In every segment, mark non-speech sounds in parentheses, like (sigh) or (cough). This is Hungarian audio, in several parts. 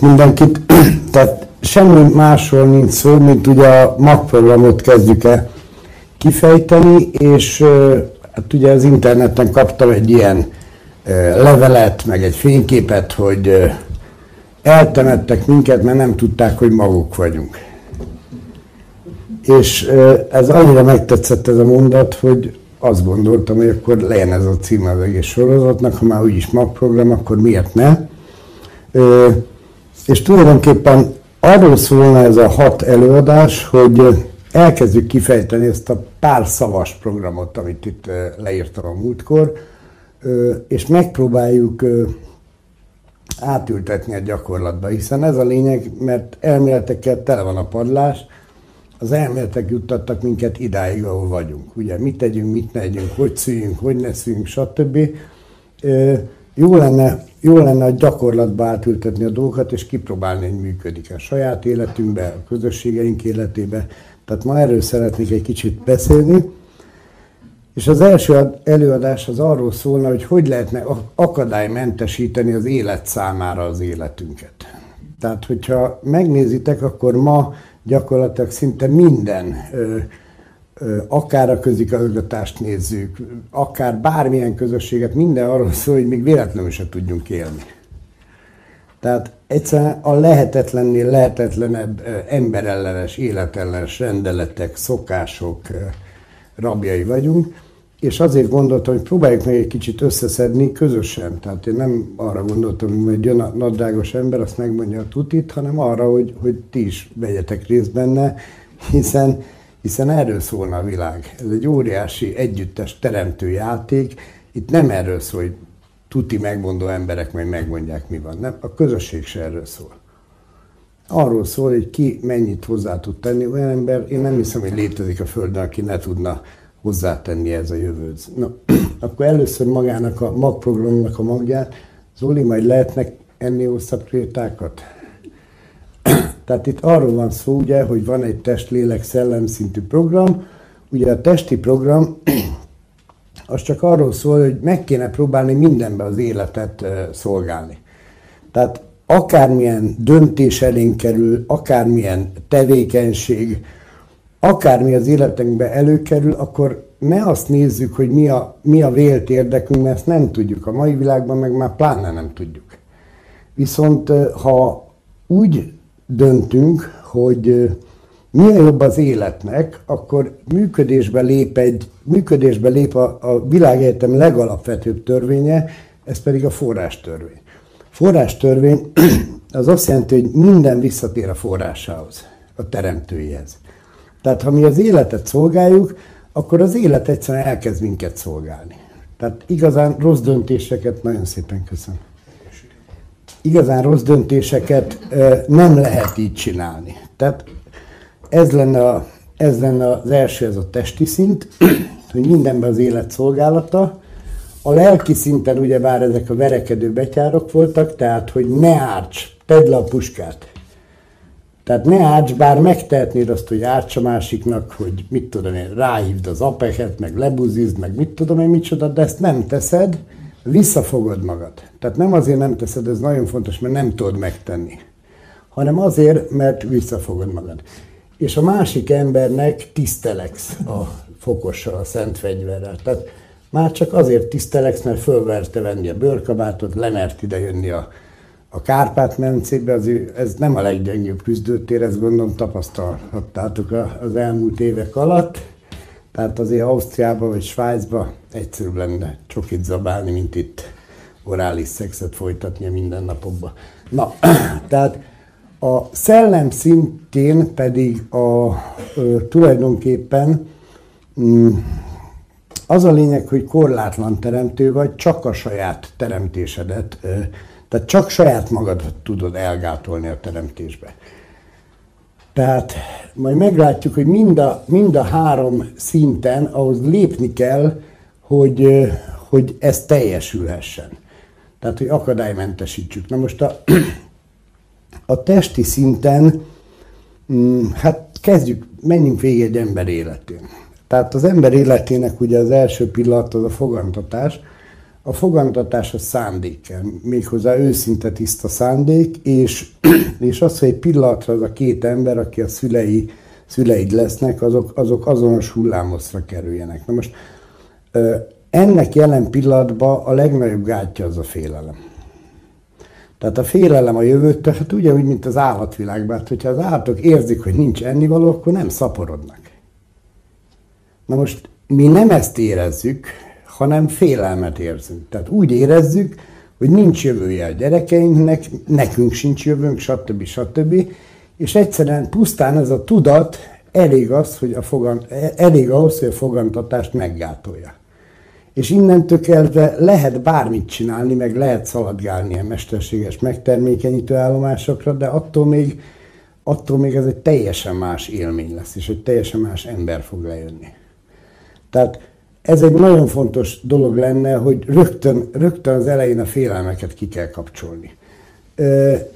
mindenkit. (clears throat) Tehát semmi másról nincs szó, mint ugye a magprogramot kezdjük el kifejteni, és hát ugye az interneten kaptam egy ilyen levelet, meg egy fényképet, hogy eltemettek minket, mert nem tudták, hogy maguk vagyunk. És ez annyira megtetszett ez a mondat, hogy azt gondoltam, hogy akkor legyen ez a cím az egész sorozatnak, ha már úgyis magprogram, akkor miért ne? És tulajdonképpen arról szólna ez a hat előadás, hogy elkezdjük kifejteni ezt a pár szavas programot, amit itt leírtam a múltkor, és megpróbáljuk átültetni a gyakorlatba, hiszen ez a lényeg, mert elméletekkel tele van a padlás, az elméletek juttattak minket idáig, ahol vagyunk. Ugye, mit tegyünk, mit ne tegyünk, hogy szüljünk, hogy ne szüljünk, stb. Jó lenne, jó lenne a gyakorlatba átültetni a dolgokat, és kipróbálni, hogy működik a saját életünkbe, a közösségeink életébe. Tehát ma erről szeretnék egy kicsit beszélni. És az első előadás az arról szólna, hogy hogy lehetne akadálymentesíteni az élet számára az életünket. Tehát, hogyha megnézitek, akkor ma gyakorlatilag szinte minden, akár a közigazgatást nézzük, akár bármilyen közösséget, minden arról szól, hogy még véletlenül se tudjunk élni. Tehát egyszerűen a lehetetlennél lehetetlenebb emberellenes, életellenes rendeletek, szokások rabjai vagyunk, és azért gondoltam, hogy próbáljuk meg egy kicsit összeszedni közösen. Tehát én nem arra gondoltam, hogy jön a nadrágos ember, azt megmondja a tutit, hanem arra, hogy, hogy ti is vegyetek részt benne, hiszen, hiszen erről szólna a világ. Ez egy óriási együttes teremtő játék. Itt nem erről szól, hogy tuti megmondó emberek majd megmondják, mi van. Nem, a közösség se erről szól. Arról szól, hogy ki mennyit hozzá tud tenni. Olyan ember, én nem hiszem, hogy létezik a Földön, aki ne tudna hozzátenni ez a jövőt. Na, (clears throat) akkor először magának a magprogramnak a magját. Zoli, majd lehetnek enni hosszabb krétákat? Tehát itt arról van szó, ugye, hogy van egy test, lélek, szellem szintű program. Ugye a testi program az csak arról szól, hogy meg kéne próbálni mindenbe az életet szolgálni. Tehát akármilyen döntés elénk kerül, akármilyen tevékenység, akármi az életünkbe előkerül, akkor ne azt nézzük, hogy mi a, mi a vélt érdekünk, mert ezt nem tudjuk. A mai világban meg már pláne nem tudjuk. Viszont ha úgy döntünk, hogy milyen jobb az életnek, akkor működésbe lép, egy, működésbe lép a, a világegyetem legalapvetőbb törvénye, ez pedig a forrástörvény. Forrástörvény (clears throat) az azt jelenti, hogy minden visszatér a forrásához, a teremtőjéhez. Tehát ha mi az életet szolgáljuk, akkor az élet egyszerűen elkezd minket szolgálni. Tehát igazán rossz döntéseket, nagyon szépen köszönöm. Igazán rossz döntéseket nem lehet így csinálni. Tehát ez lenne, a, ez lenne az első, ez a testi szint, (clears throat) hogy mindenben az élet szolgálata. A lelki szinten ugyebár ezek a verekedő betyárok voltak, tehát hogy ne árts, tedd le a puskát. Tehát ne árts, bár megtehetnéd azt, hogy árts a másiknak, hogy mit tudom én, ráhívd az apeket, meg lebuzizd, meg mit tudom én, micsoda, de ezt nem teszed, visszafogod magad. Tehát nem azért nem teszed, ez nagyon fontos, mert nem tudod megtenni, hanem azért, mert visszafogod magad. És a másik embernek tiszteleksz a fokossal, a szent fegyverrel. Tehát már csak azért tiszteleksz, mert fölverte venni a bőrkabátot, lemert ide jönni a a Kárpát-mencébe ez nem a leggyengébb küzdőtér, ezt gondolom tapasztalhattátok az elmúlt évek alatt. Tehát azért Ausztriában vagy Svájcban egyszerűbb lenne csokit zabálni, mint itt orális szexet folytatni a mindennapokban. Na, (clears throat) tehát a szellem szintén pedig a, ö, tulajdonképpen mm, az a lényeg, hogy korlátlan teremtő vagy, csak a saját teremtésedet ö, tehát csak saját magad tudod elgátolni a teremtésbe. Tehát majd meglátjuk, hogy mind a, mind a három szinten ahhoz lépni kell, hogy, hogy ez teljesülhessen. Tehát, hogy akadálymentesítsük. Na most a, a testi szinten, mm, hát kezdjük, menjünk végig egy ember életén. Tehát az ember életének ugye az első pillanat az a fogantatás, A fogantatás a szándék kell, méghozzá őszinte tiszta szándék, és, (clears throat) és az, hogy egy pillanatra az a két ember, aki a szülei, szüleid lesznek, azok, azok azonos hullámoszra kerüljenek. Na most ennek jelen pillanatban a legnagyobb gátja az a félelem. Tehát a félelem a jövőtől, hát ugyanúgy, mint az állatvilágban, hát hogyha az állatok érzik, hogy nincs ennivaló, akkor nem szaporodnak. Na most mi nem ezt érezzük, hanem félelmet érzünk. Tehát úgy érezzük, hogy nincs jövője a gyerekeinknek, nekünk sincs jövőnk, stb. stb. És egyszerűen pusztán ez a tudat elég, az, hogy a fogan, elég ahhoz, hogy a fogantatást meggátolja. És innentől kezdve lehet bármit csinálni, meg lehet szaladgálni a mesterséges megtermékenyítő állomásokra, de attól még, attól még ez egy teljesen más élmény lesz, és egy teljesen más ember fog lejönni. Tehát ez egy nagyon fontos dolog lenne, hogy rögtön, rögtön az elején a félelmeket ki kell kapcsolni.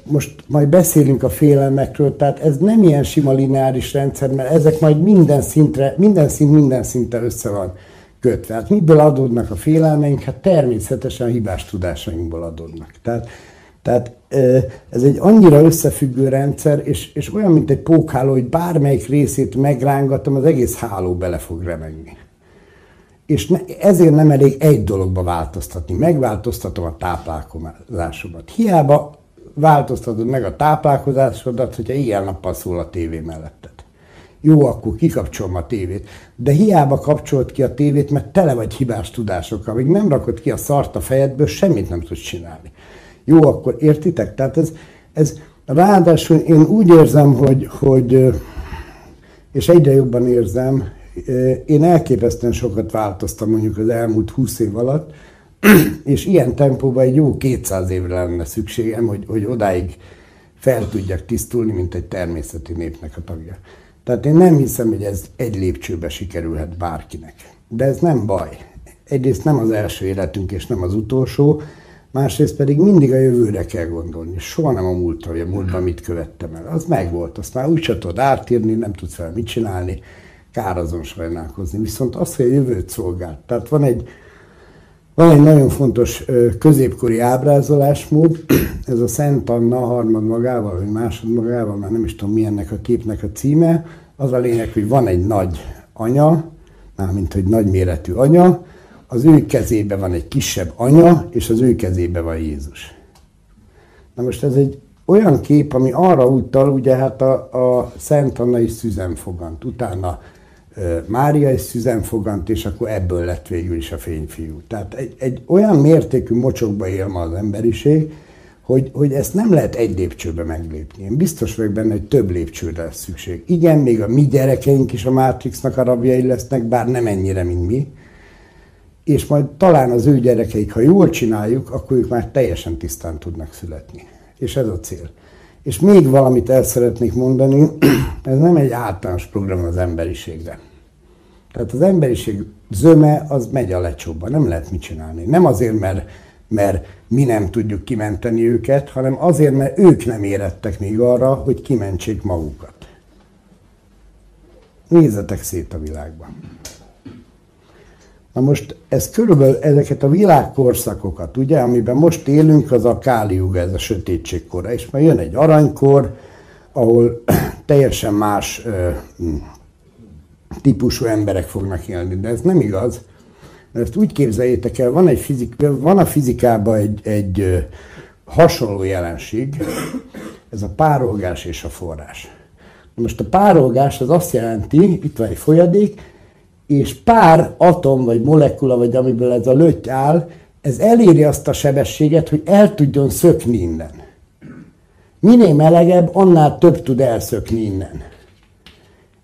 Most majd beszélünk a félelmekről, tehát ez nem ilyen sima lineáris rendszer, mert ezek majd minden szintre, minden szint minden szinten össze van kötve. Hát miből adódnak a félelmeink? Hát természetesen a hibás tudásainkból adódnak. Tehát, tehát ez egy annyira összefüggő rendszer, és, és olyan, mint egy pókháló, hogy bármelyik részét megrángatom, az egész háló bele fog remegni. És ne, ezért nem elég egy dologba változtatni. Megváltoztatom a táplálkozásomat. Hiába változtatod meg a táplálkozásodat, hogyha éjjel-nappal szól a tévé melletted. Jó, akkor kikapcsolom a tévét. De hiába kapcsolt ki a tévét, mert tele vagy hibás tudásokkal. Még nem rakod ki a szart a fejedből, semmit nem tudsz csinálni. Jó, akkor értitek? Tehát ez, ez ráadásul én úgy érzem, hogy, hogy és egyre jobban érzem, én elképesztően sokat változtam mondjuk az elmúlt 20 év alatt, (clears throat) és ilyen tempóban egy jó 200 évre lenne szükségem, hogy, hogy odáig fel tudjak tisztulni, mint egy természeti népnek a tagja. Tehát én nem hiszem, hogy ez egy lépcsőbe sikerülhet bárkinek. De ez nem baj. Egyrészt nem az első életünk, és nem az utolsó, másrészt pedig mindig a jövőre kell gondolni. Soha nem a múltra, hogy a múltban mit követtem el. Az megvolt, azt már úgy tudod átírni, nem tudsz fel mit csinálni, kár azon sajnálkozni. Viszont az, hogy a jövőt szolgál. Tehát van egy, van egy nagyon fontos középkori ábrázolásmód, (clears throat) ez a Szent Anna harmad magával, vagy másod magával, már nem is tudom mi ennek a képnek a címe. Az a lényeg, hogy van egy nagy anya, mármint hogy méretű anya, az ő kezébe van egy kisebb anya, és az ő kezébe van Jézus. Na most ez egy olyan kép, ami arra utal, ugye hát a, a Szent Anna is szüzenfogant, utána Mária is szüzenfogant, és akkor ebből lett végül is a fényfiú. Tehát egy, egy olyan mértékű mocsokba él ma az emberiség, hogy, hogy ezt nem lehet egy lépcsőbe meglépni. Én biztos vagyok benne, hogy több lépcsőre lesz szükség. Igen, még a mi gyerekeink is a Matrixnak a rabjai lesznek, bár nem ennyire, mint mi. És majd talán az ő gyerekeik, ha jól csináljuk, akkor ők már teljesen tisztán tudnak születni. És ez a cél. És még valamit el szeretnék mondani, (clears throat) ez nem egy általános program az emberiségre. Tehát az emberiség zöme az megy a lecsóba, nem lehet mit csinálni. Nem azért, mert, mert mi nem tudjuk kimenteni őket, hanem azért, mert ők nem érettek még arra, hogy kimentsék magukat. Nézzetek szét a világban. Na most ez körülbelül ezeket a világkorszakokat, ugye, amiben most élünk, az a káliuga, ez a sötétségkora, és majd jön egy aranykor, ahol (clears throat) teljesen más típusú emberek fognak élni, de ez nem igaz. Mert ezt úgy képzeljétek el, van, egy fizik, van a fizikában egy, egy hasonló jelenség, ez a párolgás és a forrás. Most a párolgás az azt jelenti, itt van egy folyadék, és pár atom vagy molekula, vagy amiből ez a löty áll, ez eléri azt a sebességet, hogy el tudjon szökni innen. Minél melegebb, annál több tud elszökni innen.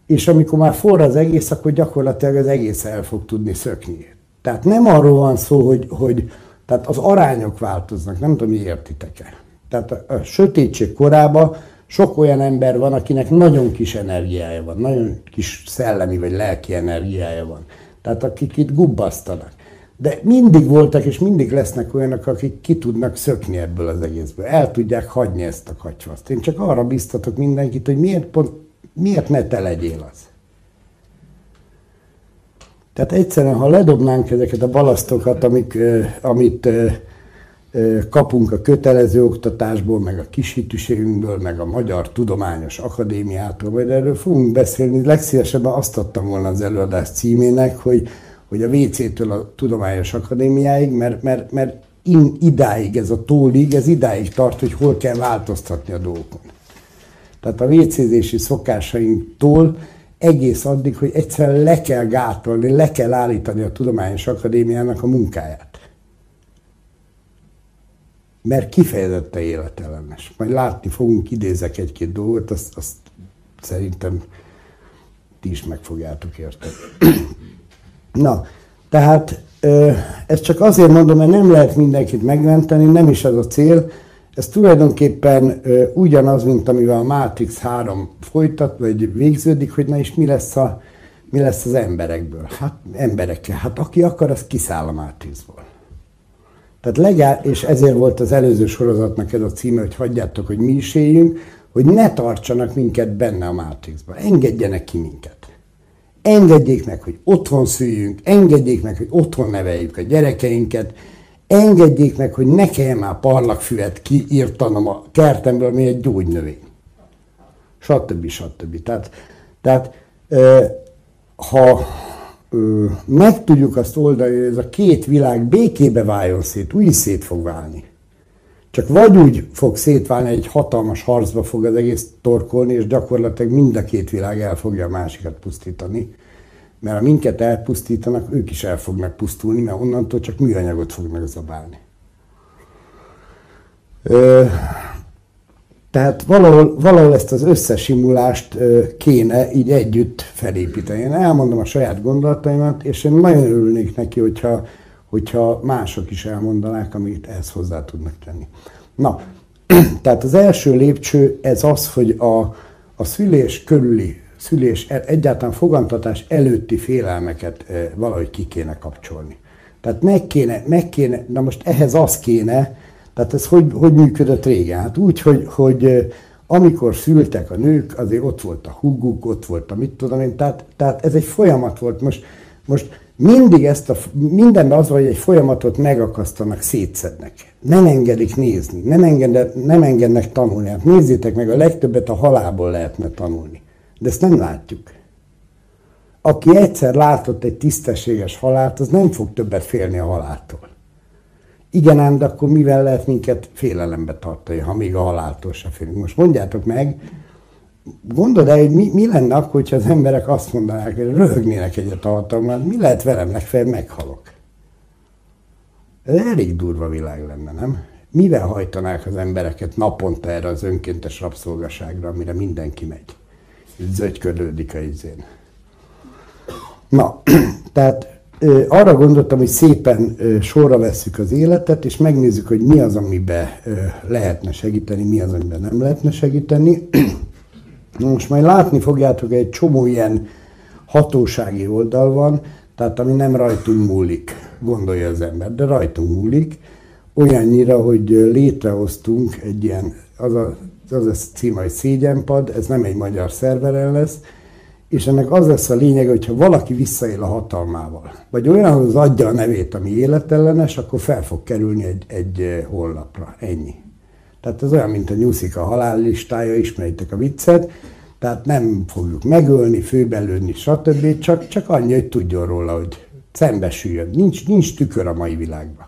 És amikor már forr az egész, akkor gyakorlatilag az egész el fog tudni szökni. Tehát nem arról van szó, hogy, hogy tehát az arányok változnak, nem tudom, hogy értitek-e. Tehát a, a sötétség korában sok olyan ember van, akinek nagyon kis energiája van, nagyon kis szellemi vagy lelki energiája van. Tehát akik itt gubbasztanak. De mindig voltak és mindig lesznek olyanok, akik ki tudnak szökni ebből az egészből. El tudják hagyni ezt a kacsvaszt. Én csak arra biztatok mindenkit, hogy miért, pont, miért ne te legyél az. Tehát egyszerűen, ha ledobnánk ezeket a balasztokat, amik, amit kapunk a kötelező oktatásból, meg a kisítőségünkből, meg a Magyar Tudományos Akadémiától, vagy erről fogunk beszélni. Legszívesebben azt adtam volna az előadás címének, hogy, hogy a WC-től a Tudományos Akadémiáig, mert, mert, mert in, idáig ez a tólig, ez idáig tart, hogy hol kell változtatni a dolgokon. Tehát a WC-zési szokásainktól egész addig, hogy egyszerűen le kell gátolni, le kell állítani a Tudományos Akadémiának a munkáját mert kifejezette életellenes. Majd látni fogunk, idézek egy-két dolgot, azt, azt szerintem ti is meg fogjátok érteni. (clears throat) Na, tehát ezt csak azért mondom, mert nem lehet mindenkit megmenteni, nem is az a cél. Ez tulajdonképpen ugyanaz, mint amivel a Matrix 3 folytat, vagy végződik, hogy na és mi lesz, a, mi lesz az emberekből. Hát emberekkel. Hát aki akar, az kiszáll a Matrixból. Tehát legál, és ezért volt az előző sorozatnak ez a címe, hogy hagyjátok, hogy mi is éljünk, hogy ne tartsanak minket benne a Matrixba. Engedjenek ki minket. Engedjék meg, hogy otthon szüljünk, engedjék meg, hogy otthon neveljük a gyerekeinket, engedjék meg, hogy ne kelljen már parlagfüvet kiírtanom a kertemből, ami egy gyógynövény. Stb. stb. Tehát, tehát ha ö, meg tudjuk azt oldani, hogy ez a két világ békébe váljon szét, úgy szét fog válni. Csak vagy úgy fog szétválni, egy hatalmas harcba fog az egész torkolni, és gyakorlatilag mind a két világ el fogja a másikat pusztítani. Mert ha minket elpusztítanak, ők is el fognak pusztulni, mert onnantól csak műanyagot fognak zabálni. Ö, tehát valahol, valahol ezt az összesimulást kéne így együtt felépíteni. Én elmondom a saját gondolataimat, és én nagyon örülnék neki, hogyha, hogyha mások is elmondanák, amit ehhez hozzá tudnak tenni. Na, (clears throat) tehát az első lépcső ez az, hogy a, a szülés körüli, szülés egyáltalán fogantatás előtti félelmeket valahogy ki kéne kapcsolni. Tehát meg kéne, meg kéne, na most ehhez az kéne, tehát ez hogy, hogy működött régen? Hát úgy, hogy, hogy amikor szültek a nők, azért ott volt a húguk, ott volt a mit tudom én, tehát, tehát ez egy folyamat volt. Most, most mindig ezt a, mindenben az, hogy egy folyamatot megakasztanak, szétszednek. Nem engedik nézni, nem, enged, nem engednek tanulni. Hát nézzétek meg, a legtöbbet a halálból lehetne tanulni. De ezt nem látjuk. Aki egyszer látott egy tisztességes halált, az nem fog többet félni a haláltól. Igen ám, de akkor mivel lehet minket félelembe tartani, ha még a haláltól se félünk? Most mondjátok meg, gondold el, hogy mi, mi lenne akkor, hogyha az emberek azt mondanák, hogy röhögnének egyet a hatalmat, mi lehet velem, legfeljebb meghalok. Ez elég durva világ lenne, nem? Mivel hajtanák az embereket naponta erre az önkéntes rabszolgaságra, amire mindenki megy? Zögykölődik a izén. Na, (clears throat) tehát arra gondoltam, hogy szépen sorra vesszük az életet, és megnézzük, hogy mi az, amiben lehetne segíteni, mi az, amiben nem lehetne segíteni. (clears throat) Most majd látni fogjátok, egy csomó ilyen hatósági oldal van, tehát ami nem rajtunk múlik, gondolja az ember, de rajtunk múlik, olyannyira, hogy létrehoztunk egy ilyen, az a, az a cím, hogy szégyenpad, ez nem egy magyar szerveren lesz, és ennek az lesz a lényeg, hogyha valaki visszaél a hatalmával, vagy olyanhoz adja a nevét, ami életellenes, akkor fel fog kerülni egy, egy eh, honlapra. Ennyi. Tehát ez olyan, mint a nyuszika halállistája, ismeritek a viccet, tehát nem fogjuk megölni, főbelőni, stb. Csak, csak annyi, hogy tudjon róla, hogy szembesüljön. Nincs, nincs tükör a mai világban.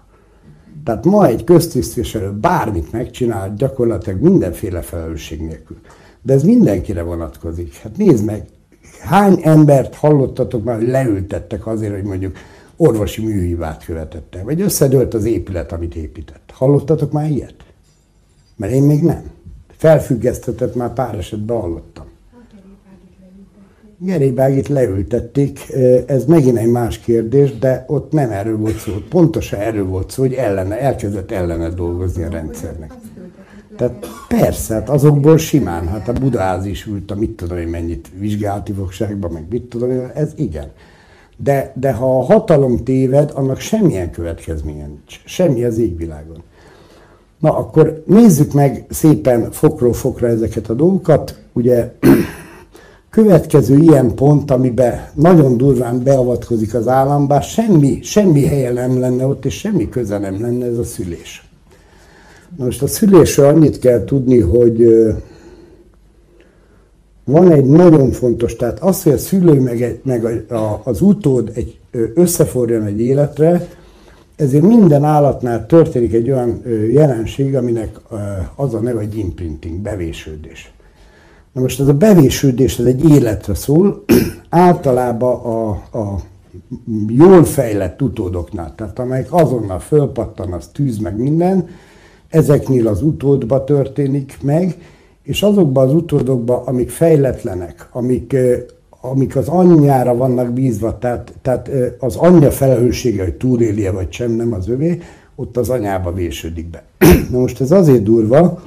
Tehát ma egy köztisztviselő bármit megcsinál, gyakorlatilag mindenféle felelősség nélkül. De ez mindenkire vonatkozik. Hát nézd meg, Hány embert hallottatok már, hogy leültettek azért, hogy mondjuk orvosi műhívát követette, vagy összedőlt az épület, amit épített. Hallottatok már ilyet? Mert én még nem. Felfüggesztetett már pár esetben hallottam. Gerébágit leültették, ez megint egy más kérdés, de ott nem erről volt szó. Pontosan erről volt szó, hogy ellene, elkezdett ellene dolgozni a rendszernek. Tehát persze, hát azokból simán, hát a Budaház is ült a mit tudom én mennyit vizsgálati fogságban, meg mit tudom én, ez igen. De, de ha a hatalom téved, annak semmilyen következménye nincs. Semmi az égvilágon. Na, akkor nézzük meg szépen fokról fokra ezeket a dolgokat. Ugye Következő ilyen pont, amiben nagyon durván beavatkozik az állam, bár semmi, semmi helye nem lenne ott, és semmi köze nem lenne, ez a szülés. Na most a szülésről annyit kell tudni, hogy van egy nagyon fontos, tehát az, hogy a szülő meg, meg az utód egy, összeforjon egy életre, ezért minden állatnál történik egy olyan jelenség, aminek az a neve, hogy imprinting, bevésődés. Na most ez a bevésődés, ez egy életre szól, (clears throat) általában a, a jól fejlett utódoknál, tehát amelyek azonnal fölpattan, az tűz meg minden, ezeknél az utódba történik meg, és azokban az utódokban, amik fejletlenek, amik, amik az anyjára vannak bízva, tehát, tehát az anyja felelőssége, hogy túlélje vagy sem, nem az övé, ott az anyába vésődik be. (clears throat) Na most ez azért durva,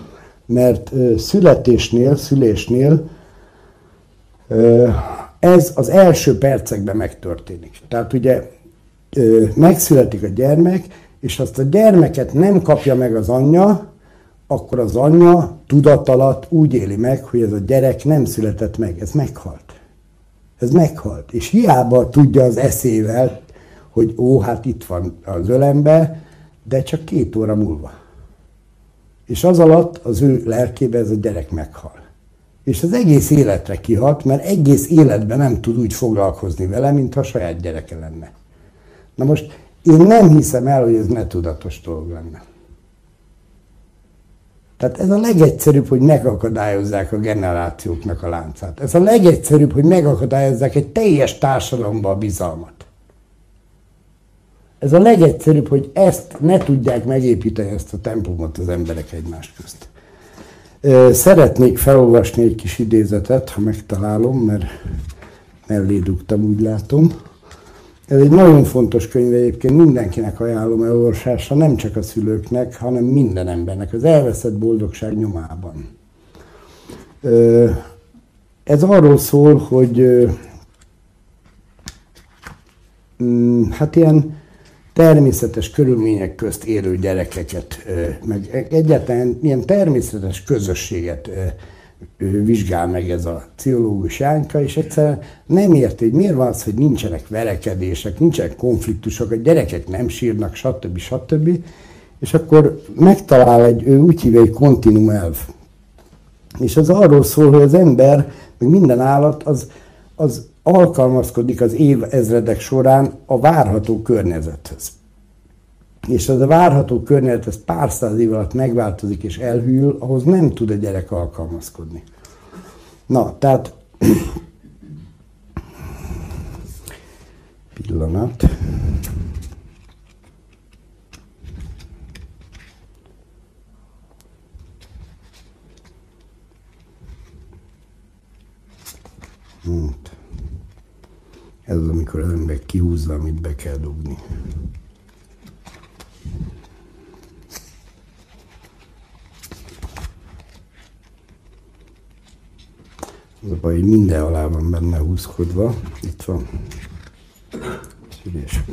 mert születésnél, szülésnél ez az első percekben megtörténik. Tehát ugye megszületik a gyermek, és azt a gyermeket nem kapja meg az anyja, akkor az anyja tudat alatt úgy éli meg, hogy ez a gyerek nem született meg, ez meghalt. Ez meghalt. És hiába tudja az eszével, hogy ó, hát itt van az ölembe, de csak két óra múlva. És az alatt az ő lelkébe ez a gyerek meghal. És az egész életre kihat, mert egész életben nem tud úgy foglalkozni vele, mint ha saját gyereke lenne. Na most én nem hiszem el, hogy ez ne tudatos dolog lenne. Tehát ez a legegyszerűbb, hogy megakadályozzák a generációknak a láncát. Ez a legegyszerűbb, hogy megakadályozzák egy teljes társadalomba a bizalmat. Ez a legegyszerűbb, hogy ezt ne tudják megépíteni, ezt a tempomot az emberek egymás közt. Szeretnék felolvasni egy kis idézetet, ha megtalálom, mert mellé dugtam, úgy látom. Ez egy nagyon fontos könyv egyébként, mindenkinek ajánlom elolvasásra, nem csak a szülőknek, hanem minden embernek, az elveszett boldogság nyomában. Ez arról szól, hogy mm, hát ilyen természetes körülmények közt élő gyerekeket, meg egyáltalán ilyen természetes közösséget vizsgál meg ez a pszichológus Jánka, és egyszerűen nem érti, hogy miért van az, hogy nincsenek verekedések, nincsenek konfliktusok, a gyerekek nem sírnak, stb. stb. És akkor megtalál egy, ő úgy hívja, egy kontinum elv. És az arról szól, hogy az ember, meg minden állat, az, az alkalmazkodik az év ezredek során a várható környezethez. És az a várható környezet, ez pár száz év alatt megváltozik és elhűl, ahhoz nem tud a gyerek alkalmazkodni. Na, tehát (clears throat) pillanat. Hát. Ez az, amikor az ember kihúzza, amit be kell dugni. Az a baj, hogy minden alá van benne húzkodva. Itt van. Szülés.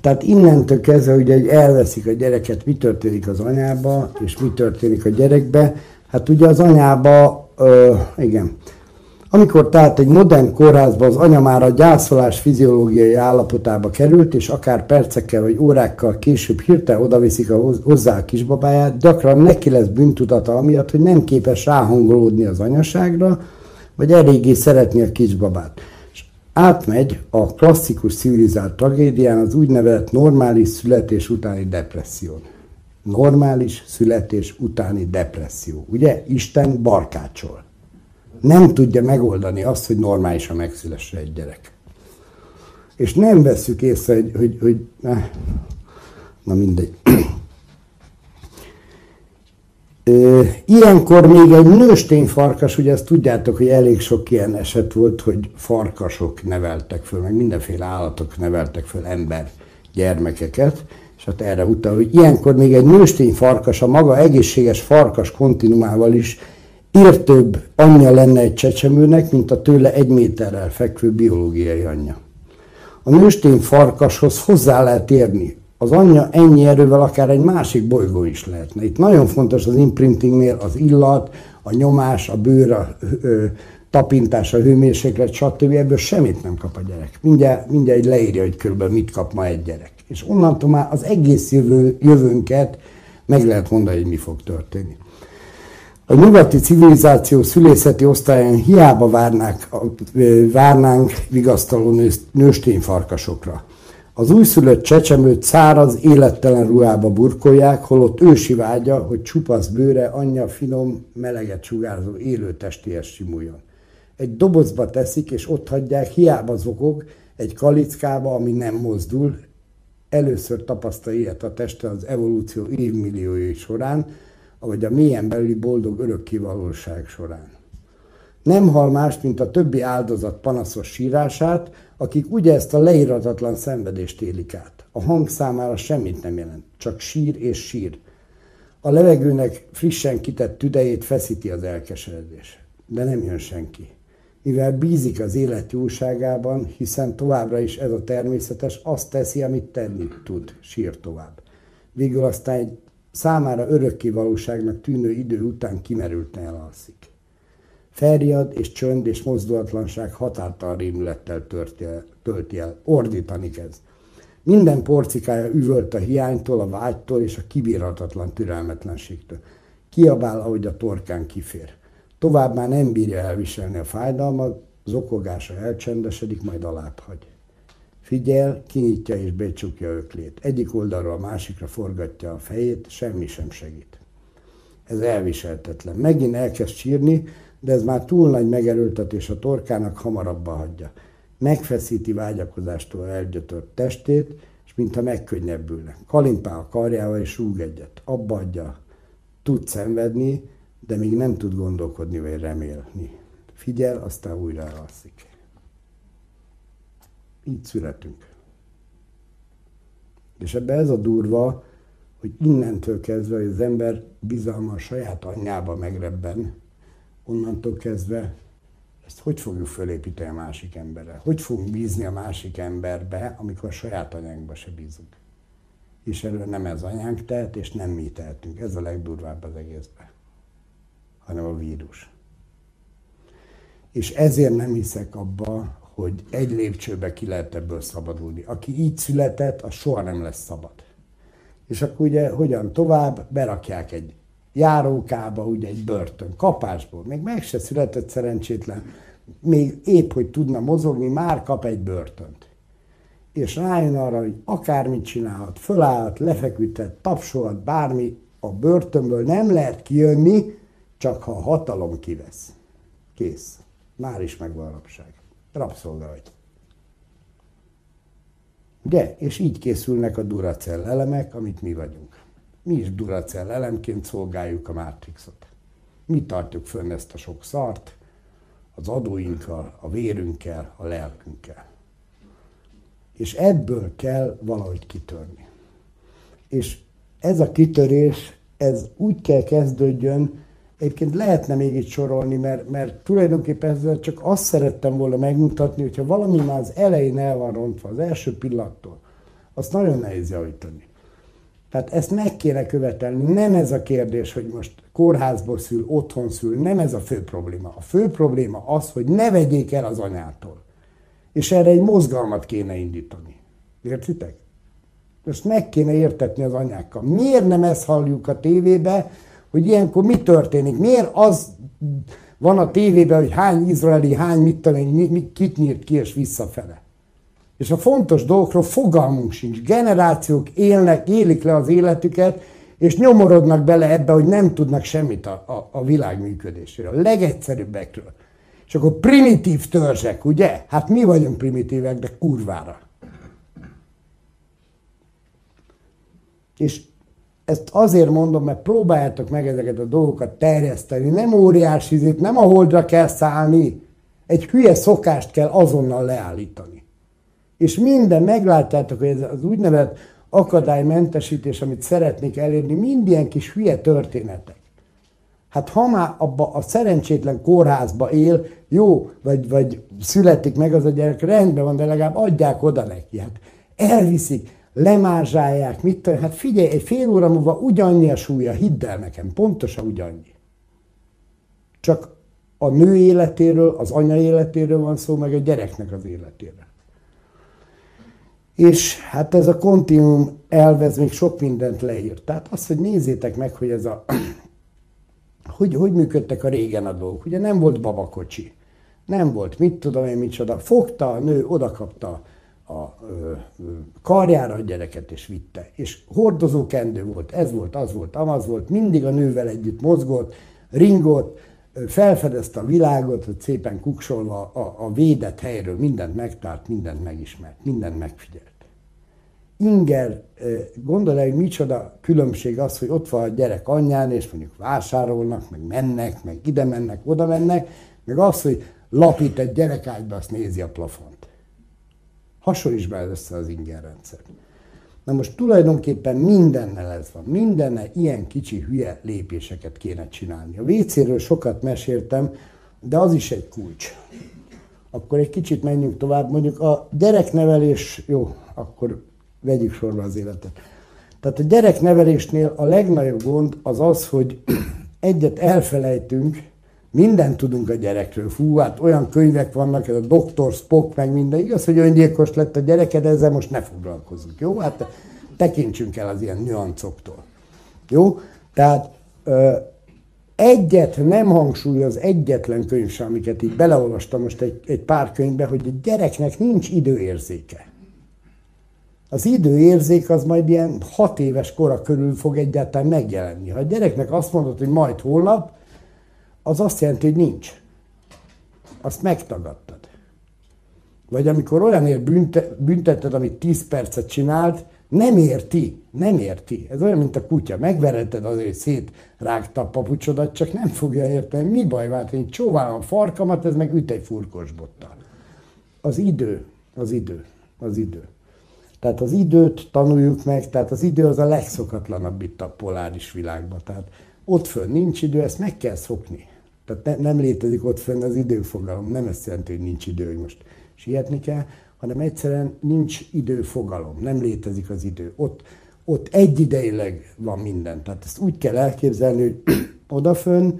Tehát innentől kezdve, hogy elveszik a gyereket, mi történik az anyába, és mi történik a gyerekbe. Hát ugye az anyába, ö, igen, amikor tehát egy modern kórházba az anya már a gyászolás fiziológiai állapotába került, és akár percekkel vagy órákkal később hirtelen odaviszik a hozzá a kisbabáját, gyakran neki lesz bűntudata amiatt, hogy nem képes ráhangolódni az anyaságra, vagy eléggé szeretni a kisbabát. És átmegy a klasszikus civilizált tragédián az úgynevezett normális születés utáni depresszión. Normális születés utáni depresszió. Ugye? Isten barkácsol nem tudja megoldani azt, hogy normálisan megszülesse egy gyerek. És nem veszük észre, hogy, hogy, hogy na mindegy. Ilyenkor még egy nőstény farkas, ugye ezt tudjátok, hogy elég sok ilyen eset volt, hogy farkasok neveltek föl, meg mindenféle állatok neveltek föl ember gyermekeket, és hát erre utal, hogy ilyenkor még egy nőstény farkas a maga egészséges farkas kontinumával is írtőbb anyja lenne egy csecsemőnek, mint a tőle egy méterrel fekvő biológiai anyja. A nőstény farkashoz hozzá lehet érni az anyja ennyi erővel akár egy másik bolygó is lehetne. Itt nagyon fontos az imprintingnél az illat, a nyomás, a bőr, a ö, tapintás, a hőmérséklet, stb. Ebből semmit nem kap a gyerek. Mindjárt, mindjárt leírja, hogy körülbelül mit kap ma egy gyerek. És onnantól már az egész jövő, jövőnket meg lehet mondani, hogy mi fog történni. A nyugati civilizáció szülészeti osztályán hiába várnák, várnánk vigasztaló nőstényfarkasokra. Az újszülött csecsemőt száraz, élettelen ruhába burkolják, holott ősi vágya, hogy csupasz bőre anyja finom, meleget sugárzó élő testéhez simuljon. Egy dobozba teszik, és ott hagyják, hiába zokog, egy kalickába, ami nem mozdul. Először tapasztalja ilyet a teste az evolúció évmilliói során, ahogy a mélyen belüli boldog örökké valóság során. Nem hal más, mint a többi áldozat panaszos sírását, akik ugye ezt a leíratatlan szenvedést élik át. A hang számára semmit nem jelent, csak sír és sír. A levegőnek frissen kitett tüdejét feszíti az elkeseredés. De nem jön senki. Mivel bízik az élet jóságában, hiszen továbbra is ez a természetes, azt teszi, amit tenni tud, sír tovább. Végül aztán egy számára örökké valóságnak tűnő idő után kimerülten elalszik. Ferjad és csönd és mozdulatlanság határtalan rémülettel tölti el, ordítani kezd. Minden porcikája üvölt a hiánytól, a vágytól és a kibírhatatlan türelmetlenségtől. Kiabál, ahogy a torkán kifér. Tovább már nem bírja elviselni a fájdalmat, zokogása elcsendesedik, majd alább hagy. Figyel, kinyitja és becsukja öklét. Egyik oldalról a másikra forgatja a fejét, semmi sem segít. Ez elviseltetlen. Megint elkezd sírni, de ez már túl nagy megerőltetés a torkának, hamarabb hagyja. Megfeszíti vágyakozástól elgyötört testét, és mintha megkönnyebbülne. Kalimpál a karjával és rúg egyet. Abba adja. Tud szenvedni, de még nem tud gondolkodni vagy remélni. Figyel, aztán újra elalszik. Így születünk. És ebbe ez a durva, hogy innentől kezdve, hogy az ember bizalma a saját anyjába megrebben, onnantól kezdve ezt hogy fogjuk fölépíteni a másik emberre? Hogy fogunk bízni a másik emberbe, amikor a saját anyánkba se bízunk? És erről nem ez anyánk tehet, és nem mi tehetünk. Ez a legdurvább az egészben. Hanem a vírus. És ezért nem hiszek abba, hogy egy lépcsőbe ki lehet ebből szabadulni. Aki így született, az soha nem lesz szabad. És akkor ugye hogyan tovább, berakják egy járókába, ugye egy börtön, kapásból. Még meg se született szerencsétlen, még épp, hogy tudna mozogni, már kap egy börtönt. És rájön arra, hogy akármit csinálhat, fölállhat, lefeküdhet, tapsolhat, bármi, a börtönből nem lehet kijönni, csak ha a hatalom kivesz. Kész. Már is megvan a rabság rabszolga vagy. Ugye? És így készülnek a Duracell elemek, amit mi vagyunk. Mi is Duracell elemként szolgáljuk a Matrixot. Mi tartjuk fönn ezt a sok szart, az adóinkkal, a vérünkkel, a lelkünkkel. És ebből kell valahogy kitörni. És ez a kitörés, ez úgy kell kezdődjön, Egyébként lehetne még itt sorolni, mert, mert tulajdonképpen ezzel csak azt szerettem volna megmutatni, hogyha valami már az elején el van rontva, az első pillanattól, azt nagyon nehéz javítani. Tehát ezt meg kéne követelni. Nem ez a kérdés, hogy most kórházból szül, otthon szül, nem ez a fő probléma. A fő probléma az, hogy ne vegyék el az anyától. És erre egy mozgalmat kéne indítani. Értitek? Ezt meg kéne értetni az anyákkal. Miért nem ezt halljuk a tévébe, hogy ilyenkor mi történik. Miért az van a tévében, hogy hány izraeli, hány mit tudom, kit nyírt ki és visszafele. És a fontos dolgokról fogalmunk sincs. Generációk élnek, élik le az életüket, és nyomorodnak bele ebbe, hogy nem tudnak semmit a, a, a világ működéséről. A legegyszerűbbekről. És akkor primitív törzsek, ugye? Hát mi vagyunk primitívek, de kurvára. És ezt azért mondom, mert próbáljátok meg ezeket a dolgokat terjeszteni. Nem óriási izét, nem a holdra kell szállni. Egy hülye szokást kell azonnal leállítani. És minden, meglátjátok, hogy ez az úgynevezett akadálymentesítés, amit szeretnék elérni, mind ilyen kis hülye történetek. Hát ha már abba a szerencsétlen kórházba él, jó, vagy, vagy születik meg az a gyerek, rendben van, de legalább adják oda neki. Hát elviszik, lemázsálják, mit tudom, hát figyelj, egy fél óra múlva ugyannyi a súlya, hidd el nekem, pontosan ugyannyi. Csak a nő életéről, az anya életéről van szó, meg a gyereknek az életéről. És hát ez a kontinuum elvez még sok mindent leírt. Tehát azt, hogy nézzétek meg, hogy ez a (clears throat) hogy, hogy működtek a régen a dolgok. Ugye nem volt babakocsi, nem volt mit tudom én micsoda. Fogta a nő, odakapta a ö, karjára a gyereket és vitte. És hordozó kendő volt, ez volt, az volt, amaz volt, mindig a nővel együtt mozgott, ringott, felfedezte a világot, hogy szépen kuksolva a, a védett helyről mindent megtárt, mindent megismert, mindent megfigyelt. Inger, gondolj, hogy micsoda különbség az, hogy ott van a gyerek anyján, és mondjuk vásárolnak, meg mennek, meg ide mennek, oda mennek, meg az, hogy lapít egy gyerekágyba, azt nézi a plafont. Hasonlíts be össze az inger rendszer. Na most tulajdonképpen mindennel ez van. Mindenne ilyen kicsi hülye lépéseket kéne csinálni. A WC-ről sokat meséltem, de az is egy kulcs. Akkor egy kicsit menjünk tovább. Mondjuk a gyereknevelés, jó, akkor vegyük sorba az életet. Tehát a gyereknevelésnél a legnagyobb gond az az, hogy (clears throat) egyet elfelejtünk, mindent tudunk a gyerekről. Fú, hát olyan könyvek vannak, ez a Dr. Spock, meg minden. Igaz, hogy öngyilkos lett a gyereked, ezzel most ne foglalkozunk. Jó? Hát tekintsünk el az ilyen nüancoktól. Jó? Tehát ö, egyet nem hangsúlyoz egyetlen könyv sem, amiket így beleolvastam most egy, egy pár könyvbe, hogy a gyereknek nincs időérzéke. Az időérzék az majd ilyen hat éves kora körül fog egyáltalán megjelenni. Ha a gyereknek azt mondod, hogy majd holnap, az azt jelenti, hogy nincs. Azt megtagadtad. Vagy amikor olyanért bünte, bünteted, amit 10 percet csinált, nem érti, nem érti. Ez olyan, mint a kutya. Megvereted azért, szétrágta a papucsodat, csak nem fogja érteni. Mi baj vált, én csóválom a farkamat, ez meg üt egy furkos bottal. Az idő, az idő, az idő. Tehát az időt tanuljuk meg, tehát az idő az a legszokatlanabb itt a poláris világban. Tehát ott fönn nincs idő, ezt meg kell szokni. Tehát ne, nem létezik ott fönn az időfogalom. Nem ezt jelenti, hogy nincs idő, hogy most sietni kell, hanem egyszerűen nincs időfogalom, nem létezik az idő. Ott, ott egyidejleg van minden. Tehát ezt úgy kell elképzelni, hogy (clears throat) odafönn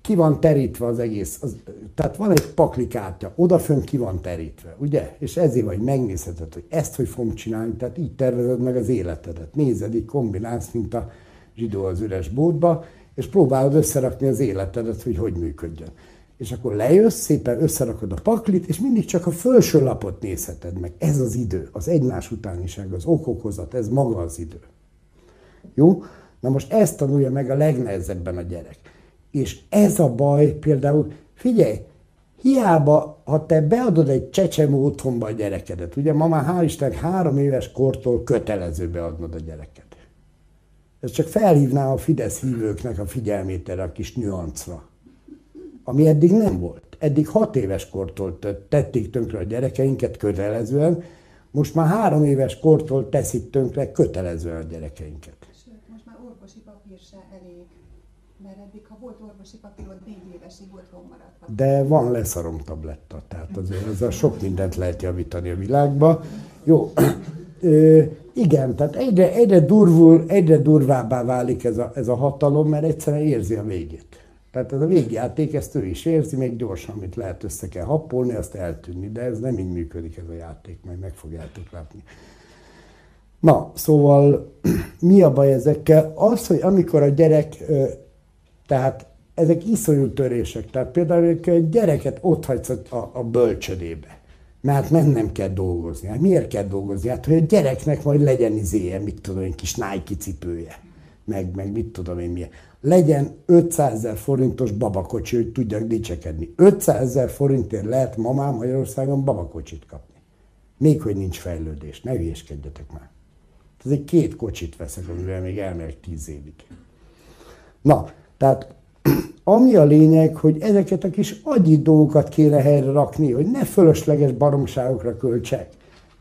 ki van terítve az egész. Az, tehát van egy paklikártya, odafönn ki van terítve, ugye? És ezért vagy megnézheted, hogy ezt hogy fogom csinálni, tehát így tervezed meg az életedet. Nézed, így kombinálsz, mint a zsidó az üres bótba, és próbálod összerakni az életedet, hogy hogy működjön. És akkor lejössz, szépen összerakod a paklit, és mindig csak a felső lapot nézheted meg. Ez az idő, az egymás utániság, az okokozat, ez maga az idő. Jó? Na most ezt tanulja meg a legnehezebben a gyerek. És ez a baj például, figyelj, hiába, ha te beadod egy csecsemő otthonba a gyerekedet, ugye ma már hál' Isten három éves kortól kötelező beadnod a gyereket. Ez csak felhívná a Fidesz hívőknek a figyelmét erre a kis nüancra, ami eddig nem volt. Eddig hat éves kortól tették tönkre a gyerekeinket kötelezően, most már három éves kortól teszik tönkre kötelezően a gyerekeinket. Sőt, most már orvosi papír se elég, mert eddig, ha volt orvosi papírod, négy évesig otthon maradt. De van leszarom tabletta, tehát azért ezzel sok mindent lehet javítani a világba. Jó, igen, tehát egyre, egyre, durvul, egyre durvábbá válik ez a, ez a hatalom, mert egyszerűen érzi a végét. Tehát ez a végjáték, ezt ő is érzi, még gyorsan, amit lehet össze kell happolni, azt eltűnni, de ez nem így működik ez a játék, majd meg fogjátok látni. Na, szóval (clears throat) mi a baj ezekkel? Az, hogy amikor a gyerek, tehát ezek iszonyú törések, tehát például egy gyereket ott hagysz a, a bölcsödébe mert mennem kell dolgozni. Hát miért kell dolgozni? Hát, hogy a gyereknek majd legyen izéje, mit tudom én, kis Nike cipője, meg, meg mit tudom én milyen. Legyen 500 ezer forintos babakocsi, hogy tudjak dicsekedni. 500 ezer forintért lehet ma már Magyarországon babakocsit kapni. Még hogy nincs fejlődés, ne hülyeskedjetek már. Ez egy két kocsit veszek, amivel még elmegyek 10 évig. Na, tehát ami a lényeg, hogy ezeket a kis agyi dolgokat kéne helyre rakni, hogy ne fölösleges baromságokra költsek.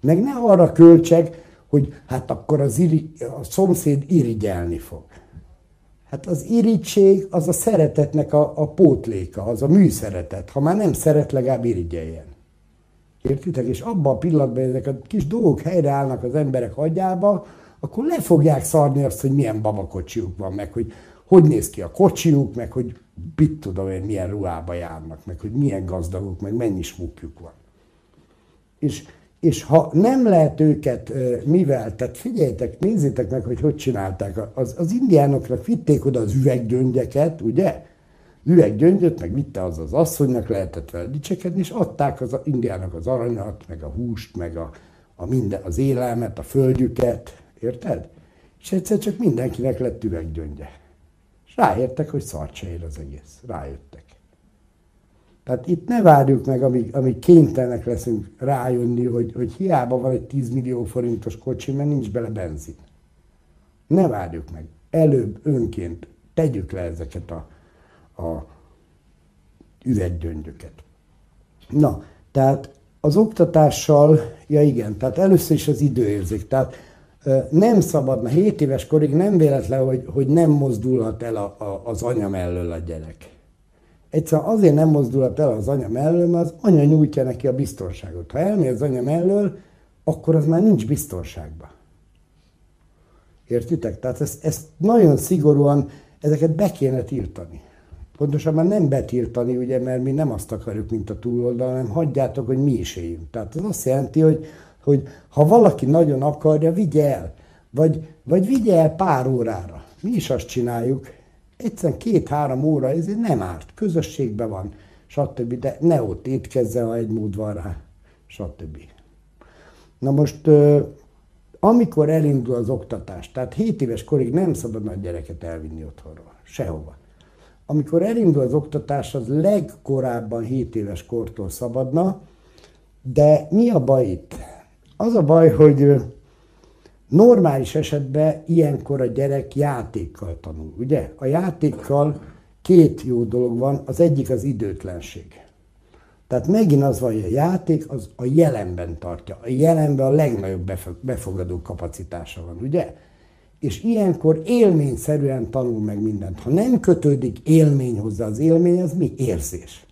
Meg ne arra költsek, hogy hát akkor az iri, a szomszéd irigyelni fog. Hát az irigység az a szeretetnek a, a pótléka, az a műszeretet. Ha már nem szeret, legalább irigyeljen. Értitek? És abban a pillanatban ezek a kis dolgok helyreállnak az emberek agyába, akkor le fogják szarni azt, hogy milyen babakocsiuk van, meg hogy hogy néz ki a kocsiuk, meg hogy mit tudom én, milyen ruhába járnak, meg hogy milyen gazdagok, meg mennyi smukjuk van. És, és ha nem lehet őket mivel, tehát figyeljetek, nézzétek meg, hogy hogy csinálták. Az, az indiánoknak vitték oda az üveggyöngyeket, ugye? Üveggyöngyöt, meg vitte az az asszonynak, lehetett vele dicsekedni, és adták az indiának az aranyat, meg a húst, meg a, a minden, az élelmet, a földjüket, érted? És egyszer csak mindenkinek lett üveggyöngye. És ráértek, hogy szart se ér az egész. Rájöttek. Tehát itt ne várjuk meg, amíg, amíg kénytelenek leszünk rájönni, hogy, hogy hiába van egy 10 millió forintos kocsi, mert nincs bele benzin. Ne várjuk meg. Előbb önként tegyük le ezeket a, a üveggyöngyöket. Na, tehát az oktatással, ja igen, tehát először is az időérzék. Tehát nem szabadna, 7 éves korig nem véletlen, hogy, hogy nem mozdulhat el a, a, az anya mellől a gyerek. Egyszerűen azért nem mozdulhat el az anya mellől, mert az anya nyújtja neki a biztonságot. Ha elmér az anya mellől, akkor az már nincs biztonságban. Értitek? Tehát ezt, ezt nagyon szigorúan, ezeket be kéne tiltani. Pontosabban nem betiltani, ugye, mert mi nem azt akarjuk, mint a túloldal, hanem hagyjátok, hogy mi is éljünk. Tehát az azt jelenti, hogy hogy ha valaki nagyon akarja, vigye el. Vagy, vagy vigye el pár órára. Mi is azt csináljuk. Egyszerűen két-három óra, ez nem árt. Közösségben van, stb. De ne ott étkezzen, ha egy mód van rá, stb. Na most, amikor elindul az oktatás, tehát 7 éves korig nem szabad a gyereket elvinni otthonról, sehova. Amikor elindul az oktatás, az legkorábban 7 éves kortól szabadna, de mi a baj itt? Az a baj, hogy normális esetben ilyenkor a gyerek játékkal tanul, ugye? A játékkal két jó dolog van, az egyik az időtlenség. Tehát megint az van, hogy a játék az a jelenben tartja. A jelenben a legnagyobb befogadó kapacitása van, ugye? És ilyenkor élményszerűen tanul meg mindent. Ha nem kötődik élmény hozzá, az élmény az mi? Érzés.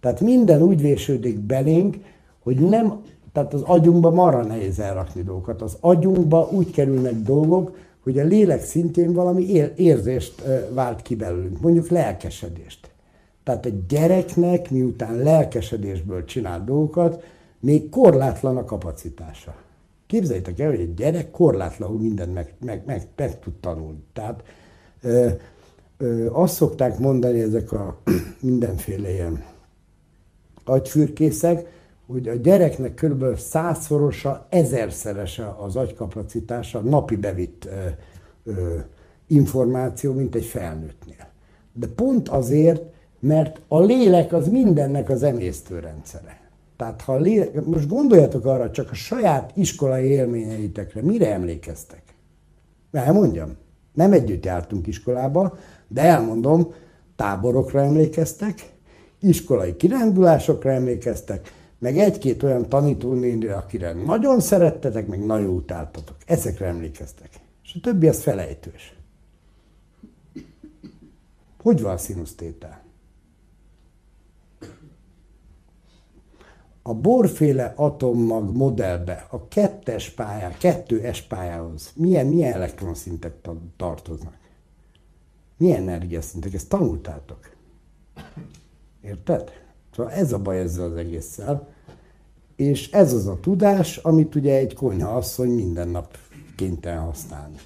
Tehát minden úgy vésődik belénk, hogy nem tehát az agyunkba marra nehéz elrakni dolgokat. Az agyunkba úgy kerülnek dolgok, hogy a lélek szintén valami érzést vált ki belőlünk, mondjuk lelkesedést. Tehát a gyereknek, miután lelkesedésből csinál dolgokat, még korlátlan a kapacitása. Képzeljétek el, hogy egy gyerek korlátlanul mindent meg, meg, meg, meg tud tanulni. Tehát ö, ö, azt szokták mondani ezek a (clears throat) mindenféle ilyen agyfürkészek, hogy a gyereknek kb. százszorosa, ezerszerese az agykapacitása napi bevitt ö, ö, információ, mint egy felnőttnél. De pont azért, mert a lélek az mindennek az emésztőrendszere. Tehát ha lélek, most gondoljatok arra, csak a saját iskolai élményeitekre, mire emlékeztek? Elmondjam. Nem együtt jártunk iskolába, de elmondom, táborokra emlékeztek, iskolai kirándulásokra emlékeztek, meg egy-két olyan tanítónénire, akire nagyon szerettetek, meg nagyon utáltatok. Ezekre emlékeztek. És a többi az felejtős. Hogy van a színusztétel? A borféle atommag modellbe, a kettes pályá, kettő S pályához milyen, milyen elektronszintek tartoznak? Milyen energiaszintek? Ezt tanultátok. Érted? Szóval ez a baj ezzel az egésszel. És ez az a tudás, amit ugye egy konyha asszony minden nap kénytelen használni.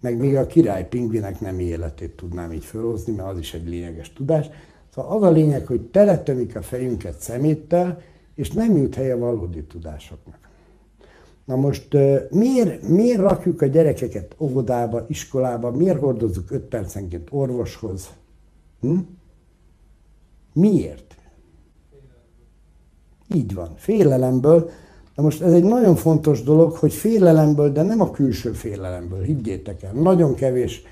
Meg még a király pingvinek nem életét tudnám így felhozni, mert az is egy lényeges tudás. Szóval az a lényeg, hogy teletömik a fejünket szeméttel, és nem jut helye valódi tudásoknak. Na most miért, miért rakjuk a gyerekeket óvodába, iskolába, miért hordozzuk 5 percenként orvoshoz? Hm? Miért? Így van, félelemből. Na most ez egy nagyon fontos dolog, hogy félelemből, de nem a külső félelemből, higgyétek el. Nagyon kevés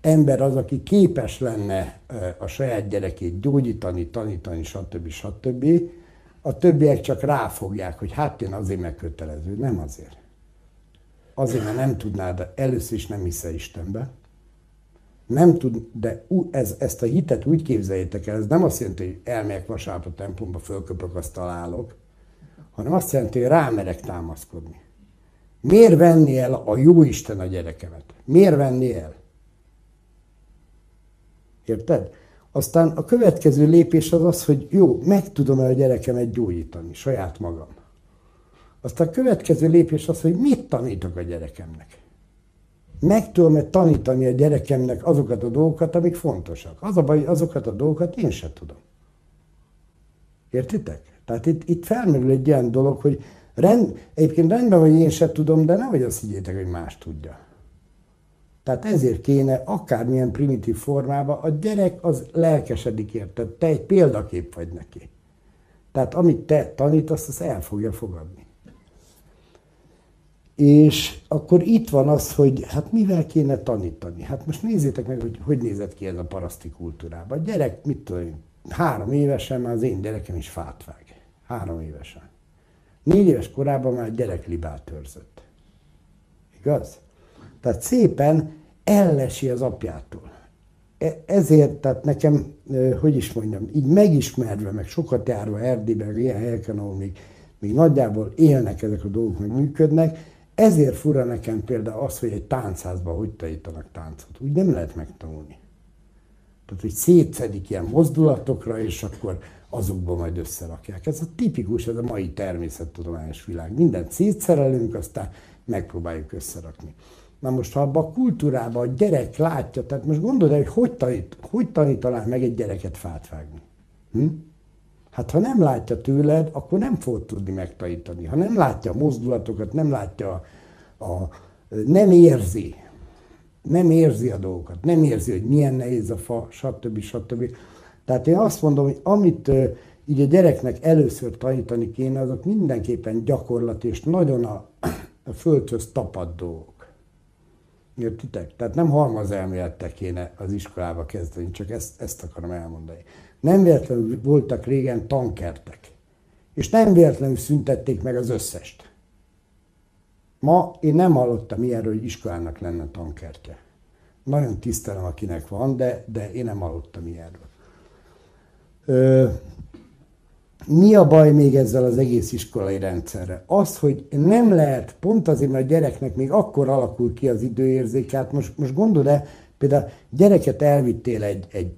ember az, aki képes lenne a saját gyerekét gyógyítani, tanítani, stb. stb. A többiek csak ráfogják, hogy hát én azért megkötelező. Nem azért. Azért, mert nem tudnád, először is nem hiszel Istenbe. Nem tud, de ez, ezt a hitet úgy képzeljétek el, ez nem azt jelenti, hogy elmegyek vasárnap a templomba, fölköpök, azt találok. hanem azt jelenti, hogy rámerek támaszkodni. Miért venni el a jó Isten a gyerekemet? Miért venni el? Érted? Aztán a következő lépés az az, hogy jó, meg tudom -e a gyerekemet gyógyítani, saját magam. Aztán a következő lépés az, hogy mit tanítok a gyerekemnek. Meg tudom-e tanítani a gyerekemnek azokat a dolgokat, amik fontosak. Az a baj, azokat a dolgokat én sem tudom. Értitek? Tehát itt, itt felmerül egy ilyen dolog, hogy rend, egyébként rendben, hogy én sem tudom, de nehogy azt higgyétek, hogy más tudja. Tehát ezért kéne akármilyen primitív formában, a gyerek az lelkesedik érted, te egy példakép vagy neki. Tehát amit te tanítasz, azt el fogja fogadni. És akkor itt van az, hogy hát mivel kéne tanítani. Hát most nézzétek meg, hogy hogy nézett ki ez a paraszti kultúrában. A gyerek, mit tudom három évesen már az én gyerekem is fát vág. Három évesen. Négy éves korában már gyerek libát törzött. Igaz? Tehát szépen ellesi az apjától. E, ezért, tehát nekem, hogy is mondjam, így megismerve, meg sokat járva Erdélyben, ilyen helyeken, ahol még, még nagyjából élnek ezek a dolgok, meg működnek, ezért fura nekem például az, hogy egy táncházban hogy tanítanak táncot. Úgy nem lehet megtanulni. Tehát, hogy szétszedik ilyen mozdulatokra, és akkor azokban majd összerakják. Ez a tipikus, ez a mai természettudományos világ. Mindent szétszerelünk, aztán megpróbáljuk összerakni. Na most, ha abban a kultúrában a gyerek látja, tehát most gondold hogy hogy, tanít, hogy tanítanál meg egy gyereket fát vágni? Hm? Hát ha nem látja tőled, akkor nem fog tudni megtanítani. Ha nem látja a mozdulatokat, nem látja a, a nem érzi, nem érzi a dolgokat, nem érzi, hogy milyen nehéz a fa, stb. stb. Tehát én azt mondom, hogy amit így a gyereknek először tanítani kéne, azok mindenképpen gyakorlat és nagyon a, a földhöz tapad dolgok. Értitek? Tehát nem halmaz elmélettel kéne az iskolába kezdeni, csak ezt, ezt akarom elmondani. Nem véletlenül voltak régen tankertek, és nem véletlenül szüntették meg az összest. Ma én nem hallottam ilyenről, hogy iskolának lenne tankertje. Nagyon tisztelem, akinek van, de, de én nem hallottam ilyenről. Ö, mi a baj még ezzel az egész iskolai rendszerre? Az, hogy nem lehet, pont azért, mert a gyereknek még akkor alakul ki az időérzék, hát most, most gondolod e például gyereket elvittél egy, egy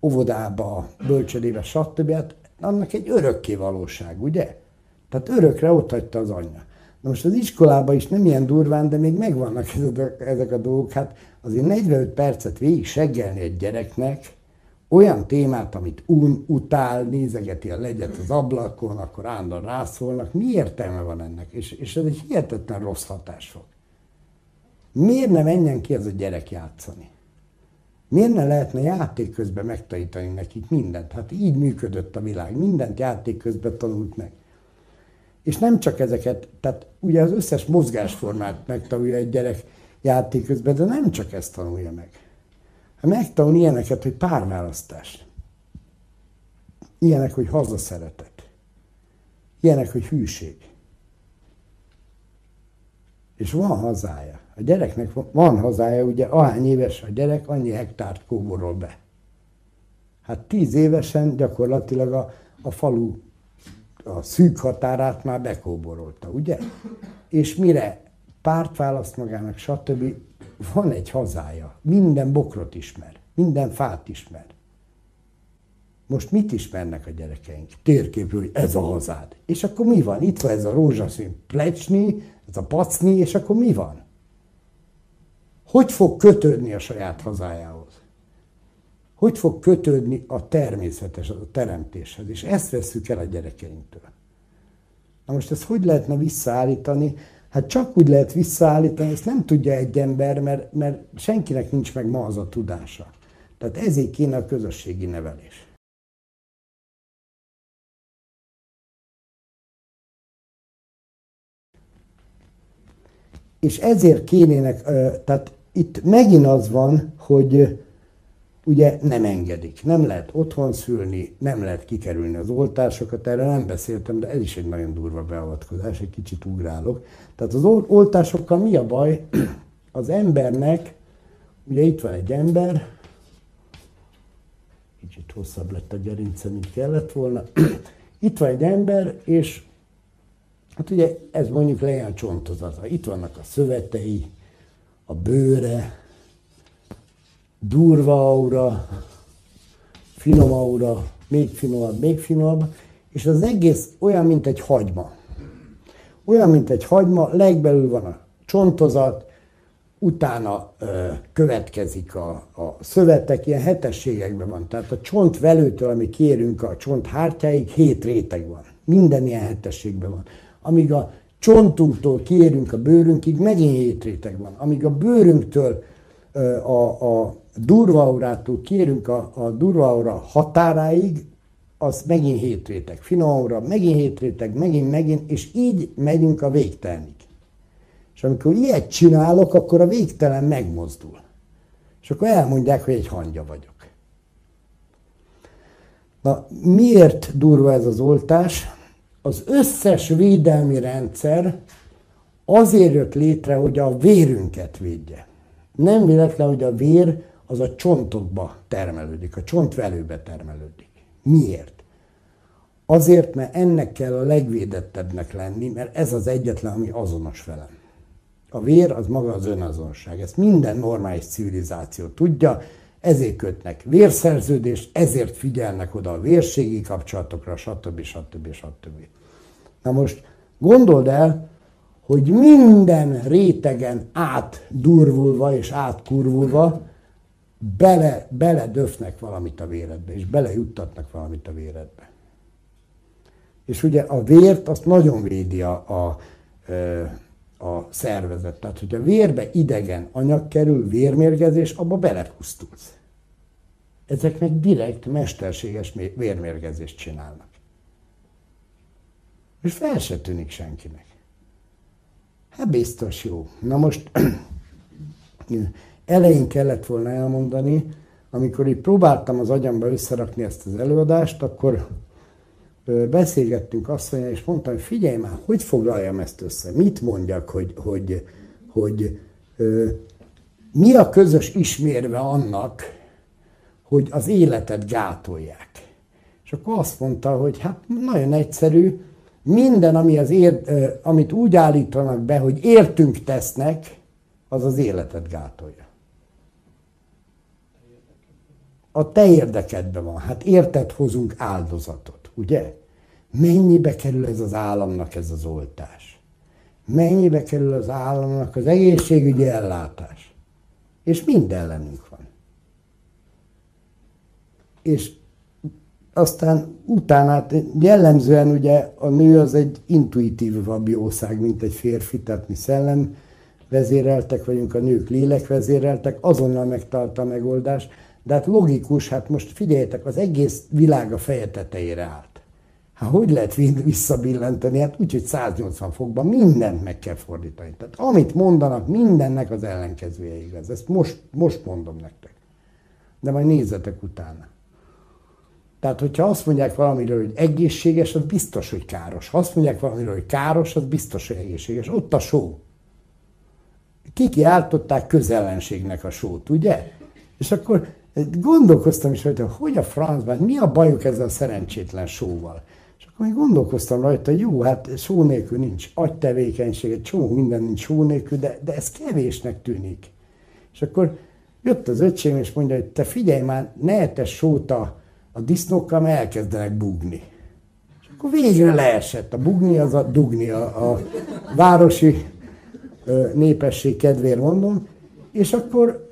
óvodába, bölcsödébe, stb. Hát annak egy örökké valóság, ugye? Tehát örökre ott hagyta az anyja. Na most az iskolában is nem ilyen durván, de még megvannak ezek a dolgok. Hát azért 45 percet végig seggelni egy gyereknek, olyan témát, amit un, utál, nézegeti a legyet az ablakon, akkor állandóan rászólnak. Mi értelme van ennek? És, és ez egy hihetetlen rossz hatás fog. Miért ne menjen ki az a gyerek játszani? Miért ne lehetne játék közben megtanítani nekik mindent? Hát így működött a világ, mindent játék közben tanult meg. És nem csak ezeket, tehát ugye az összes mozgásformát megtanulja egy gyerek játék közben, de nem csak ezt tanulja meg. Hát megtanul ilyeneket, hogy párválasztás. Ilyenek, hogy hazaszeretet. Ilyenek, hogy hűség. És van hazája. A gyereknek van hazája, ugye ahány éves a gyerek, annyi hektárt kóborol be. Hát tíz évesen gyakorlatilag a, a falu a szűk határát már bekóborolta, ugye? És mire párt választ magának, stb. Van egy hazája, minden bokrot ismer, minden fát ismer. Most mit ismernek a gyerekeink? Térképről, hogy ez a hazád. És akkor mi van? Itt van ez a rózsaszín plecsni, ez a pacni, és akkor mi van? Hogy fog kötődni a saját hazájához? Hogy fog kötődni a természetes, a teremtéshez? És ezt veszük el a gyerekeinktől. Na most ezt hogy lehetne visszaállítani? Hát csak úgy lehet visszaállítani, ezt nem tudja egy ember, mert, mert senkinek nincs meg ma az a tudása. Tehát ezért kéne a közösségi nevelés. És ezért kénének, tehát itt megint az van, hogy ugye nem engedik. Nem lehet otthon szülni, nem lehet kikerülni az oltásokat, erre nem beszéltem, de ez is egy nagyon durva beavatkozás, egy kicsit ugrálok. Tehát az oltásokkal mi a baj? (clears throat) Az embernek, ugye itt van egy ember, kicsit hosszabb lett a gerince, mint kellett volna. (clears throat) Itt van egy ember, és Hát ugye ez mondjuk a csontozata. Itt vannak a szövetei, a bőre, durva aura, finom aura, még finomabb, még finomabb, és az egész olyan, mint egy hagyma. Olyan, mint egy hagyma, legbelül van a csontozat, utána ö, következik a, a szövetek, ilyen hetességekben van. Tehát a csont velőtől, ami kérünk a csont hártyáig, hét réteg van. Minden ilyen hetességben van. Amíg a csontunktól kérünk a bőrünkig, megint hét réteg van. Amíg a bőrünktől a, a durva aurától kérünk a, a durva aura határáig, az megint hét réteg. Finom aura, megint hét réteg, megint, megint, és így megyünk a végtelenig. És amikor ilyet csinálok, akkor a végtelen megmozdul. És akkor elmondják, hogy egy hangya vagyok. Na, miért durva ez az oltás? Az összes védelmi rendszer azért jött létre, hogy a vérünket védje. Nem véletlen, hogy a vér az a csontokba termelődik, a csontvelőbe termelődik. Miért? Azért, mert ennek kell a legvédettebbnek lenni, mert ez az egyetlen, ami azonos velem. A vér az maga az önazonosság. Ezt minden normális civilizáció tudja, ezért kötnek vérszerződést, ezért figyelnek oda a vérségi kapcsolatokra, stb. stb. stb. Na most gondold el, hogy minden rétegen átdurvulva és átkurvulva bele, bele döfnek valamit a véredbe, és belejuttatnak valamit a véredbe. És ugye a vért azt nagyon védi a, a, a szervezet. Tehát, hogy a vérbe idegen anyag kerül, vérmérgezés, abba belepusztulsz. Ezeknek direkt mesterséges vérmérgezést csinálnak. És fel se tűnik senkinek. Hát biztos jó. Na most (clears throat) elején kellett volna elmondani, amikor itt próbáltam az agyamba összerakni ezt az előadást, akkor beszélgettünk asszonyra, és mondtam, hogy figyelj már, hogy foglaljam ezt össze? Mit mondjak, hogy, hogy, hogy ö, mi a közös ismérve annak, hogy az életet gátolják? És akkor azt mondta, hogy hát nagyon egyszerű, minden, ami az ér, amit úgy állítanak be, hogy értünk tesznek, az az életet gátolja. A te érdekedben van. Hát érted hozunk áldozatot, ugye? Mennyibe kerül ez az államnak ez az oltás? Mennyibe kerül az államnak az egészségügyi ellátás? És mind ellenünk. És aztán utána, hát jellemzően ugye a nő az egy intuitívabb jószág, mint egy férfi, tehát mi szellem vezéreltek vagyunk, a nők lélek vezéreltek, azonnal megtalálta a megoldást, de hát logikus, hát most figyeljetek, az egész világ a feje tetejére állt. Hát hogy lehet visszabillenteni? Hát úgy, hogy 180 fokban mindent meg kell fordítani. Tehát amit mondanak, mindennek az ellenkezője igaz. Ezt most, most mondom nektek. De majd nézzetek utána. Tehát, hogyha azt mondják valamiről, hogy egészséges, az biztos, hogy káros. Ha azt mondják valamiről, hogy káros, az biztos, hogy egészséges. Ott a só. Kikiáltották közellenségnek a sót, ugye? És akkor gondolkoztam is hogy hogy a francban, mi a bajuk ezzel a szerencsétlen sóval? És akkor még gondolkoztam rajta, jó, hát só nélkül nincs agytevékenység, egy csomó minden nincs só nélkül, de, de ez kevésnek tűnik. És akkor jött az öcsém, és mondja, hogy te figyelj már, ne etess sót a, a disznókkal, mert elkezdenek bugni. És akkor végre leesett. A bugni az a dugni, a, a városi népesség kedvéért mondom, és akkor,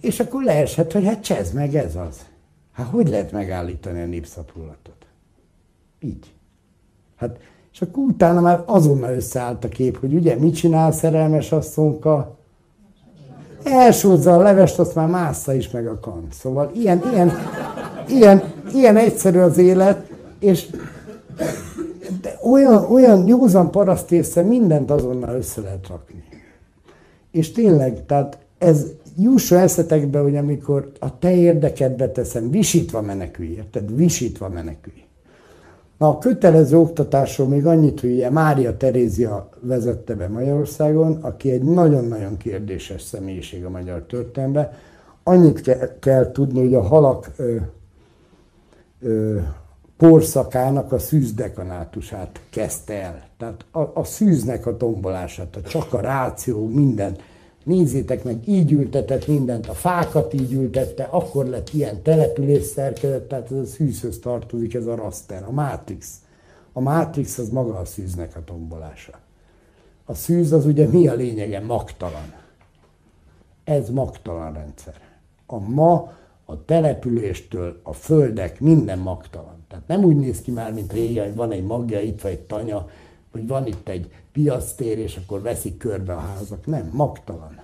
és akkor leesett, hogy hát csez meg ez az. Hát hogy lehet megállítani a népszapulatot? Így. Hát, és akkor utána már azonnal összeállt a kép, hogy ugye mit csinál szerelmes asszonka? Elsózza a levest, azt már másza is meg a kan. Szóval ilyen, ilyen, ilyen, ilyen egyszerű az élet, és de olyan, olyan józan parasztésze mindent azonnal össze lehet rakni. És tényleg, tehát ez jusson eszetekbe, hogy amikor a te érdekedbe teszem, visítva menekülj, érted? Visítva menekülj. A kötelező oktatásról még annyit, hogy ugye Mária Terézia vezette be Magyarországon, aki egy nagyon-nagyon kérdéses személyiség a magyar történelemben. Annyit ke- kell tudni, hogy a halak ö, ö, porszakának a szűzdekanátusát kezdte el. Tehát a, a szűznek a tombolását, a csak a ráció, mindent. Nézzétek meg, így ültetett mindent, a fákat így ültette, akkor lett ilyen település szerkezet, tehát ez a szűzhöz tartozik, ez a raster, a matrix. A matrix az maga a szűznek a tombolása. A szűz az ugye mi a lényege? Magtalan. Ez magtalan rendszer. A ma a településtől, a földek, minden magtalan. Tehát nem úgy néz ki már, mint régen, hogy van egy magja, itt vagy egy tanya, hogy van itt egy piactér, és akkor veszik körbe a házak. Nem, magtalan.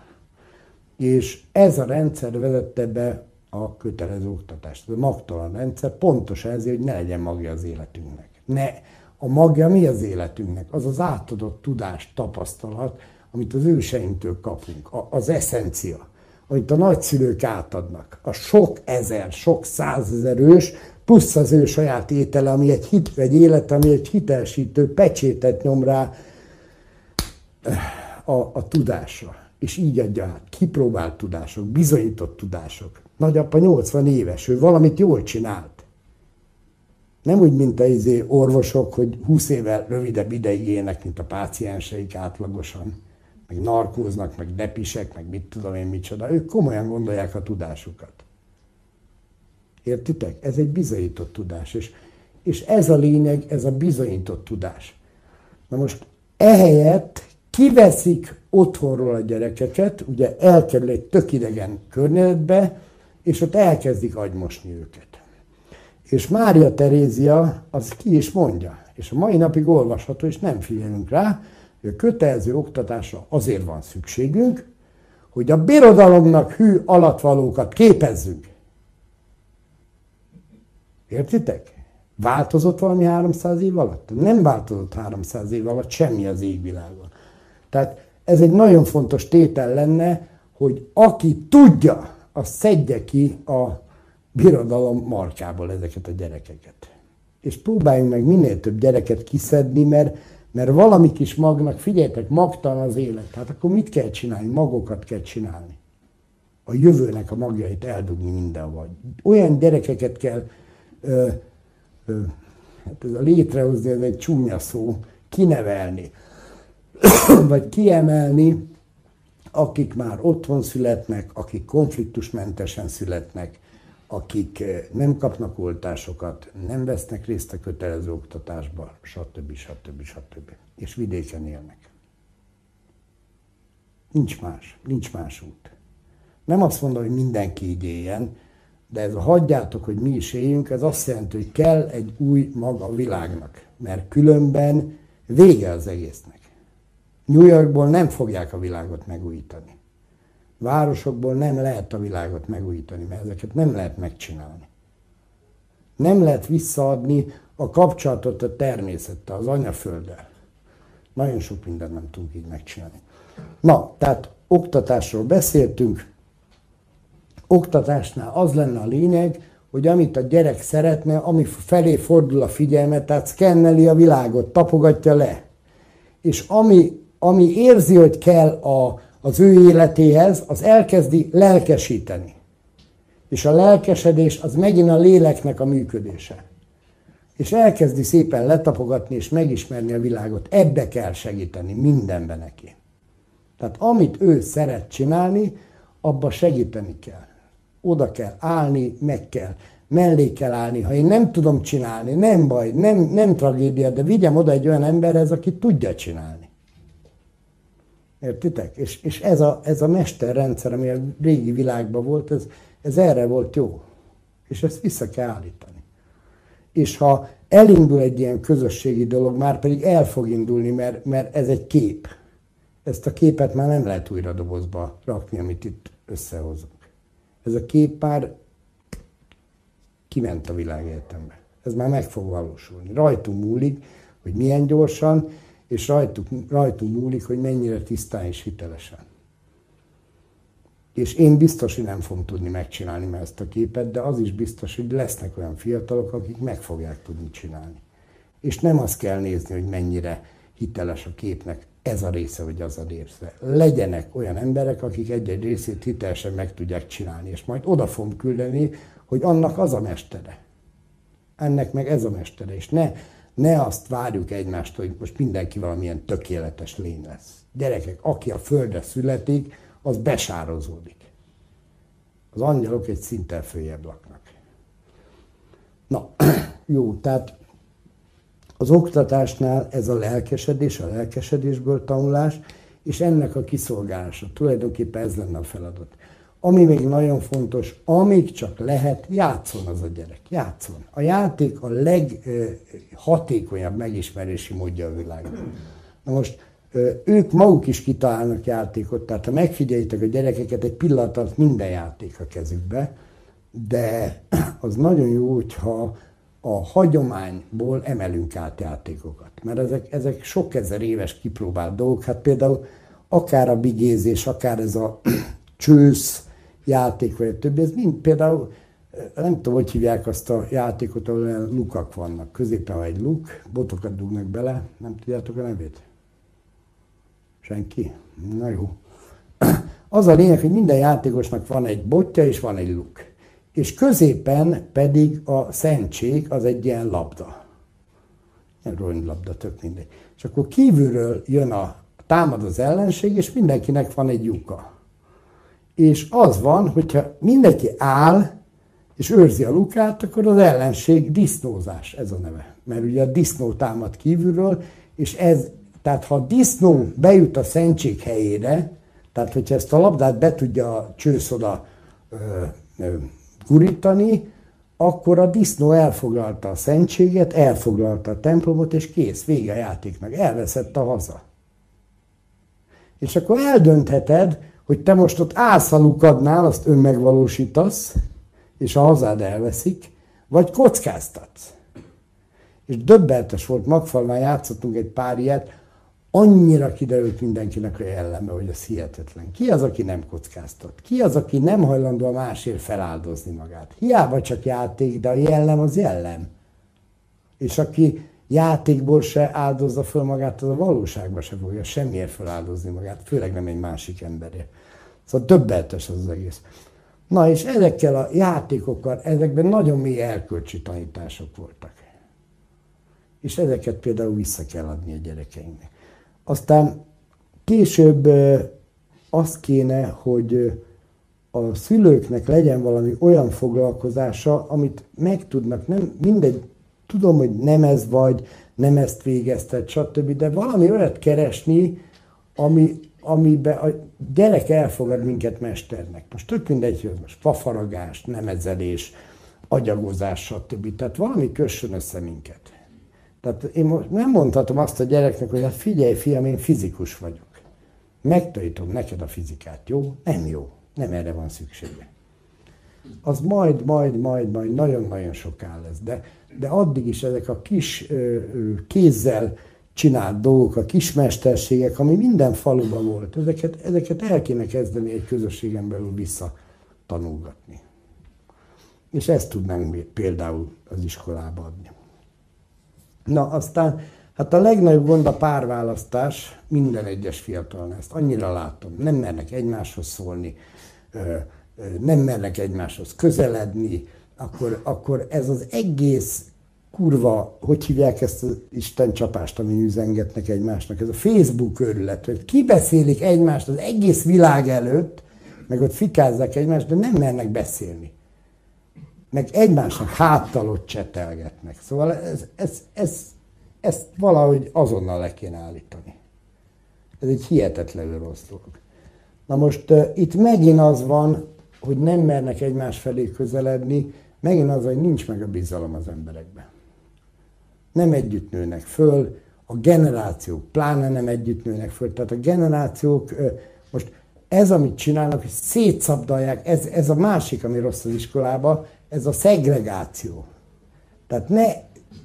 És ez a rendszer vezette be a kötelező oktatást. Ez a magtalan rendszer pontos ezért, hogy ne legyen magja az életünknek. Ne, a magja mi az életünknek? Az az átadott tudás, tapasztalat, amit az őseinktől kapunk, az eszencia, amit a nagyszülők átadnak. A sok ezer, sok százezer ős, plusz az ő saját étele, ami egy hit, egy élet, ami egy hitelsítő pecsétet nyom rá a, a tudásra. És így adja át. Kipróbált tudások, bizonyított tudások. Nagyapa 80 éves, ő valamit jól csinált. Nem úgy, mint a izé orvosok, hogy 20 évvel rövidebb ideig élnek, mint a pácienseik átlagosan. Meg narkóznak, meg depisek, meg mit tudom én micsoda. Ők komolyan gondolják a tudásukat. Értitek? Ez egy bizonyított tudás. És, és ez a lényeg, ez a bizonyított tudás. Na most ehelyett kiveszik otthonról a gyerekeket, ugye elkerül egy tök idegen környezetbe, és ott elkezdik agymosni őket. És Mária Terézia az ki is mondja, és a mai napig olvasható, és nem figyelünk rá, hogy a kötelező oktatásra azért van szükségünk, hogy a birodalomnak hű alatvalókat képezzünk. Értitek? Változott valami 300 év alatt? Nem változott 300 év alatt semmi az égvilágon. Tehát ez egy nagyon fontos tétel lenne, hogy aki tudja, az szedje ki a birodalom markából ezeket a gyerekeket. És próbáljunk meg minél több gyereket kiszedni, mert, mert valami kis magnak, figyeljetek, magtalan az élet. Hát akkor mit kell csinálni? Magokat kell csinálni. A jövőnek a magjait eldugni mindenhol. Olyan gyerekeket kell, ö, ö, hát ez a létrehozni, ez egy csúnya szó, kinevelni, (coughs) vagy kiemelni, akik már otthon születnek, akik konfliktusmentesen születnek, akik nem kapnak oltásokat, nem vesznek részt a kötelező oktatásba, stb. stb. stb. És vidéken élnek. Nincs más, nincs más út. Nem azt mondom, hogy mindenki így éljen, de ez a hagyjátok, hogy mi is éljünk, ez azt jelenti, hogy kell egy új maga világnak, mert különben vége az egésznek. New Yorkból nem fogják a világot megújítani. Városokból nem lehet a világot megújítani, mert ezeket nem lehet megcsinálni. Nem lehet visszaadni a kapcsolatot a természettel, az anyafölddel. Nagyon sok mindent nem tudunk így megcsinálni. Na, tehát oktatásról beszéltünk. Oktatásnál az lenne a lényeg, hogy amit a gyerek szeretne, ami felé fordul a figyelme, tehát szkenneli a világot, tapogatja le. És ami, ami érzi, hogy kell a, az ő életéhez, az elkezdi lelkesíteni. És a lelkesedés az megint a léleknek a működése. És elkezdi szépen letapogatni és megismerni a világot. Ebbe kell segíteni, mindenben neki. Tehát amit ő szeret csinálni, abba segíteni kell. Oda kell állni, meg kell. Mellé kell állni. Ha én nem tudom csinálni, nem baj, nem, nem tragédia, de vigyem oda egy olyan emberhez, aki tudja csinálni. Értitek? És, és ez, a, ez a mesterrendszer, ami a régi világban volt, ez, ez erre volt jó. És ezt vissza kell állítani. És ha elindul egy ilyen közösségi dolog, már pedig el fog indulni, mert, mert ez egy kép. Ezt a képet már nem lehet újra dobozba rakni, amit itt összehozunk. Ez a kép már kiment a világegyetembe. Ez már meg fog valósulni. Rajtunk múlik, hogy milyen gyorsan, és rajtuk, rajtunk múlik, hogy mennyire tisztán és hitelesen. És én biztos, hogy nem fogom tudni megcsinálni már ezt a képet, de az is biztos, hogy lesznek olyan fiatalok, akik meg fogják tudni csinálni. És nem azt kell nézni, hogy mennyire hiteles a képnek ez a része, vagy az a része. Legyenek olyan emberek, akik egy-egy részét hitelesen meg tudják csinálni, és majd oda fogom küldeni, hogy annak az a mestere. Ennek meg ez a mestere. És ne, ne azt várjuk egymástól, hogy most mindenki valamilyen tökéletes lény lesz. Gyerekek, aki a földre születik, az besározódik. Az angyalok egy szinten följebb laknak. Na, (clears throat) jó, tehát az oktatásnál ez a lelkesedés, a lelkesedésből tanulás, és ennek a kiszolgálása. Tulajdonképpen ez lenne a feladat. Ami még nagyon fontos, amíg csak lehet, játszon az a gyerek. Játszon. A játék a leghatékonyabb megismerési módja a világban. Na most ők maguk is kitalálnak játékot, tehát ha megfigyeljétek a gyerekeket, egy pillanat alatt minden játék a kezükbe, de az nagyon jó, hogyha a hagyományból emelünk át játékokat. Mert ezek, ezek sok ezer éves kipróbált dolgok. Hát például akár a bigézés, akár ez a (clears throat) csősz játék, vagy a többi, ez mind például, nem tudom, hogy hívják azt a játékot, ahol lukak vannak. Középen egy luk, botokat dugnak bele, nem tudjátok a nevét? Senki? Na jó. (clears throat) Az a lényeg, hogy minden játékosnak van egy botja és van egy luk és középen pedig a szentség az egy ilyen labda. Ilyen ronylabda, tök mindegy. És akkor kívülről jön a támad az ellenség, és mindenkinek van egy lyuka. És az van, hogyha mindenki áll, és őrzi a lukát, akkor az ellenség disznózás, ez a neve. Mert ugye a disznó támad kívülről, és ez, tehát ha a disznó bejut a szentség helyére, tehát hogyha ezt a labdát be tudja a csősz oda ö, ö, gurítani, akkor a disznó elfoglalta a szentséget, elfoglalta a templomot, és kész, vége a játéknak, elveszett a haza. És akkor eldöntheted, hogy te most ott állsz a lukadnál, azt önmegvalósítasz, és a hazád elveszik, vagy kockáztatsz. És döbbeltes volt, Magfalmán játszottunk egy pár ilyet, annyira kiderült mindenkinek a jelleme, hogy ez hihetetlen. Ki az, aki nem kockáztat? Ki az, aki nem hajlandó a másért feláldozni magát? Hiába csak játék, de a jellem az jellem. És aki játékból se áldozza föl magát, az a valóságban se fogja semmiért feláldozni magát, főleg nem egy másik emberért. Szóval többeltes az, az egész. Na és ezekkel a játékokkal, ezekben nagyon mély erkölcsi tanítások voltak. És ezeket például vissza kell adni a gyerekeinknek. Aztán később az kéne, hogy a szülőknek legyen valami olyan foglalkozása, amit megtudnak, nem mindegy, tudom, hogy nem ez vagy, nem ezt végezted, stb., de valami olyat keresni, ami, amiben a gyerek elfogad minket mesternek. Most tök mindegy, hogy most fafaragás, nemezelés, agyagozás, stb. Tehát valami kössön össze minket. Tehát én most nem mondhatom azt a gyereknek, hogy hát figyelj, fiam, én fizikus vagyok. Megtanítom neked a fizikát, jó? Nem jó. Nem erre van szüksége. Az majd, majd, majd, majd nagyon-nagyon soká lesz. De, de addig is ezek a kis ö, kézzel csinált dolgok, a kis mesterségek, ami minden faluban volt, ezeket, ezeket el kéne kezdeni egy közösségen belül vissza tanulgatni. És ezt tudnánk például az iskolába adni. Na aztán, hát a legnagyobb gond a párválasztás minden egyes fiatalnál, ezt annyira látom. Nem mernek egymáshoz szólni, nem mernek egymáshoz közeledni, akkor, akkor ez az egész kurva, hogy hívják ezt az Isten csapást, ami üzengetnek egymásnak, ez a Facebook őrület, hogy kibeszélik egymást az egész világ előtt, meg ott fikázzák egymást, de nem mernek beszélni meg egymásnak háttal ott csetelgetnek. Szóval ez, ez, ez, ezt valahogy azonnal le kéne állítani. Ez egy hihetetlenül rossz dolog. Na most uh, itt megint az van, hogy nem mernek egymás felé közeledni, megint az, hogy nincs meg a bizalom az emberekben. Nem együtt nőnek föl, a generációk pláne nem együtt nőnek föl. Tehát a generációk, uh, most ez, amit csinálnak, hogy szétszabdalják, ez, ez a másik, ami rossz az iskolában, ez a szegregáció. Tehát ne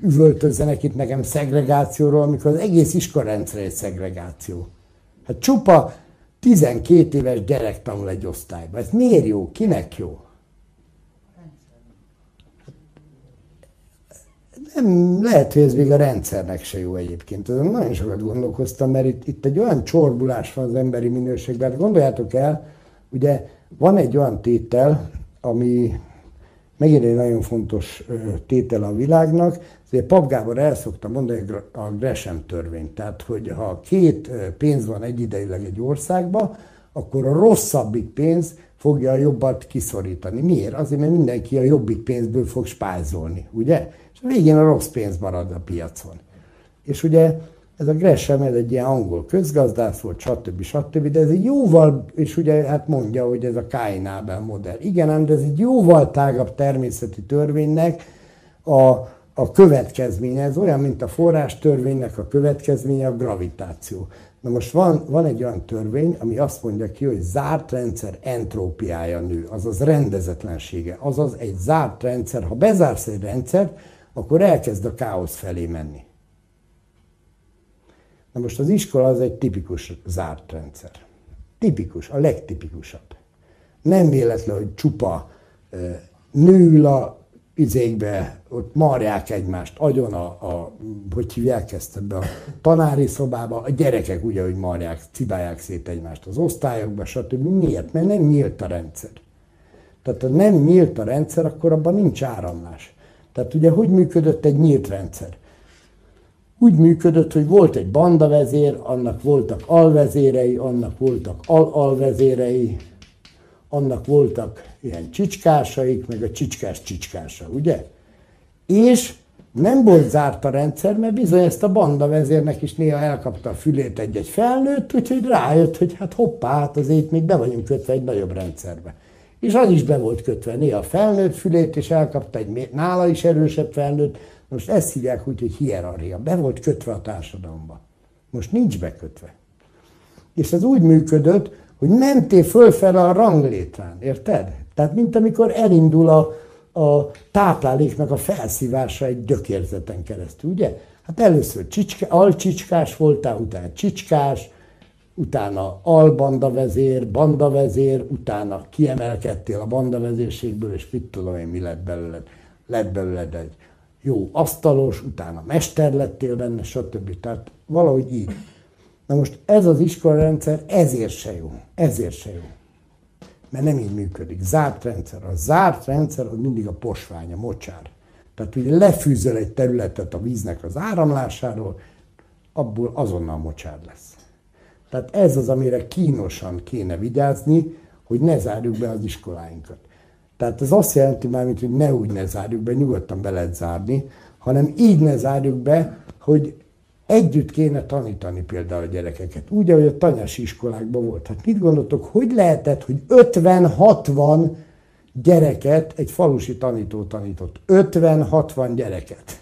üvöltözzenek itt nekem szegregációról, amikor az egész iskolarendszer egy szegregáció. Hát csupa 12 éves gyerek tanul egy osztályba. Ez miért jó? Kinek jó? Nem, lehet, hogy ez még a rendszernek se jó egyébként. Ezen nagyon sokat gondolkoztam, mert itt, itt egy olyan csorbulás van az emberi minőségben. Hát gondoljátok el, ugye van egy olyan tétel, ami megint egy nagyon fontos tétel a világnak. Azért Pap Gábor el szokta mondani a Gresham törvényt, tehát hogy ha két pénz van egyidejűleg egy országban, akkor a rosszabbik pénz fogja a jobbat kiszorítani. Miért? Azért, mert mindenki a jobbik pénzből fog spájzolni, ugye? És a végén a rossz pénz marad a piacon. És ugye ez a Gresham, ez egy ilyen angol közgazdász volt, stb. stb. De ez egy jóval, és ugye hát mondja, hogy ez a Abel modell. Igen, de ez egy jóval tágabb természeti törvénynek a, a következménye. Ez olyan, mint a forrás törvénynek a következménye a gravitáció. Na most van, van egy olyan törvény, ami azt mondja ki, hogy zárt rendszer entrópiája nő, azaz rendezetlensége. Azaz egy zárt rendszer, ha bezársz egy rendszert, akkor elkezd a káosz felé menni. Na most az iskola az egy tipikus zárt rendszer. Tipikus, a legtipikusabb. Nem véletlen, hogy csupa nő a izékbe, ott marják egymást, agyon a, a hogy hívják ezt ebbe a tanári szobába, a gyerekek ugye, hogy marják, cibálják szét egymást az osztályokba, stb. Miért? Mert nem nyílt a rendszer. Tehát ha nem nyílt a rendszer, akkor abban nincs áramlás. Tehát ugye hogy működött egy nyílt rendszer? úgy működött, hogy volt egy bandavezér, annak voltak alvezérei, annak voltak al-alvezérei, annak voltak ilyen csicskásaik, meg a csicskás csicskása, ugye? És nem volt zárt a rendszer, mert bizony ezt a banda vezérnek is néha elkapta a fülét egy-egy felnőtt, úgyhogy rájött, hogy hát hoppá, hát azért még be vagyunk kötve egy nagyobb rendszerbe. És az is be volt kötve néha a felnőtt fülét, és elkapta egy nála is erősebb felnőtt, most ezt hívják úgy, hogy hierarchia. Be volt kötve a társadalomba. Most nincs bekötve. És ez úgy működött, hogy mentél fölfele a ranglétrán, érted? Tehát mint amikor elindul a, a tápláléknak a felszívása egy gyökérzeten keresztül, ugye? Hát először csicska, alcsicskás voltál, utána csicskás, utána albandavezér, bandavezér, utána kiemelkedtél a bandavezérségből, és mit tudom én, mi lett belőled. Lett belőled egy jó asztalos, utána mester lettél benne, stb. Tehát valahogy így. Na most ez az iskolarendszer ezért se jó. Ezért se jó. Mert nem így működik. Zárt rendszer. A zárt rendszer az mindig a posvány, a mocsár. Tehát ugye lefűzöl egy területet a víznek az áramlásáról, abból azonnal mocsár lesz. Tehát ez az, amire kínosan kéne vigyázni, hogy ne zárjuk be az iskoláinkat. Tehát ez azt jelenti már, mint, hogy ne úgy ne zárjuk be, nyugodtan be lehet zárni, hanem így ne zárjuk be, hogy együtt kéne tanítani például a gyerekeket. Úgy, ahogy a tanyasi iskolákban volt. Hát mit gondoltok, hogy lehetett, hogy 50-60 gyereket egy falusi tanító tanított? 50-60 gyereket.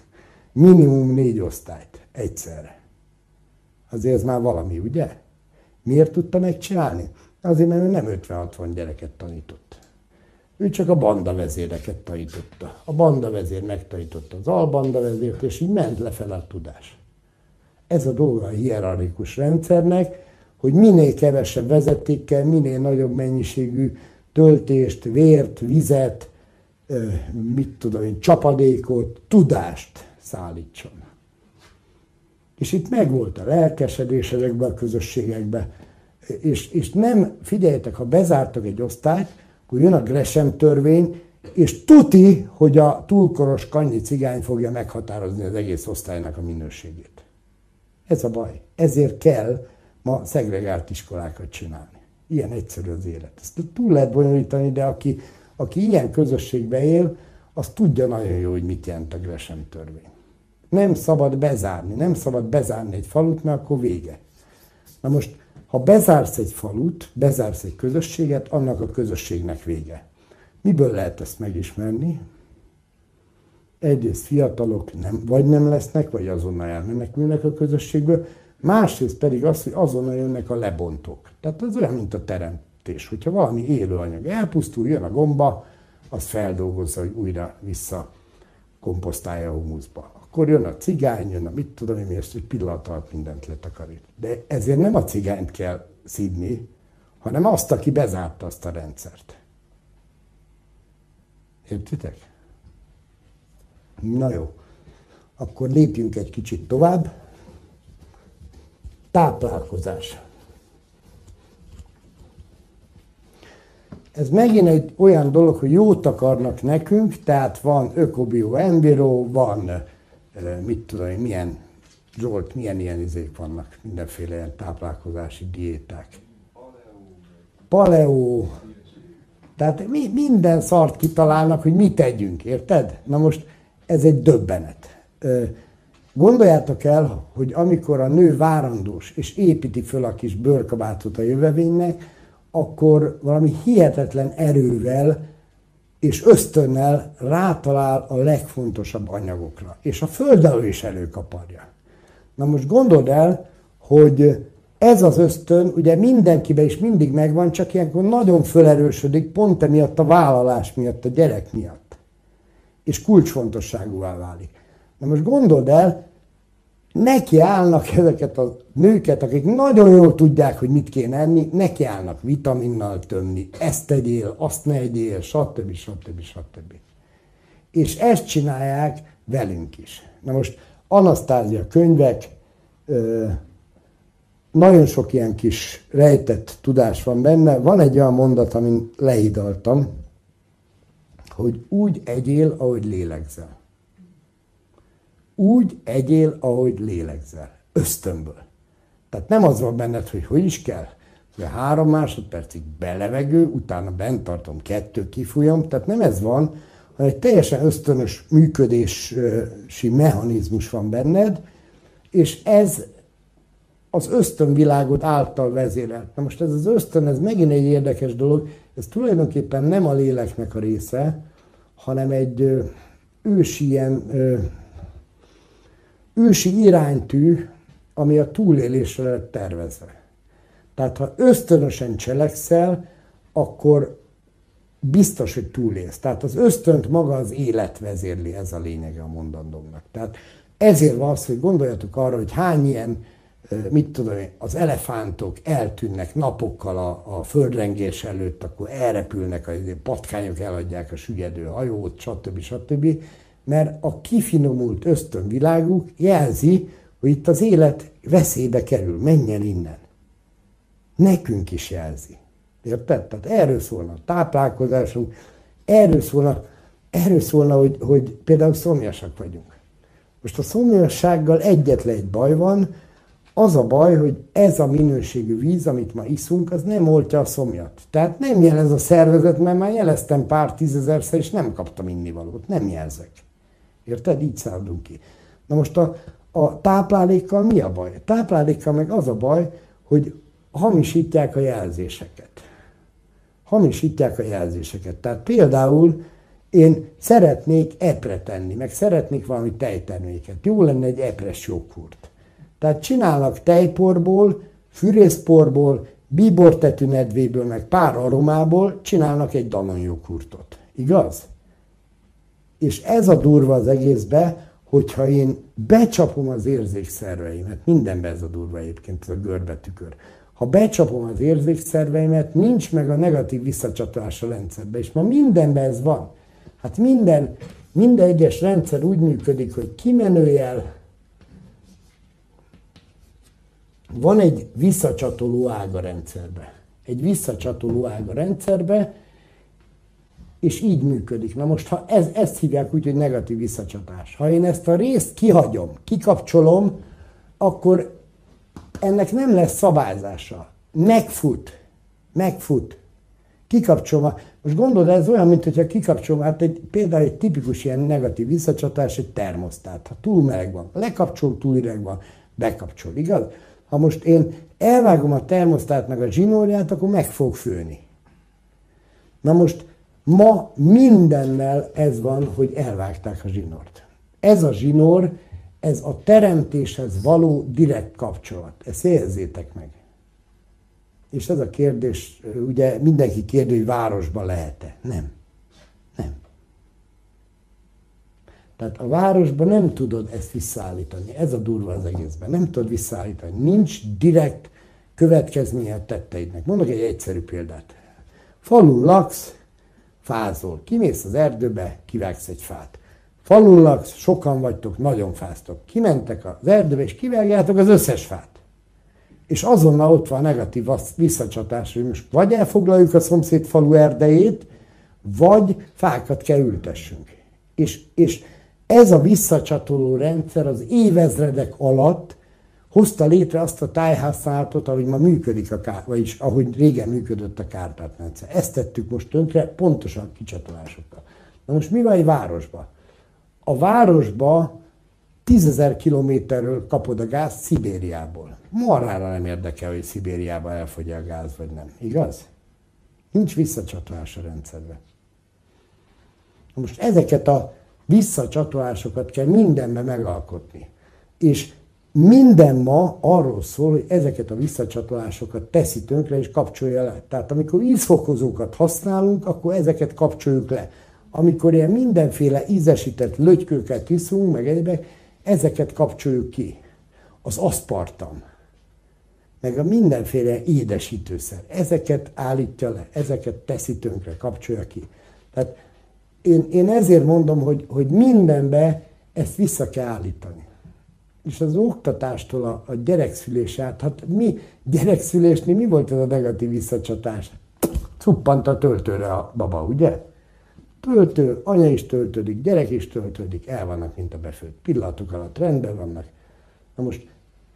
Minimum négy osztályt egyszerre. Azért ez már valami, ugye? Miért tudta megcsinálni? Azért, mert ő nem 50-60 gyereket tanított. Ő csak a banda vezéreket tanította. A banda vezér megtanította az albanda vezért, és így ment lefelé a tudás. Ez a dolga a hierarchikus rendszernek, hogy minél kevesebb vezetékkel, minél nagyobb mennyiségű töltést, vért, vizet, mit tudom én, csapadékot, tudást szállítson. És itt megvolt a lelkesedés ezekben a közösségekben, és, és nem, figyeljetek, ha bezártak egy osztályt, akkor jön a Gresham törvény, és tuti, hogy a túlkoros kanyi cigány fogja meghatározni az egész osztálynak a minőségét. Ez a baj. Ezért kell ma szegregált iskolákat csinálni. Ilyen egyszerű az élet. Ezt túl lehet bonyolítani, de aki, aki ilyen közösségbe él, az tudja nagyon jó, hogy mit jelent a Gresham törvény. Nem szabad bezárni, nem szabad bezárni egy falut, mert akkor vége. Na most ha bezársz egy falut, bezársz egy közösséget, annak a közösségnek vége. Miből lehet ezt megismerni? Egyrészt fiatalok nem, vagy nem lesznek, vagy azonnal elmenekülnek a közösségből, másrészt pedig az, hogy azonnal jönnek a lebontók. Tehát az olyan, mint a teremtés. Hogyha valami élőanyag elpusztul, jön a gomba, az feldolgozza, hogy újra vissza komposztálja a humuszba akkor jön a cigány, jön a mit tudom én, és egy pillanat alatt mindent letakarít. De ezért nem a cigányt kell szídni, hanem azt, aki bezárta azt a rendszert. Értitek? Na jó. Akkor lépjünk egy kicsit tovább. Táplálkozás. ez megint egy olyan dolog, hogy jót akarnak nekünk, tehát van Ökobio Enviro, van, mit tudom milyen, Zsolt, milyen ilyen izék vannak, mindenféle ilyen táplálkozási diéták. Paleo. Tehát mi, minden szart kitalálnak, hogy mit tegyünk, érted? Na most ez egy döbbenet. Gondoljátok el, hogy amikor a nő várandós és építi föl a kis bőrkabátot a jövevénynek, akkor valami hihetetlen erővel és ösztönnel rátalál a legfontosabb anyagokra. És a föld is előkaparja. Na most gondold el, hogy ez az ösztön ugye mindenkiben is mindig megvan, csak ilyenkor nagyon fölerősödik, pont emiatt a vállalás miatt, a gyerek miatt. És kulcsfontosságúvá válik. Na most gondold el, neki állnak ezeket a nőket, akik nagyon jól tudják, hogy mit kéne enni, neki állnak vitaminnal tömni, ezt tegyél, azt ne egyél, stb. stb. stb. És ezt csinálják velünk is. Na most Anasztázia könyvek, nagyon sok ilyen kis rejtett tudás van benne. Van egy olyan mondat, amin leidaltam, hogy úgy egyél, ahogy lélegzel úgy egyél, ahogy lélegzel. Ösztönből. Tehát nem az van benned, hogy hogy is kell, hogy három másodpercig belevegő, utána bent tartom, kettő kifújom, tehát nem ez van, hanem egy teljesen ösztönös működési mechanizmus van benned, és ez az ösztönvilágod által vezérelt. Na most ez az ösztön, ez megint egy érdekes dolog, ez tulajdonképpen nem a léleknek a része, hanem egy ősi ilyen ősi iránytű, ami a túlélésre lett tervezve. Tehát ha ösztönösen cselekszel, akkor biztos, hogy túlélsz. Tehát az ösztönt maga az élet vezérli, ez a lényege a mondandómnak. Tehát ezért van az, hogy gondoljatok arra, hogy hány ilyen, mit tudom én, az elefántok eltűnnek napokkal a, a földrengés előtt, akkor elrepülnek, a patkányok eladják a sügedő hajót, stb. stb mert a kifinomult ösztönviláguk jelzi, hogy itt az élet veszélybe kerül, menjen innen. Nekünk is jelzi. Érted? Tehát erről szólna a táplálkozásunk, erről szólna, erről szólna hogy, hogy például szomjasak vagyunk. Most a szomjassággal egyetlen egy baj van, az a baj, hogy ez a minőségű víz, amit ma iszunk, az nem oltja a szomjat. Tehát nem jelez a szervezet, mert már jeleztem pár tízezerszer, és nem kaptam innivalót. Nem jelzek. Érted? Így szállunk ki. Na most a, a táplálékkal mi a baj? A táplálékkal meg az a baj, hogy hamisítják a jelzéseket. Hamisítják a jelzéseket. Tehát például én szeretnék epre tenni, meg szeretnék valami tejterméket. Jó lenne egy epres joghurt. Tehát csinálnak tejporból, fűrészporból, bíbortetű nedvéből, meg pár aromából csinálnak egy danon joghurtot. Igaz? És ez a durva az egészbe, hogyha én becsapom az érzékszerveimet, mindenben ez a durva egyébként, ez a görbetükör. Ha becsapom az érzékszerveimet, nincs meg a negatív visszacsatolás a rendszerbe, és ma mindenben ez van. Hát minden, minden egyes rendszer úgy működik, hogy kimenőjel van egy visszacsatoló ág a rendszerbe. Egy visszacsatoló ág a rendszerbe, és így működik. Na most, ha ez, ezt hívják úgy, hogy negatív visszacsatás. Ha én ezt a részt kihagyom, kikapcsolom, akkor ennek nem lesz szabályzása. Megfut. Megfut. Kikapcsolom. Most gondolod, ez olyan, mint hogyha kikapcsolom, hát egy, például egy tipikus ilyen negatív visszacsatás, egy termosztát. Ha túl meleg van, lekapcsol, túl ideg van, bekapcsol, igaz? Ha most én elvágom a termosztátnak a zsinórját, akkor meg fog főni. Na most Ma mindennel ez van, hogy elvágták a zsinort. Ez a zsinór, ez a teremtéshez való direkt kapcsolat. Ezt érzétek meg. És ez a kérdés, ugye mindenki kérdő, hogy városban lehet-e. Nem. Tehát a városban nem tudod ezt visszaállítani. Ez a durva az egészben. Nem tudod visszaállítani. Nincs direkt következménye a tetteidnek. Mondok egy egyszerű példát. Falun laksz, fázol. Kimész az erdőbe, kivágsz egy fát. Falun laksz, sokan vagytok, nagyon fáztok. Kimentek az erdőbe, és kivágjátok az összes fát. és azonnal ott van a negatív visszacsatás, hogy most vagy elfoglaljuk a szomszéd falu erdejét, vagy fákat kell ültessünk. És, és ez a visszacsatoló rendszer az évezredek alatt hozta létre azt a tájhasználatot, ahogy ma működik a kár, vagyis ahogy régen működött a kárpátrendszer. Ezt tettük most tönkre, pontosan kicsatolásokkal. Na most mi van egy városban? A városba tízezer kilométerről kapod a gáz Szibériából. Marrára nem érdekel, hogy Szibériába elfogy a gáz, vagy nem. Igaz? Nincs visszacsatolás a rendszerbe. Most ezeket a visszacsatolásokat kell mindenbe megalkotni. És minden ma arról szól, hogy ezeket a visszacsatolásokat teszi tönkre és kapcsolja le. Tehát amikor ízfokozókat használunk, akkor ezeket kapcsoljuk le. Amikor ilyen mindenféle ízesített lögykőket iszunk, meg egyébek, ezeket kapcsoljuk ki. Az aszpartam, meg a mindenféle édesítőszer. Ezeket állítja le, ezeket teszi tönkre, kapcsolja ki. Tehát én, én ezért mondom, hogy, hogy mindenbe ezt vissza kell állítani. És az oktatástól a, a gyerekszülés át, hát mi gyerekszülésnél mi volt ez a negatív visszacsatás? Cuppant a töltőre a baba, ugye? Töltő, anya is töltődik, gyerek is töltődik, el vannak, mint a befőtt. Pillanatok alatt rendben vannak. Na most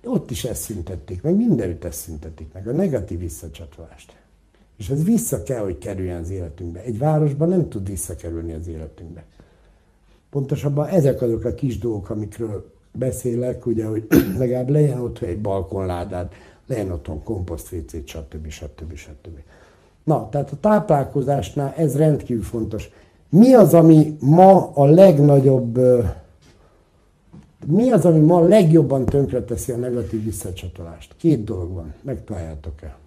ott is ezt szüntették meg, mindenütt ezt szüntették meg, a negatív visszacsatolást. És ez vissza kell, hogy kerüljen az életünkbe. Egy városban nem tud visszakerülni az életünkbe. Pontosabban ezek azok a kis dolgok, amikről beszélek, ugye, hogy (clears throat) legalább legyen ott egy balkonládád, legyen otthon komposztvécét, stb. stb. stb. Na, tehát a táplálkozásnál ez rendkívül fontos. Mi az, ami ma a legnagyobb, mi az, ami ma legjobban tönkreteszi a negatív visszacsatolást? Két dolog van, megtaláljátok el.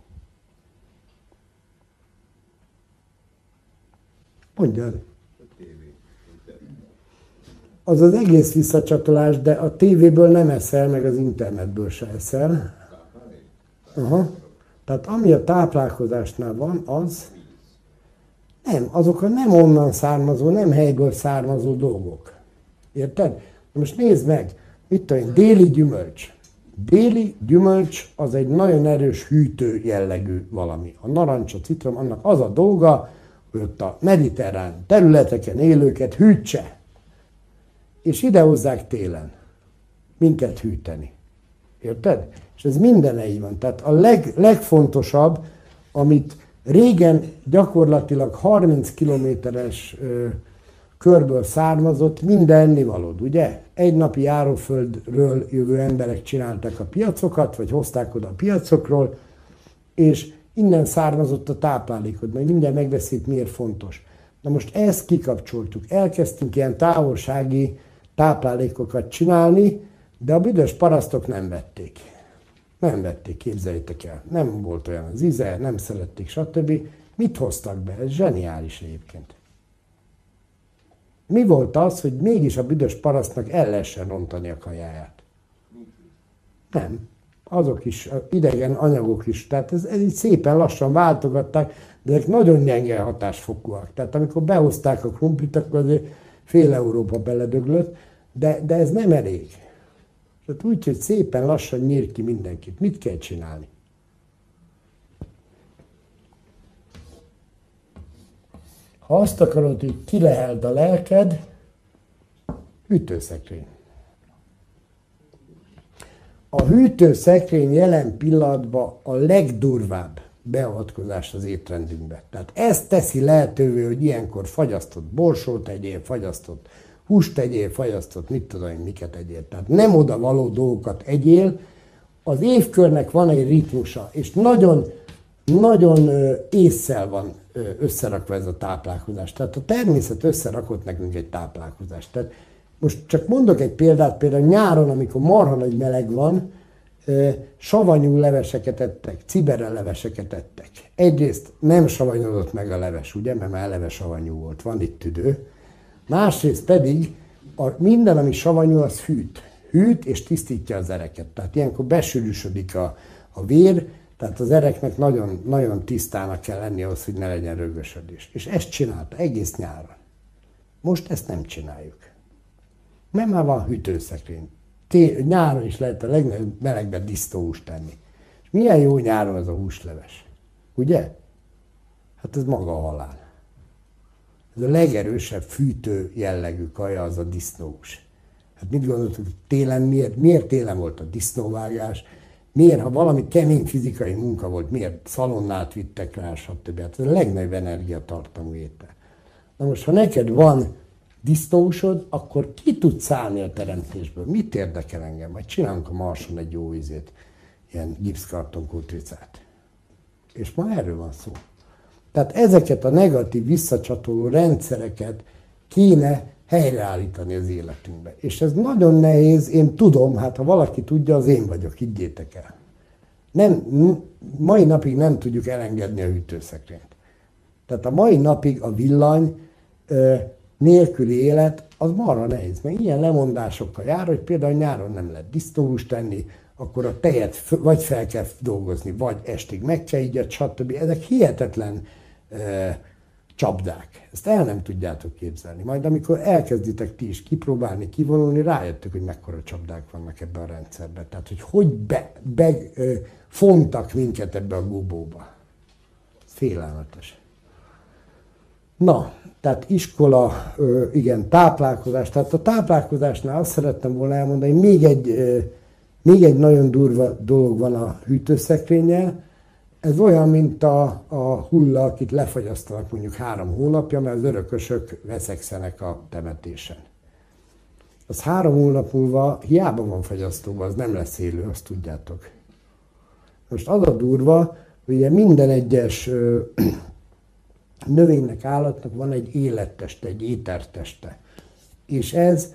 Mondja el. Az az egész visszacsatolás, de a tévéből nem eszel, meg az internetből se eszel. Aha. Tehát ami a táplálkozásnál van, az nem, azok a nem onnan származó, nem helyből származó dolgok. Érted? Most nézd meg, mit tudom déli gyümölcs. Déli gyümölcs az egy nagyon erős hűtő jellegű valami. A narancs, a citrom, annak az a dolga, ott a mediterrán területeken élőket hűtse. És ide hozzák télen. Minket hűteni. Érted? És ez minden így van. Tehát a leg, legfontosabb, amit régen gyakorlatilag 30 kilométeres körből származott, minden ennivalód, ugye? Egy napi járóföldről jövő emberek csinálták a piacokat, vagy hozták oda a piacokról, és innen származott a táplálékod, majd mindjárt megbeszélt, miért fontos. Na most ezt kikapcsoltuk, elkezdtünk ilyen távolsági táplálékokat csinálni, de a büdös parasztok nem vették. Nem vették, képzeljétek el. Nem volt olyan az íze, nem szerették, stb. Mit hoztak be? Ez zseniális egyébként. Mi volt az, hogy mégis a büdös parasztnak el lehessen rontani a kajáját? Nem azok is, idegen anyagok is. Tehát ez, ez így szépen lassan váltogatták, de ezek nagyon gyenge hatásfokúak. Tehát amikor behozták a krumplit, akkor azért fél Európa beledöglött, de, de ez nem elég. Tehát úgy, hogy szépen lassan nyír ki mindenkit. Mit kell csinálni? Ha azt akarod, hogy kileheld a lelked, ütőszekrény. A hűtőszekrény jelen pillanatban a legdurvább beavatkozás az étrendünkbe. Tehát ez teszi lehetővé, hogy ilyenkor fagyasztott borsót tegyél, fagyasztott húst tegyél, fagyasztott mit tudom én, miket egyél. Tehát nem oda való dolgokat egyél. Az évkörnek van egy ritmusa, és nagyon, nagyon észszel van összerakva ez a táplálkozás. Tehát a természet összerakott nekünk egy táplálkozást. Tehát most csak mondok egy példát, például nyáron, amikor marha nagy meleg van, savanyú leveseket ettek, cibere leveseket ettek. Egyrészt nem savanyodott meg a leves, ugye, mert már eleve savanyú volt, van itt tüdő. Másrészt pedig a, minden, ami savanyú, az hűt. Hűt és tisztítja az ereket. Tehát ilyenkor besűrűsödik a, a vér, tehát az ereknek nagyon, nagyon tisztának kell lenni ahhoz, hogy ne legyen rögösödés. És ezt csinálta egész nyáron. Most ezt nem csináljuk. Mert már van hűtőszekrény. Té- nyáron is lehet a legnagyobb melegben disztóhúst tenni. És milyen jó nyáron az a húsleves. Ugye? Hát ez maga a halál. Ez a legerősebb fűtő jellegű kaja az a disznóhús. Hát mit gondoltuk, télen miért, miért télen volt a disznóvágás, miért, ha valami kemény fizikai munka volt, miért szalonnát vittek rá, stb. Hát ez a legnagyobb energiatartamú étel. Na most, ha neked van disznósod, akkor ki tud szállni a teremtésből? Mit érdekel engem? Majd csinálunk a Marson egy jó izét, ilyen gipszkarton kutricát. És ma erről van szó. Tehát ezeket a negatív visszacsatoló rendszereket kéne helyreállítani az életünkbe. És ez nagyon nehéz, én tudom, hát ha valaki tudja, az én vagyok, higgyétek el. Nem, mai napig nem tudjuk elengedni a hűtőszekrényt. Tehát a mai napig a villany nélküli élet az marha nehéz, mert ilyen lemondásokkal jár, hogy például nyáron nem lehet disznóhúst tenni, akkor a tejet vagy fel kell dolgozni, vagy estig meg így, stb. Ezek hihetetlen e, csapdák. Ezt el nem tudjátok képzelni. Majd amikor elkezditek ti is kipróbálni, kivonulni, rájöttök, hogy mekkora csapdák vannak ebben a rendszerben. Tehát, hogy hogy be, be e, fontak minket ebbe a gubóba. Félelmetes. Na, tehát iskola, igen, táplálkozás. Tehát a táplálkozásnál azt szerettem volna elmondani, még egy még egy nagyon durva dolog van a hűtőszekrényel, ez olyan, mint a, a hulla, akit lefagyasztanak mondjuk három hónapja, mert az örökösök veszekszenek a temetésen. Az három hónap múlva hiába van fagyasztóban, az nem lesz élő, azt tudjátok. Most az a durva, hogy ugye minden egyes növénynek, állatnak van egy életteste, egy éterteste. És ez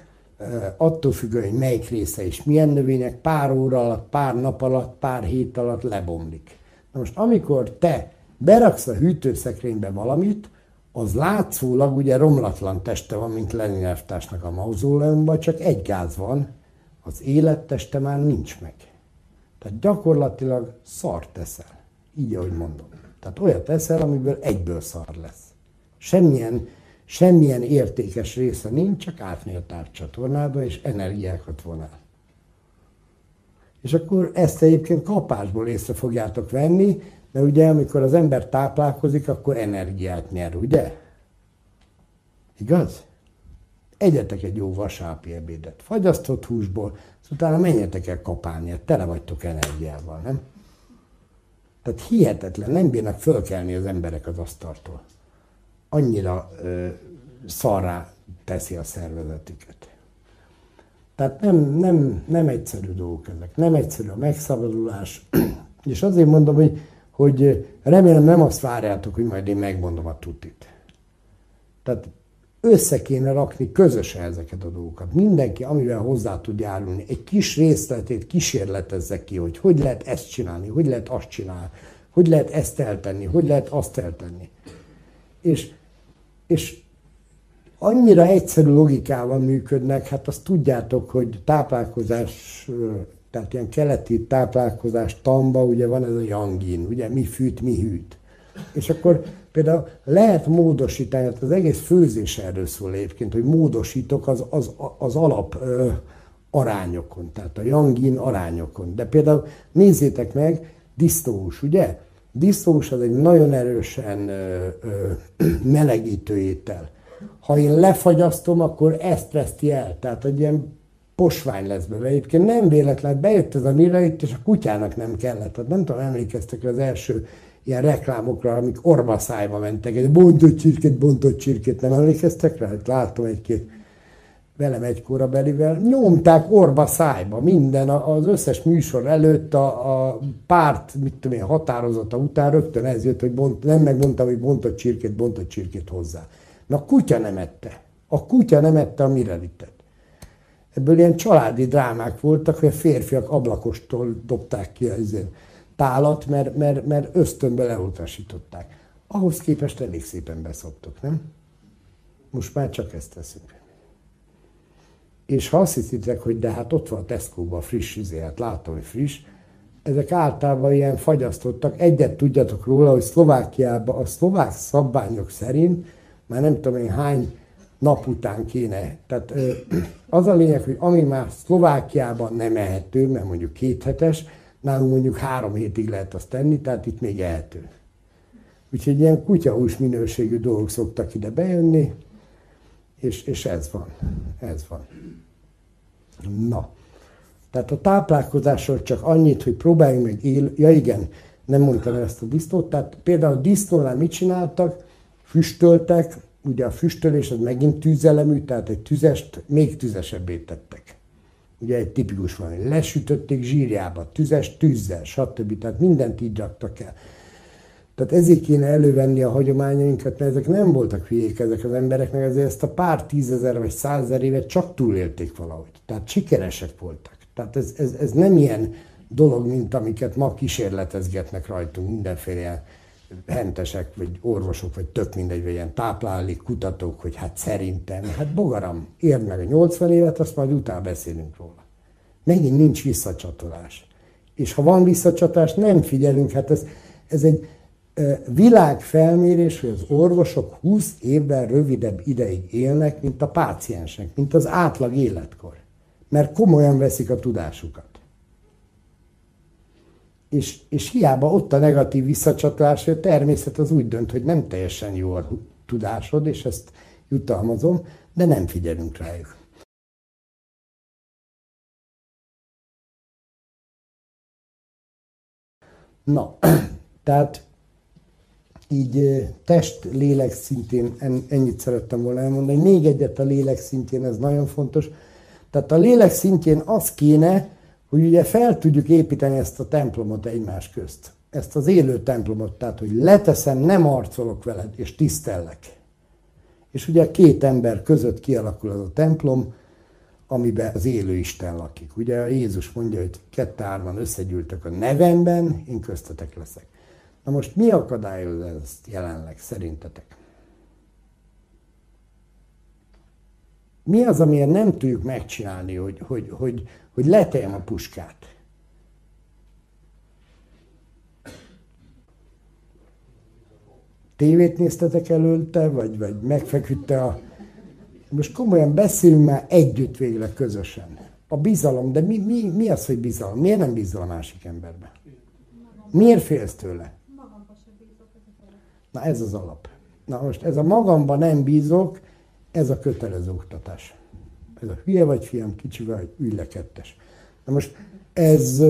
attól függően, hogy melyik része és milyen növények, pár óra alatt, pár nap alatt, pár hét alatt lebomlik. Na most amikor te beraksz a hűtőszekrénybe valamit, az látszólag ugye romlatlan teste van, mint Lenin a mauzóleumban, csak egy gáz van, az életteste már nincs meg. Tehát gyakorlatilag szart teszel. Így, ahogy mondom. Tehát olyat teszel, amiből egyből szar lesz. Semmilyen semmilyen értékes része nincs, csak átmegy a távcsatornába, és energiákat von. És akkor ezt egyébként kapásból észre fogjátok venni, de ugye amikor az ember táplálkozik, akkor energiát nyer, ugye? Igaz? Egyetek egy jó vasápi ebédet, fagyasztott húsból, és utána menjetek el kapálni, tele vagytok energiával, nem? Tehát hihetetlen, nem bírnak fölkelni az emberek az asztaltól annyira ö, szarrá teszi a szervezetüket. Tehát nem, nem, nem egyszerű dolgok ezek, nem egyszerű a megszabadulás, (clears throat) és azért mondom, hogy, hogy remélem nem azt várjátok, hogy majd én megmondom a tutit. Tehát össze kéne rakni közösen ezeket a dolgokat. Mindenki, amivel hozzá tud járulni, egy kis részletét kísérletezze ki, hogy hogy lehet ezt csinálni, hogy lehet azt csinálni, hogy lehet ezt eltenni, hogy lehet azt eltenni. És és annyira egyszerű logikával működnek, hát azt tudjátok, hogy táplálkozás, tehát ilyen keleti táplálkozás tamba, ugye van ez a yangin, ugye mi fűt, mi hűt. És akkor például lehet módosítani, hát az egész főzés erről szól egyébként, hogy módosítok az, az, az alap ö, arányokon, tehát a yangin arányokon. De például nézzétek meg, disznóhús, ugye? Disznós az egy nagyon erősen ö, ö, (clears throat) melegítő étel. Ha én lefagyasztom, akkor ezt veszti el. Tehát egy ilyen posvány lesz belőle. Egyébként nem véletlen, bejött ez a mire itt, és a kutyának nem kellett. Tehát nem tudom, emlékeztek az első ilyen reklámokra, amik orvaszájba mentek. Egy bontott csirkét, bontott csirkét, nem emlékeztek rá? Hát látom egy-két velem egy korabelivel, nyomták orba szájba minden, az összes műsor előtt a, a párt, mit tudom én, határozata után rögtön ez jött, hogy bont, nem megmondtam, hogy bontott csirkét, bontott csirkét hozzá. Na a kutya nem ette. A kutya nem ette a mirelitet. Ebből ilyen családi drámák voltak, hogy a férfiak ablakostól dobták ki az tálat, mert, mert, mert ösztönbe leutasították. Ahhoz képest elég szépen beszoptok, nem? Most már csak ezt teszünk. És ha azt hiszitek, hogy de hát ott van a Tesco-ban friss izé, hát látom, hogy friss, ezek általában ilyen fagyasztottak. Egyet tudjatok róla, hogy Szlovákiában a szlovák szabványok szerint már nem tudom én hány nap után kéne. Tehát az a lényeg, hogy ami már Szlovákiában nem ehető, mert mondjuk kéthetes, Nálunk mondjuk három hétig lehet azt tenni, tehát itt még ehető. Úgyhogy ilyen kutyahús minőségű dolgok szoktak ide bejönni, és, és ez van. Ez van. Na. Tehát a táplálkozásról csak annyit, hogy próbáljunk meg él... Ja igen, nem mondtam ezt a disztót. Tehát például a disztónál mit csináltak? Füstöltek, ugye a füstölés az megint tűzelemű, tehát egy tüzest még tüzesebbé tettek. Ugye egy tipikus van, lesütötték zsírjába, tüzes tűzzel, stb. Tehát mindent így raktak el. Tehát ezért kéne elővenni a hagyományainkat, mert ezek nem voltak hülyék ezek az emberek, meg ezért ezt a pár tízezer vagy százezer évet csak túlélték valahogy. Tehát sikeresek voltak. Tehát ez, ez, ez nem ilyen dolog, mint amiket ma kísérletezgetnek rajtunk mindenféle hentesek, vagy orvosok, vagy tök mindegy, vagy ilyen táplálék kutatók, hogy hát szerintem, hát bogaram, érd meg a 80 évet, azt majd utána beszélünk róla. Megint nincs visszacsatolás. És ha van visszacsatolás, nem figyelünk, hát ez, ez egy világfelmérés, hogy az orvosok 20 évvel rövidebb ideig élnek, mint a páciensek, mint az átlag életkor. Mert komolyan veszik a tudásukat és, és hiába ott a negatív visszacsatolás, hogy a természet az úgy dönt, hogy nem teljesen jó a tudásod, és ezt jutalmazom, de nem figyelünk rájuk. Na, (clears throat) tehát így test, lélek szintén ennyit szerettem volna elmondani. Még egyet a lélek szintjén, ez nagyon fontos. Tehát a lélek szintjén az kéne, hogy ugye fel tudjuk építeni ezt a templomot egymás közt. Ezt az élő templomot, tehát hogy leteszem, nem arcolok veled, és tisztellek. És ugye két ember között kialakul az a templom, amiben az élő Isten lakik. Ugye Jézus mondja, hogy kett-hárman összegyűltek a nevemben, én köztetek leszek. Na most mi akadályoz ezt jelenleg szerintetek? Mi az, amiért nem tudjuk megcsinálni, hogy, hogy, hogy, hogy leteljem a puskát. Tévét néztetek előtte, vagy, vagy megfeküdte a... Most komolyan beszélünk már együtt végre közösen. A bizalom, de mi, mi, mi az, hogy bizalom? Miért nem bízol a másik emberbe? Miért félsz tőle? Na ez az alap. Na most ez a magamba nem bízok, ez a kötelező oktatás ez a hülye vagy fiam, kicsi vagy, ülj le kettes. Na most ez,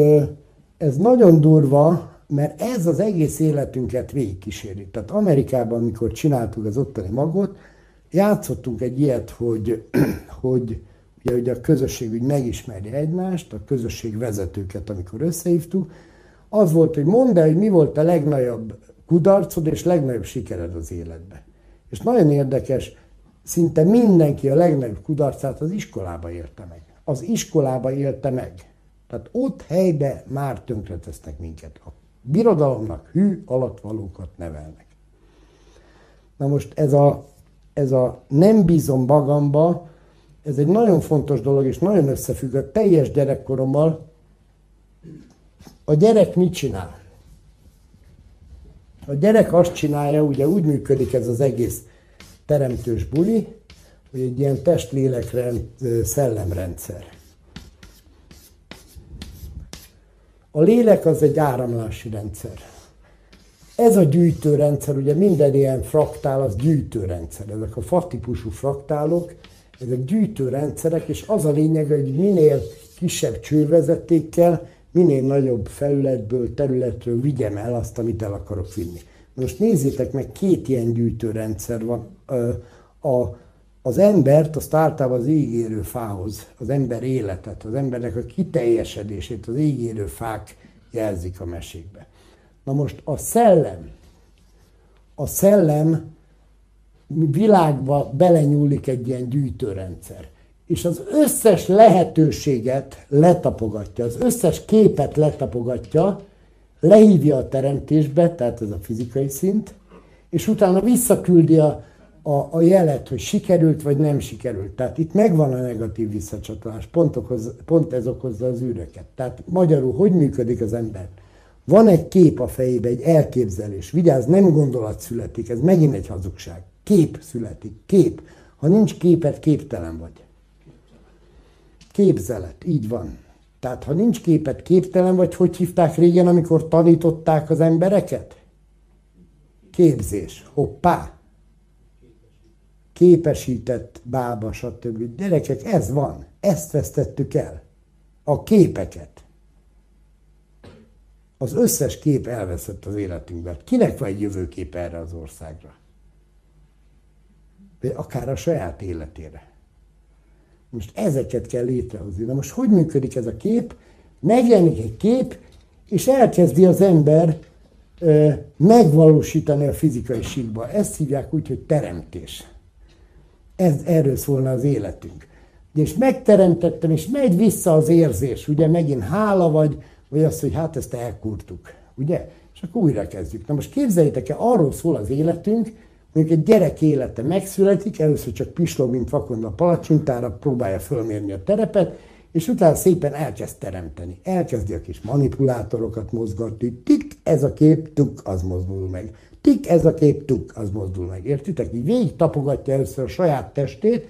ez nagyon durva, mert ez az egész életünket végigkíséri. Tehát Amerikában, amikor csináltuk az ottani magot, játszottunk egy ilyet, hogy, (clears throat) hogy, ugye, hogy a közösség úgy megismerje egymást, a közösség vezetőket, amikor összehívtuk, az volt, hogy mondd el, hogy mi volt a legnagyobb kudarcod és legnagyobb sikered az életben. És nagyon érdekes, szinte mindenki a legnagyobb kudarcát az iskolába élte meg. Az iskolába élte meg. Tehát ott helybe már tönkretesznek minket. A birodalomnak hű alatvalókat nevelnek. Na most ez a, ez a nem bízom magamba, ez egy nagyon fontos dolog, és nagyon összefügg a teljes gyerekkorommal. A gyerek mit csinál? A gyerek azt csinálja, ugye úgy működik ez az egész teremtős buli, hogy egy ilyen testlélek szellemrendszer. A lélek az egy áramlási rendszer. Ez a gyűjtőrendszer, ugye minden ilyen fraktál az gyűjtőrendszer. Ezek a fa-típusú fraktálok, ezek gyűjtőrendszerek, és az a lényeg, hogy minél kisebb csővezetékkel, minél nagyobb felületből, területről vigyem el azt, amit el akarok vinni. Most nézzétek meg, két ilyen gyűjtőrendszer van. A, az embert azt általában az ígérő fához, az ember életet, az embernek a kiteljesedését az ígérő fák jelzik a mesékbe. Na most a szellem, a szellem világba belenyúlik egy ilyen gyűjtőrendszer. És az összes lehetőséget letapogatja, az összes képet letapogatja, lehívja a teremtésbe, tehát ez a fizikai szint, és utána visszaküldi a, a, a jelet, hogy sikerült vagy nem sikerült. Tehát itt megvan a negatív visszacsatolás, pont, okoz, pont ez okozza az űröket. Tehát magyarul, hogy működik az ember? Van egy kép a fejébe, egy elképzelés. Vigyázz, nem gondolat születik, ez megint egy hazugság. Kép születik, kép. Ha nincs képet, képtelen vagy. Képzelet, így van. Tehát ha nincs képet, képtelen vagy, hogy hívták régen, amikor tanították az embereket? Képzés. Hoppá! Képesített bába, stb. Gyerekek, ez van. Ezt vesztettük el. A képeket. Az összes kép elveszett az életünkben. Kinek van egy jövőkép erre az országra? De akár a saját életére. Most ezeket kell létrehozni. Na most hogy működik ez a kép? Megjelenik egy kép, és elkezdi az ember ö, megvalósítani a fizikai síkba. Ezt hívják úgy, hogy teremtés. Ez, erről szólna az életünk. És megteremtettem, és megy vissza az érzés, ugye megint hála vagy, vagy az, hogy hát ezt elkurtuk, ugye? És akkor újra kezdjük. Na most képzeljétek el, arról szól az életünk, Mondjuk egy gyerek élete megszületik, először csak pislog, mint vakond a palacsintára, próbálja fölmérni a terepet, és utána szépen elkezd teremteni. Elkezdi a kis manipulátorokat mozgatni. Tik, ez a kép, tuk, az mozdul meg. Tik, ez a kép, tuk, az mozdul meg. Értitek? Így végig tapogatja először a saját testét,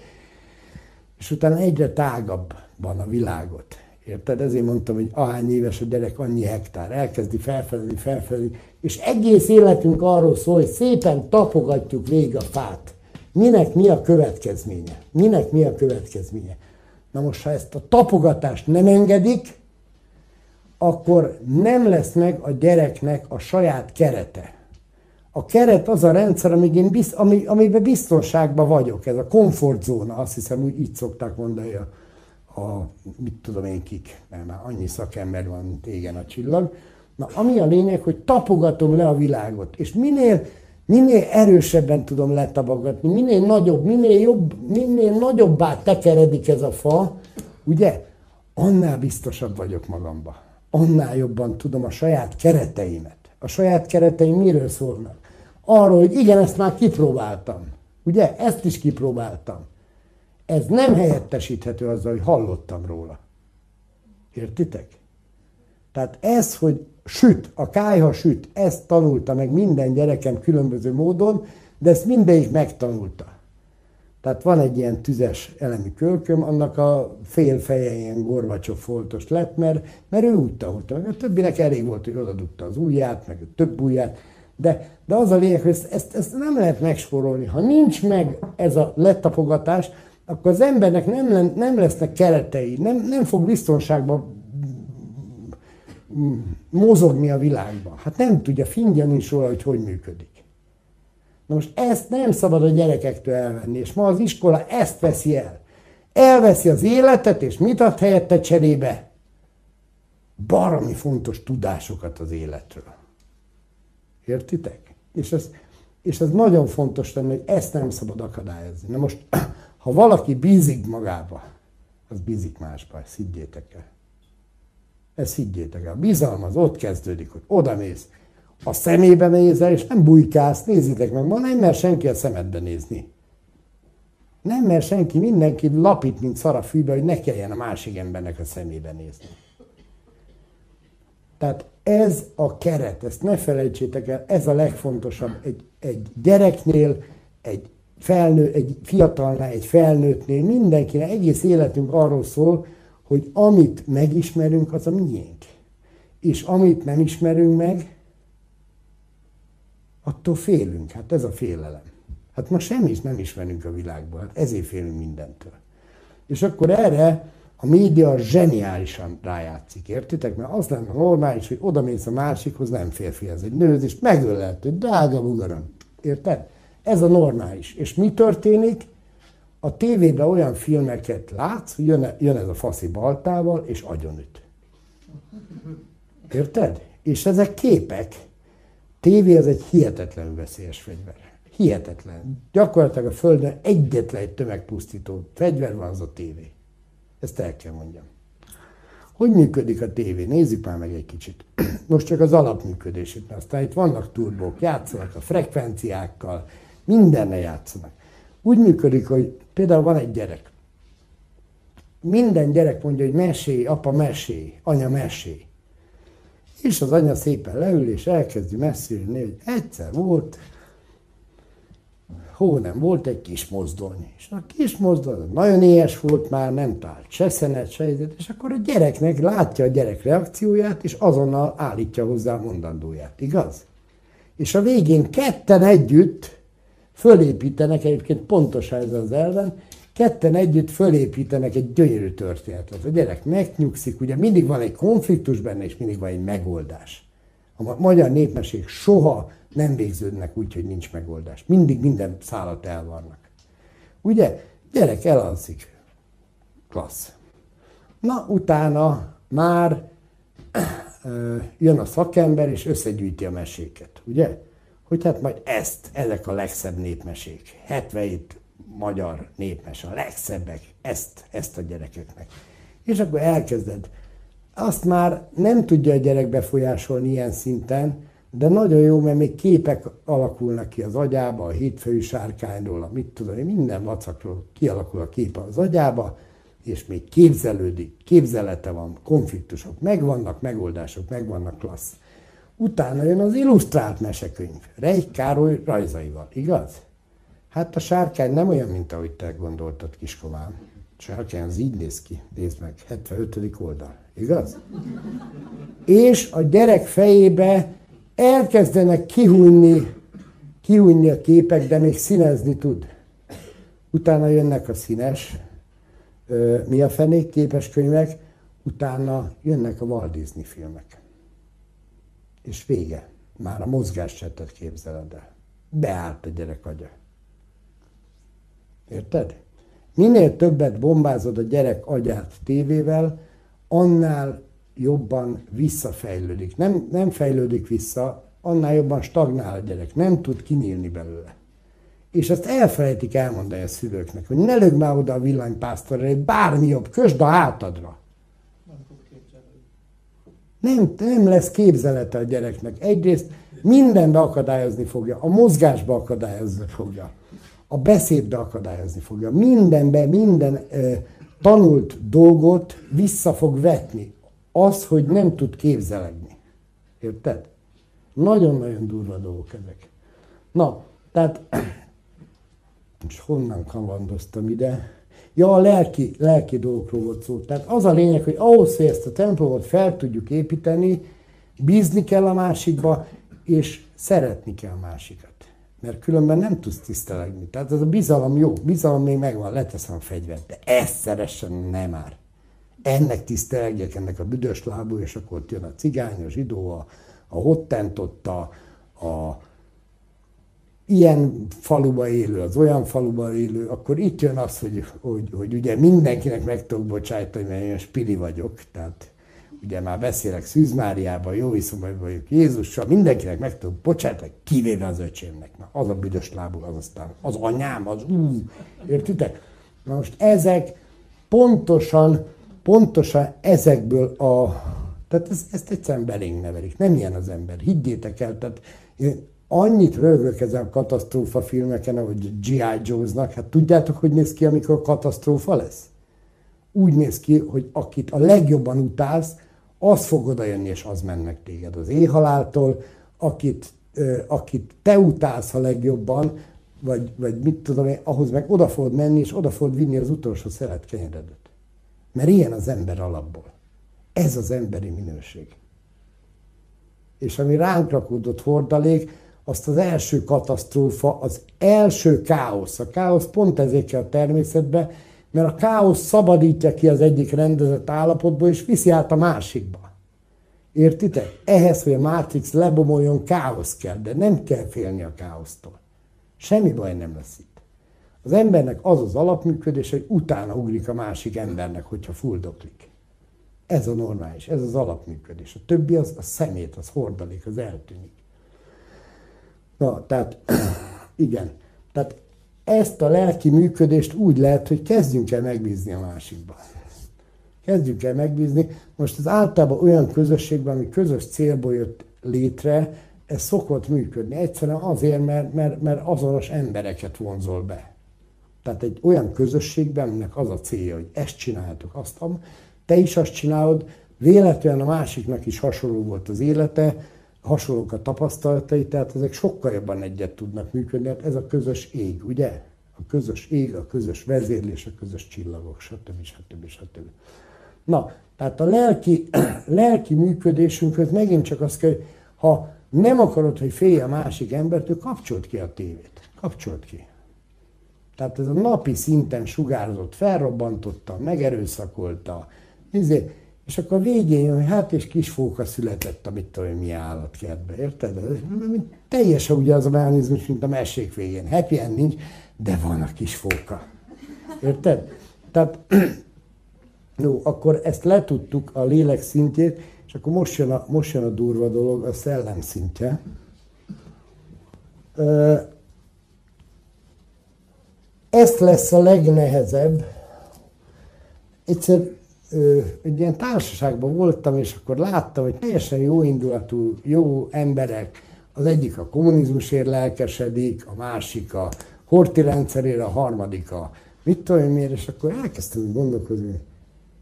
és utána egyre tágabban a világot. Érted? Ezért mondtam, hogy ahány éves a gyerek, annyi hektár. Elkezdi felfedezni, felfedezni, és egész életünk arról szól, hogy szépen tapogatjuk végig a fát. Minek mi a következménye? Minek mi a következménye? Na most, ha ezt a tapogatást nem engedik, akkor nem lesz meg a gyereknek a saját kerete. A keret az a rendszer, amíg én biz, ami, amiben biztonságban vagyok. Ez a komfortzóna, azt hiszem, úgy így szokták mondani a a, mit tudom én kik, mert már annyi szakember van, mint égen a csillag. Na, ami a lényeg, hogy tapogatom le a világot, és minél, minél erősebben tudom letapogatni, minél nagyobb, minél jobb, minél nagyobbá tekeredik ez a fa, ugye, annál biztosabb vagyok magamba. Annál jobban tudom a saját kereteimet. A saját kereteim miről szólnak? Arról, hogy igen, ezt már kipróbáltam. Ugye? Ezt is kipróbáltam. Ez nem helyettesíthető azzal, hogy hallottam róla. Értitek? Tehát ez, hogy süt, a kájha süt, ezt tanulta meg minden gyerekem különböző módon, de ezt mindegyik megtanulta. Tehát van egy ilyen tüzes elemi kölköm, annak a fél feje ilyen gorbacsov foltos lett, mert, mert ő úgy tanulta meg. A többinek elég volt, hogy odadugta az ujját, meg a több ujját, de, de az a lényeg, hogy ezt, ezt, ezt nem lehet megsporolni. Ha nincs meg ez a letapogatás, akkor az embernek nem, nem lesznek keretei, nem, nem fog biztonságban mozogni a világban. Hát nem tudja, fingja nincs róla, hogy hogy működik. Na most ezt nem szabad a gyerekektől elvenni, és ma az iskola ezt veszi el. Elveszi az életet, és mit ad helyette cserébe? Baromi fontos tudásokat az életről. Értitek? És ez, és ez nagyon fontos lenne, hogy ezt nem szabad akadályozni. Na most (clears throat) ha valaki bízik magába, az bízik másba, ezt higgyétek el. Ezt higgyétek el. A bizalom az ott kezdődik, hogy oda mész, a szemébe nézel, és nem bujkálsz, nézzétek meg, ma nem mer senki a szemedbe nézni. Nem mer senki, mindenki lapít, mint szar a fűbe, hogy ne kelljen a másik embernek a szemébe nézni. Tehát ez a keret, ezt ne felejtsétek el, ez a legfontosabb egy, egy gyereknél, egy felnő, egy fiatalnál, egy felnőttnél, mindenkinek egész életünk arról szól, hogy amit megismerünk, az a miénk. És amit nem ismerünk meg, attól félünk. Hát ez a félelem. Hát ma semmit nem ismerünk a világból, hát ezért félünk mindentől. És akkor erre a média zseniálisan rájátszik, értitek? Mert az lenne normális, hogy oda mész a másikhoz, nem férfi, ez egy nő, és megölelt, hogy drága ugaram. Érted? Ez a normális. És mi történik? A tévében olyan filmeket látsz, hogy jön, jön ez a faszi baltával, és agyonüt. Érted? És ezek képek. Tévé az egy hihetetlen veszélyes fegyver. Hihetetlen. Gyakorlatilag a Földön egyetlen egy tömegpusztító fegyver van, az a tévé. Ezt el kell mondjam. Hogy működik a tévé? Nézzük már meg egy kicsit. (clears throat) Most csak az alapműködését, aztán itt vannak turbók, játszanak a frekvenciákkal, Mindenne játszanak. Úgy működik, hogy például van egy gyerek. Minden gyerek mondja, hogy mesé, apa mesé, anya mesé. És az anya szépen leül, és elkezdi messzélni, hogy egyszer volt, hó nem, volt egy kis mozdony. És a kis mozdony nagyon éhes volt már, nem talált se szenet, se izet, és akkor a gyereknek látja a gyerek reakcióját, és azonnal állítja hozzá a mondandóját, igaz? És a végén ketten együtt fölépítenek, egyébként pontosan ez az elven, ketten együtt fölépítenek egy gyönyörű történetet. A gyerek megnyugszik, ugye mindig van egy konfliktus benne, és mindig van egy megoldás. A magyar népmesék soha nem végződnek úgy, hogy nincs megoldás. Mindig minden szállat elvannak. Ugye? Gyerek elalszik. Klassz. Na, utána már jön a szakember, és összegyűjti a meséket, ugye? Hogy hát majd ezt, ezek a legszebb népmesék. 77 magyar népmes, a legszebbek, ezt, ezt a gyerekeknek. És akkor elkezded. Azt már nem tudja a gyerek befolyásolni ilyen szinten, de nagyon jó, mert még képek alakulnak ki az agyába, a hétfői sárkányról, a mit tudom én, minden vacakról kialakul a kép az agyába, és még képzelődik, képzelete van, konfliktusok megvannak, megoldások megvannak, klassz. Utána jön az illusztrált mesekönyv, Reich Károly rajzaival, igaz? Hát a sárkány nem olyan, mint ahogy te gondoltad, kiskomám. Sárkány az így néz ki, nézd meg, 75. oldal, igaz? És a gyerek fejébe elkezdenek kihújni, kihújni a képek, de még színezni tud. Utána jönnek a színes, mi a fenék, képes könyvek, utána jönnek a Walt Disney filmek. És vége. Már a mozgáscsetet képzeled el. Beállt a gyerek agya. Érted? Minél többet bombázod a gyerek agyát tévével, annál jobban visszafejlődik. Nem, nem fejlődik vissza, annál jobban stagnál a gyerek, nem tud kinyílni belőle. És ezt elfelejtik elmondani a szülőknek, hogy ne lögd már oda a villanypásztorra, bármi jobb, kösd a hátadra. Nem, nem lesz képzelete a gyereknek. Egyrészt mindenbe akadályozni fogja, a mozgásba akadályozni fogja, a beszédbe akadályozni fogja, mindenbe, minden e, tanult dolgot vissza fog vetni az, hogy nem tud képzelegni. Érted? Nagyon-nagyon durva dolgok ezek. Na, tehát, (clears throat) és honnan kavandoztam ide? Ja, a lelki, lelki dolgokról volt szó. Tehát az a lényeg, hogy ahhoz, hogy ezt a templomot fel tudjuk építeni, bízni kell a másikba, és szeretni kell a másikat. Mert különben nem tudsz tisztelegni. Tehát ez a bizalom jó, bizalom még megvan, leteszem a fegyvert, de ezt szeressen nem már ennek tisztelegjek, ennek a büdös lábú, és akkor ott jön a cigány, a zsidó, a, a hottentott, a, a ilyen faluba élő, az olyan faluba élő, akkor itt jön az, hogy, hogy, hogy ugye mindenkinek meg tudok bocsájtani, mert én spiri vagyok, tehát ugye már beszélek Szűz Máriában, jó viszonyban vagyok Jézussal, mindenkinek meg tudok bocsájtani, kivéve az öcsémnek. Na, az a büdös lábú, az aztán az anyám, az ú, értitek? Na most ezek pontosan pontosan ezekből a... Tehát ezt, ezt egyszerűen belénk nevelik. Nem ilyen az ember. Higgyétek el, tehát én annyit rögök ezen a katasztrófa filmeken, ahogy G.I. Joe-nak. Hát tudjátok, hogy néz ki, amikor katasztrófa lesz? Úgy néz ki, hogy akit a legjobban utálsz, az fog oda jönni, és az mennek meg téged az éjhaláltól, akit, akit te utálsz a legjobban, vagy, vagy mit tudom én, ahhoz meg oda fogod menni, és oda fogod vinni az utolsó szelet kenyeredet. Mert ilyen az ember alapból. Ez az emberi minőség. És ami ránk rakódott hordalék, azt az első katasztrófa, az első káosz. A káosz pont ezért kell a természetbe, mert a káosz szabadítja ki az egyik rendezett állapotból, és viszi át a másikba. Értitek? Ehhez, hogy a Matrix lebomoljon, káosz kell, de nem kell félni a káosztól. Semmi baj nem lesz itt. Az embernek az az alapműködés, hogy utána ugrik a másik embernek, hogyha fuldoklik. Ez a normális, ez az alapműködés. A többi az a szemét, az hordalék, az eltűnik. Na, tehát (clears throat) igen. Tehát ezt a lelki működést úgy lehet, hogy kezdjünk el megbízni a másikban. Kezdjünk el megbízni. Most az általában olyan közösségben, ami közös célból jött létre, ez szokott működni. Egyszerűen azért, mert, mert, mert azonos embereket vonzol be. Tehát egy olyan közösségben, aminek az a célja, hogy ezt csináljátok, azt, te is azt csinálod, véletlenül a másiknak is hasonló volt az élete, hasonlók a tapasztalatai, tehát ezek sokkal jobban egyet tudnak működni. Hát ez a közös ég, ugye? A közös ég, a közös vezérlés, a közös csillagok, stb. stb. stb. Na, tehát a lelki, (clears throat) lelki működésünkhöz megint csak azt kell, ha nem akarod, hogy félj a másik embertől, kapcsolt ki a tévét. Kapcsolt ki. Tehát ez a napi szinten sugárzott, felrobbantotta, megerőszakolta, izé, és akkor a végén hogy hát és kisfóka született, amit tudom, mi állatkertbe, érted? Teljesen ugye az a mechanizmus, mint a mesék végén. Happy end nincs, de van a kisfóka. Érted? Tehát, (clears throat) jó, akkor ezt letudtuk a lélek szintjét, és akkor most jön a, most jön a durva dolog, a szellem szintje. Ezt lesz a legnehezebb. Egyszer egy ilyen társaságban voltam, és akkor láttam, hogy teljesen jó indulatú, jó emberek, az egyik a kommunizmusért lelkesedik, a másik a horti rendszerére, a harmadik a mit tudom miért, és akkor elkezdtem gondolkozni,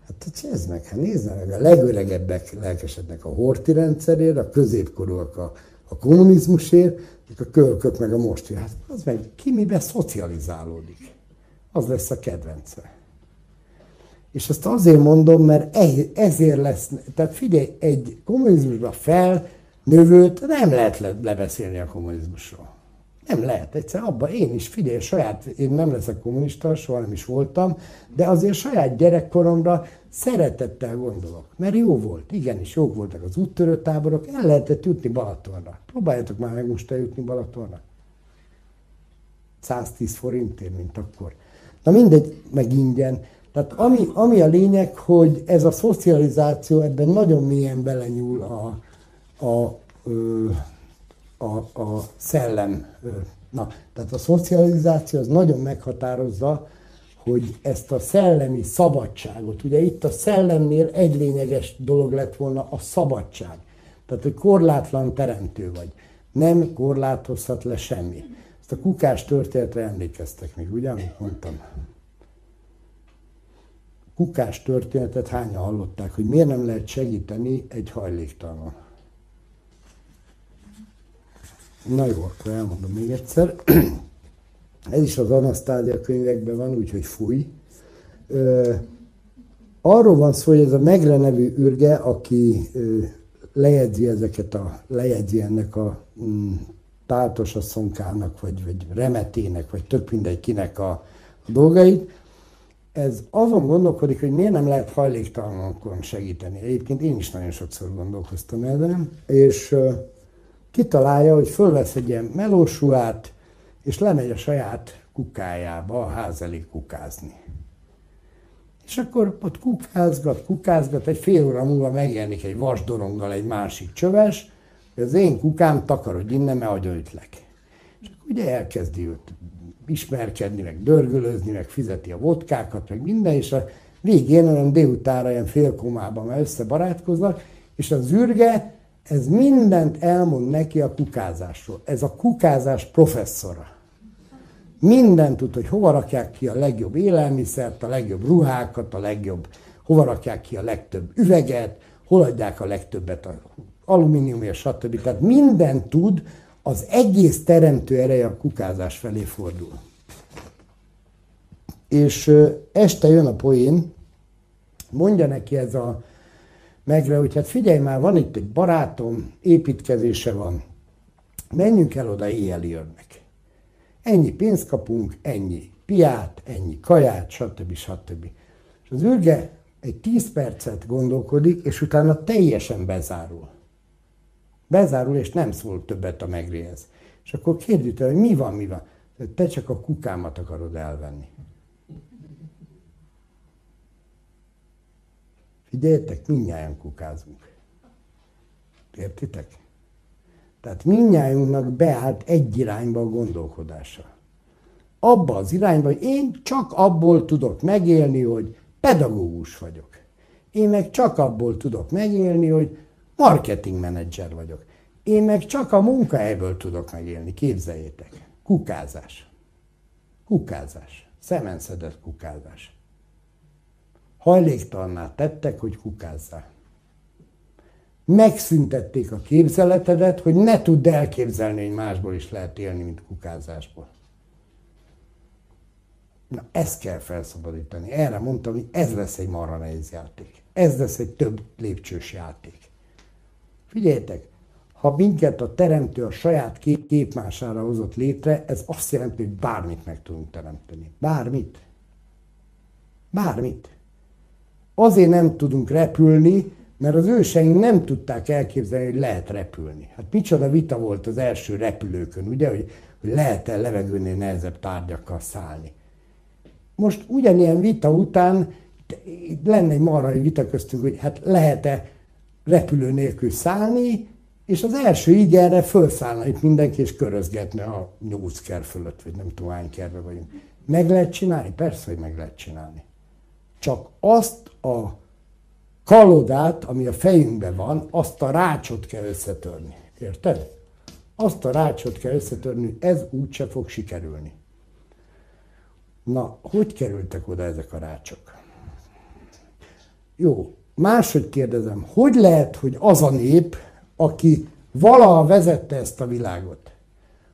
hát ez meg, hát nézd meg, a legöregebbek lelkesednek a horti rendszerért, a középkorúak a, a kommunizmusért, a kölkök meg a mosti. Hát az meg ki mibe szocializálódik. Az lesz a kedvence. És ezt azért mondom, mert ezért lesz, tehát figyelj, egy kommunizmusba felnövőt nem lehet le, lebeszélni a kommunizmusról. Nem lehet, egyszer abban én is, figyelj, saját, én nem leszek kommunista, soha nem is voltam, de azért saját gyerekkoromra szeretettel gondolok, mert jó volt, igenis jók voltak az úttörő táborok, el lehetett jutni Balatonra. Próbáljátok már meg most eljutni Balatonra. 110 forintért, mint akkor. Na mindegy, meg ingyen. Tehát ami, ami a lényeg, hogy ez a szocializáció ebben nagyon mélyen belenyúl a, a, a, a szellem. Na, tehát a szocializáció az nagyon meghatározza, hogy ezt a szellemi szabadságot, ugye itt a szellemnél egy lényeges dolog lett volna a szabadság. Tehát, hogy korlátlan teremtő vagy. Nem korlátozhat le semmi. Ezt a kukás történetre emlékeztek még, ugye, amit mondtam? Kukás történetet hányan hallották, hogy miért nem lehet segíteni egy hajléktalan. Na jó, akkor elmondom még egyszer. (clears throat) Ez is az Anasztázia könyvekben van, úgyhogy fúj. Arról van szó, hogy ez a Megre nevű ürge, aki lejegyzi ezeket a, lejegyzi ennek a mm, táltosasszonkának, vagy, vagy remetének, vagy tök mindegy kinek a, a dolgait, ez azon gondolkodik, hogy miért nem lehet hajléktalanokon segíteni. Egyébként én is nagyon sokszor gondolkoztam ezen, és kitalálja, hogy fölvesz egy ilyen melósuát, és lemegy a saját kukájába a ház elé kukázni. És akkor ott kukázgat, kukázgat, egy fél óra múlva megjelenik egy vasdoronggal egy másik csöves, hogy az én kukám takarodj innen, mert agyonütlek. És akkor ugye elkezdi őt ismerkedni, meg dörgölözni, meg fizeti a vodkákat, meg minden, és a végén olyan délutára ilyen félkomában már összebarátkoznak, és az űrge, ez mindent elmond neki a kukázásról. Ez a kukázás professzora. Mindent tud, hogy hova rakják ki a legjobb élelmiszert, a legjobb ruhákat, a legjobb, hova rakják ki a legtöbb üveget, hol adják a legtöbbet a alumíniumért, stb. Tehát mindent tud, az egész teremtő ereje a kukázás felé fordul. És este jön a poén, mondja neki ez a megre, hogy hát figyelj már, van itt egy barátom, építkezése van, menjünk el oda, éjjel jönnek. Ennyi pénzt kapunk, ennyi piát, ennyi kaját, stb. stb. És az űrge egy tíz percet gondolkodik, és utána teljesen bezárul. Bezárul, és nem szól többet a megréhez. És akkor tőle, hogy mi van, mi van. Te csak a kukámat akarod elvenni. Figyeljetek, mindnyáján kukázunk. Értitek? Tehát mindnyájunknak beállt egy irányba a gondolkodása. Abba az irányba, hogy én csak abból tudok megélni, hogy pedagógus vagyok. Én meg csak abból tudok megélni, hogy marketingmenedzser vagyok. Én meg csak a munkahelyből tudok megélni, képzeljétek. Kukázás. Kukázás. Szemenszedett kukázás. Hajléktalanná tettek, hogy kukázzál. megszüntették a képzeletedet, hogy ne tudd elképzelni, hogy másból is lehet élni, mint kukázásból. Na, ezt kell felszabadítani. Erre mondtam, hogy ez lesz egy marha nehéz játék. Ez lesz egy több lépcsős játék. Figyeljetek, ha minket a teremtő a saját kép képmására hozott létre, ez azt jelenti, hogy bármit meg tudunk teremteni. Bármit. Bármit. Azért nem tudunk repülni, mert az őseink nem tudták elképzelni, hogy lehet repülni. Hát micsoda vita volt az első repülőkön, ugye, hogy, hogy lehet-e levegőnél nehezebb tárgyakkal szállni. Most ugyanilyen vita után lenne egy marai vita köztünk, hogy hát lehet-e repülő nélkül szállni, és az első igenre felszállna itt mindenki, és körözgetne a nyolc fölött, vagy nem tudom hány kerbe vagyunk. Meg lehet csinálni? Persze, hogy meg lehet csinálni. Csak azt a kalodát, ami a fejünkben van, azt a rácsot kell összetörni. Érted? Azt a rácsot kell összetörni, ez úgyse fog sikerülni. Na, hogy kerültek oda ezek a rácsok? Jó, máshogy kérdezem, hogy lehet, hogy az a nép, aki valaha vezette ezt a világot,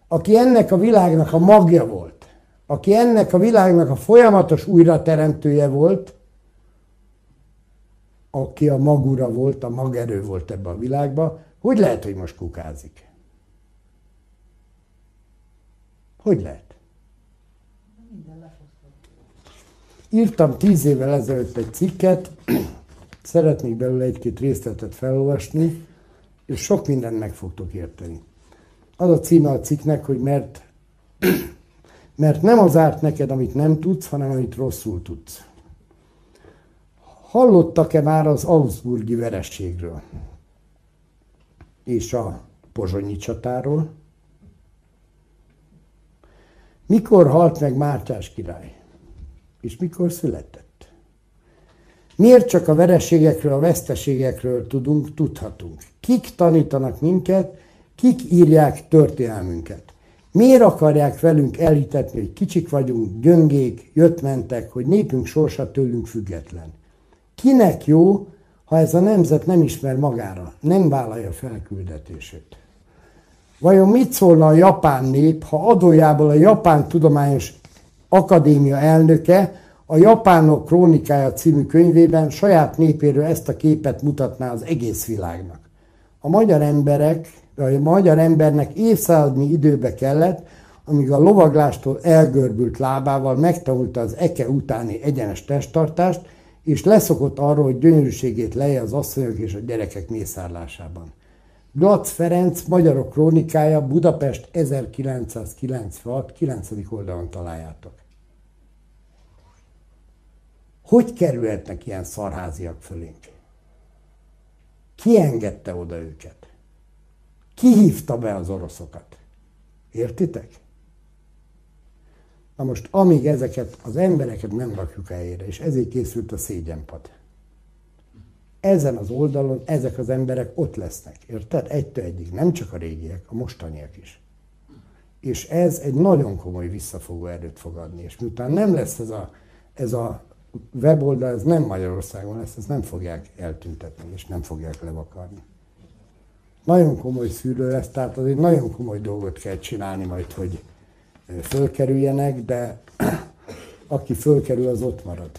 aki ennek a világnak a magja volt, aki ennek a világnak a folyamatos újrateremtője volt, aki a magura volt, a magerő volt ebbe a világba, hogy lehet, hogy most kukázik? Hogy lehet? Írtam tíz évvel ezelőtt egy cikket, szeretnék belőle egy-két részletet felolvasni, és sok mindent meg fogtok érteni. Az a címe a cikknek, hogy mert, (clears throat) mert nem az árt neked, amit nem tudsz, hanem amit rosszul tudsz. Hallottak-e már az Augsburgi verességről? És a pozsonyi csatáról? Mikor halt meg Mártyás király? És mikor született? Miért csak a vereségekről, a veszteségekről tudunk, tudhatunk? Kik tanítanak minket, kik írják történelmünket? Miért akarják velünk elhitetni, hogy kicsik vagyunk, gyöngék, jött-mentek, hogy népünk sorsa tőlünk független? Kinek jó, ha ez a nemzet nem ismer magára, nem vállalja fel küldetését? Vajon mit szólna a japán nép, ha adójából a Japán Tudományos Akadémia elnöke a Japánok Krónikája című könyvében saját népéről ezt a képet mutatná az egész világnak. A magyar emberek, a magyar embernek évszázadnyi időbe kellett, amíg a lovaglástól elgörbült lábával megtanulta az eke utáni egyenes testtartást, és leszokott arról, hogy gyönyörűségét leje az asszonyok és a gyerekek mészárlásában. Glac Ferenc, Magyarok Krónikája, Budapest 1996, 9. oldalon találjátok. Hogy kerülhetnek ilyen szarháziak fölénk? Ki engedte oda őket? Ki hívta be az oroszokat? Értitek? Na most, amíg ezeket az embereket nem rakjuk helyére, és ezért készült a szégyenpad. Ezen az oldalon ezek az emberek ott lesznek, érted? Egytől egyig, nem csak a régiek, a mostaniak is. És ez egy nagyon komoly visszafogó erőt fog adni. És miután nem lesz ez a, ez a weboldal, ez nem Magyarországon lesz, ezt nem fogják eltüntetni, és nem fogják levakarni. Nagyon komoly szűrő lesz, tehát azért nagyon komoly dolgot kell csinálni majd, hogy fölkerüljenek, de (clears throat) aki fölkerül, az ott marad.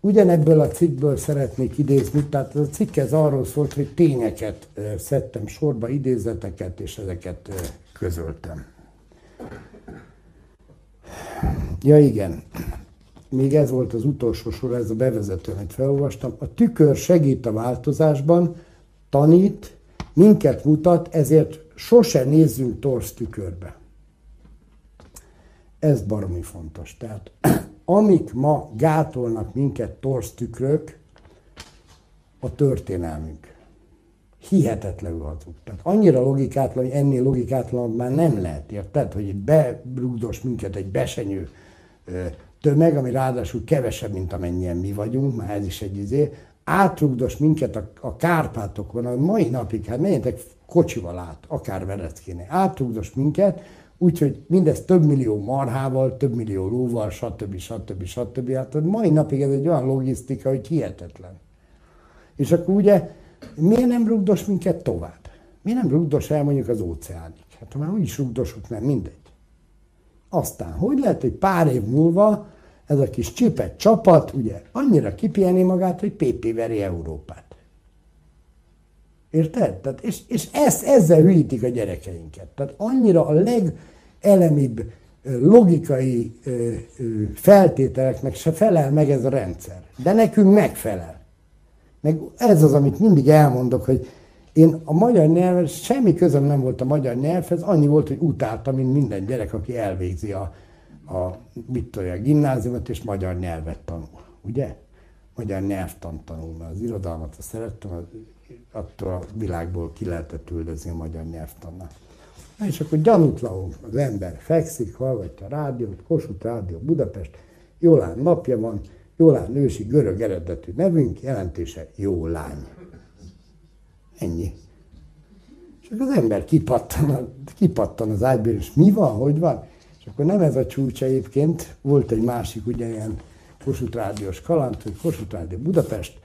Ugyanebből a cikkből szeretnék idézni, tehát a cikk ez arról szólt, hogy tényeket szedtem sorba, idézeteket, és ezeket közöltem. Ja igen, még ez volt az utolsó sor, ez a bevezető, amit felolvastam. A tükör segít a változásban, tanít, minket mutat, ezért sose nézzünk torsz tükörbe. Ez baromi fontos. Tehát (clears throat) amik ma gátolnak minket torsz tükrök, a történelmünk. Hihetetlenül hazug. Tehát annyira logikátlan, hogy ennél logikátlan már nem lehet, érted? Hogy berúgdos minket egy besenyő tömeg, ami ráadásul kevesebb, mint amennyien mi vagyunk, már ez is egy izé, átrugdos minket a, a Kárpátokon, a mai napig, hát menjetek kocsival át, akár Vereckénél, átrugdos minket, úgyhogy mindez több millió marhával, több millió lóval, stb. stb. stb. Hát a mai napig ez egy olyan logisztika, hogy hihetetlen. És akkor ugye Miért nem rugdos minket tovább? Miért nem rugdos el mondjuk az óceánig? Hát már úgyis rugdosuk, nem mindegy. Aztán, hogy lehet, hogy pár év múlva ez a kis csipet csapat, ugye, annyira kipiheni magát, hogy PP veri Európát. Érted? Tehát, és, és ezt, ezzel hűítik a gyerekeinket. Tehát annyira a legelemibb logikai feltételeknek se felel meg ez a rendszer. De nekünk megfelel. Meg ez az, amit mindig elmondok, hogy én a magyar nyelvhez, semmi közöm nem volt a magyar nyelvhez, annyi volt, hogy utáltam, mint minden gyerek, aki elvégzi a, a mit tudja, a gimnáziumot, és magyar nyelvet tanul. Ugye? Magyar nyelvtan tanul, mert az irodalmat azt szerettem, attól a világból ki lehetett üldözni a magyar nyelvtannal. Na és akkor gyanútlanul az ember fekszik, hallgatja a rádiót, Kossuth Rádió Budapest, Jolán napja van, Jolán ősi görög eredetű nevünk, jelentése jó lány. Ennyi. Csak az ember kipattan, kipattan az ágyból, és mi van, hogy van? És akkor nem ez a csúcs egyébként, volt egy másik ugyanilyen Kossuth Rádiós kaland, hogy Kossuth Rádió Budapest,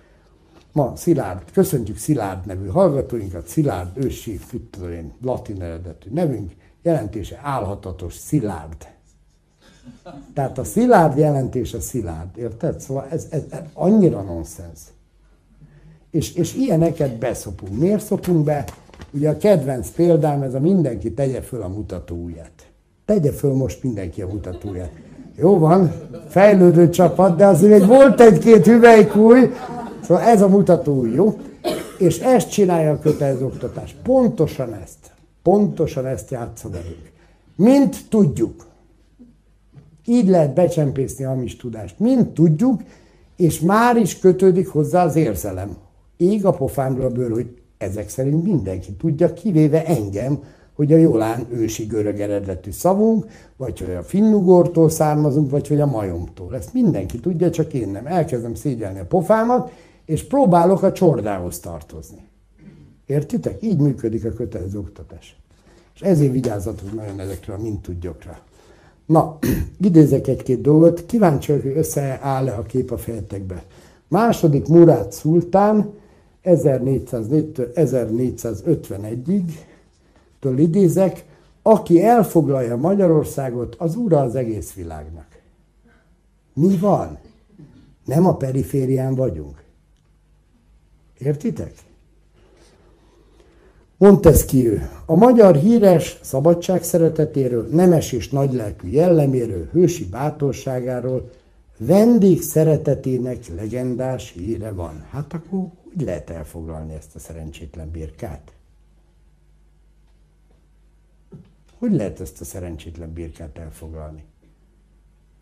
Ma Szilárd, köszöntjük Szilárd nevű hallgatóinkat, Szilárd ősi, én, latin eredetű nevünk, jelentése állhatatos Szilárd. Tehát a Szilárd jelentése Szilárd, érted? Szóval ez, ez, ez annyira nonsens. És, és ilyeneket beszopunk. Miért szopunk be? Ugye a kedvenc példám, ez a mindenki tegye föl a mutatóujját. Tegye föl most mindenki a mutatóujját. Jó van, fejlődő csapat, de azért még volt egy-két hüvelykúj, Szóval ez a mutató jó, és ezt csinálja a kötelező oktatás. Pontosan ezt. Pontosan ezt játsza velünk. Mint tudjuk. Így lehet becsempészni a hamis tudást. Mint tudjuk, és már is kötődik hozzá az érzelem. Ég a pofámra a bőr, hogy ezek szerint mindenki tudja, kivéve engem, hogy a Jolán ősi görög eredetű szavunk, vagy hogy a finnugortól származunk, vagy hogy a majomtól. Ezt mindenki tudja, csak én nem. Elkezdem szégyelni a pofámat, és próbálok a csordához tartozni. Értitek? Így működik a kötelező oktatás. És ezért vigyázzatok nagyon ezekre a mint tudjokra. Na, (clears throat) idézek egy-két dolgot, kíváncsi hogy összeáll-e a kép a fejetekbe. Második Murát szultán 1451-ig, től idézek, aki elfoglalja Magyarországot, az ura az egész világnak. Mi van? Nem a periférián vagyunk. Értitek? Montesquieu. A magyar híres szabadság szeretetéről, nemes és nagylelkű jelleméről, hősi bátorságáról, vendég szeretetének legendás híre van. Hát akkor hogy lehet elfoglalni ezt a szerencsétlen birkát? Hogy lehet ezt a szerencsétlen birkát elfoglalni?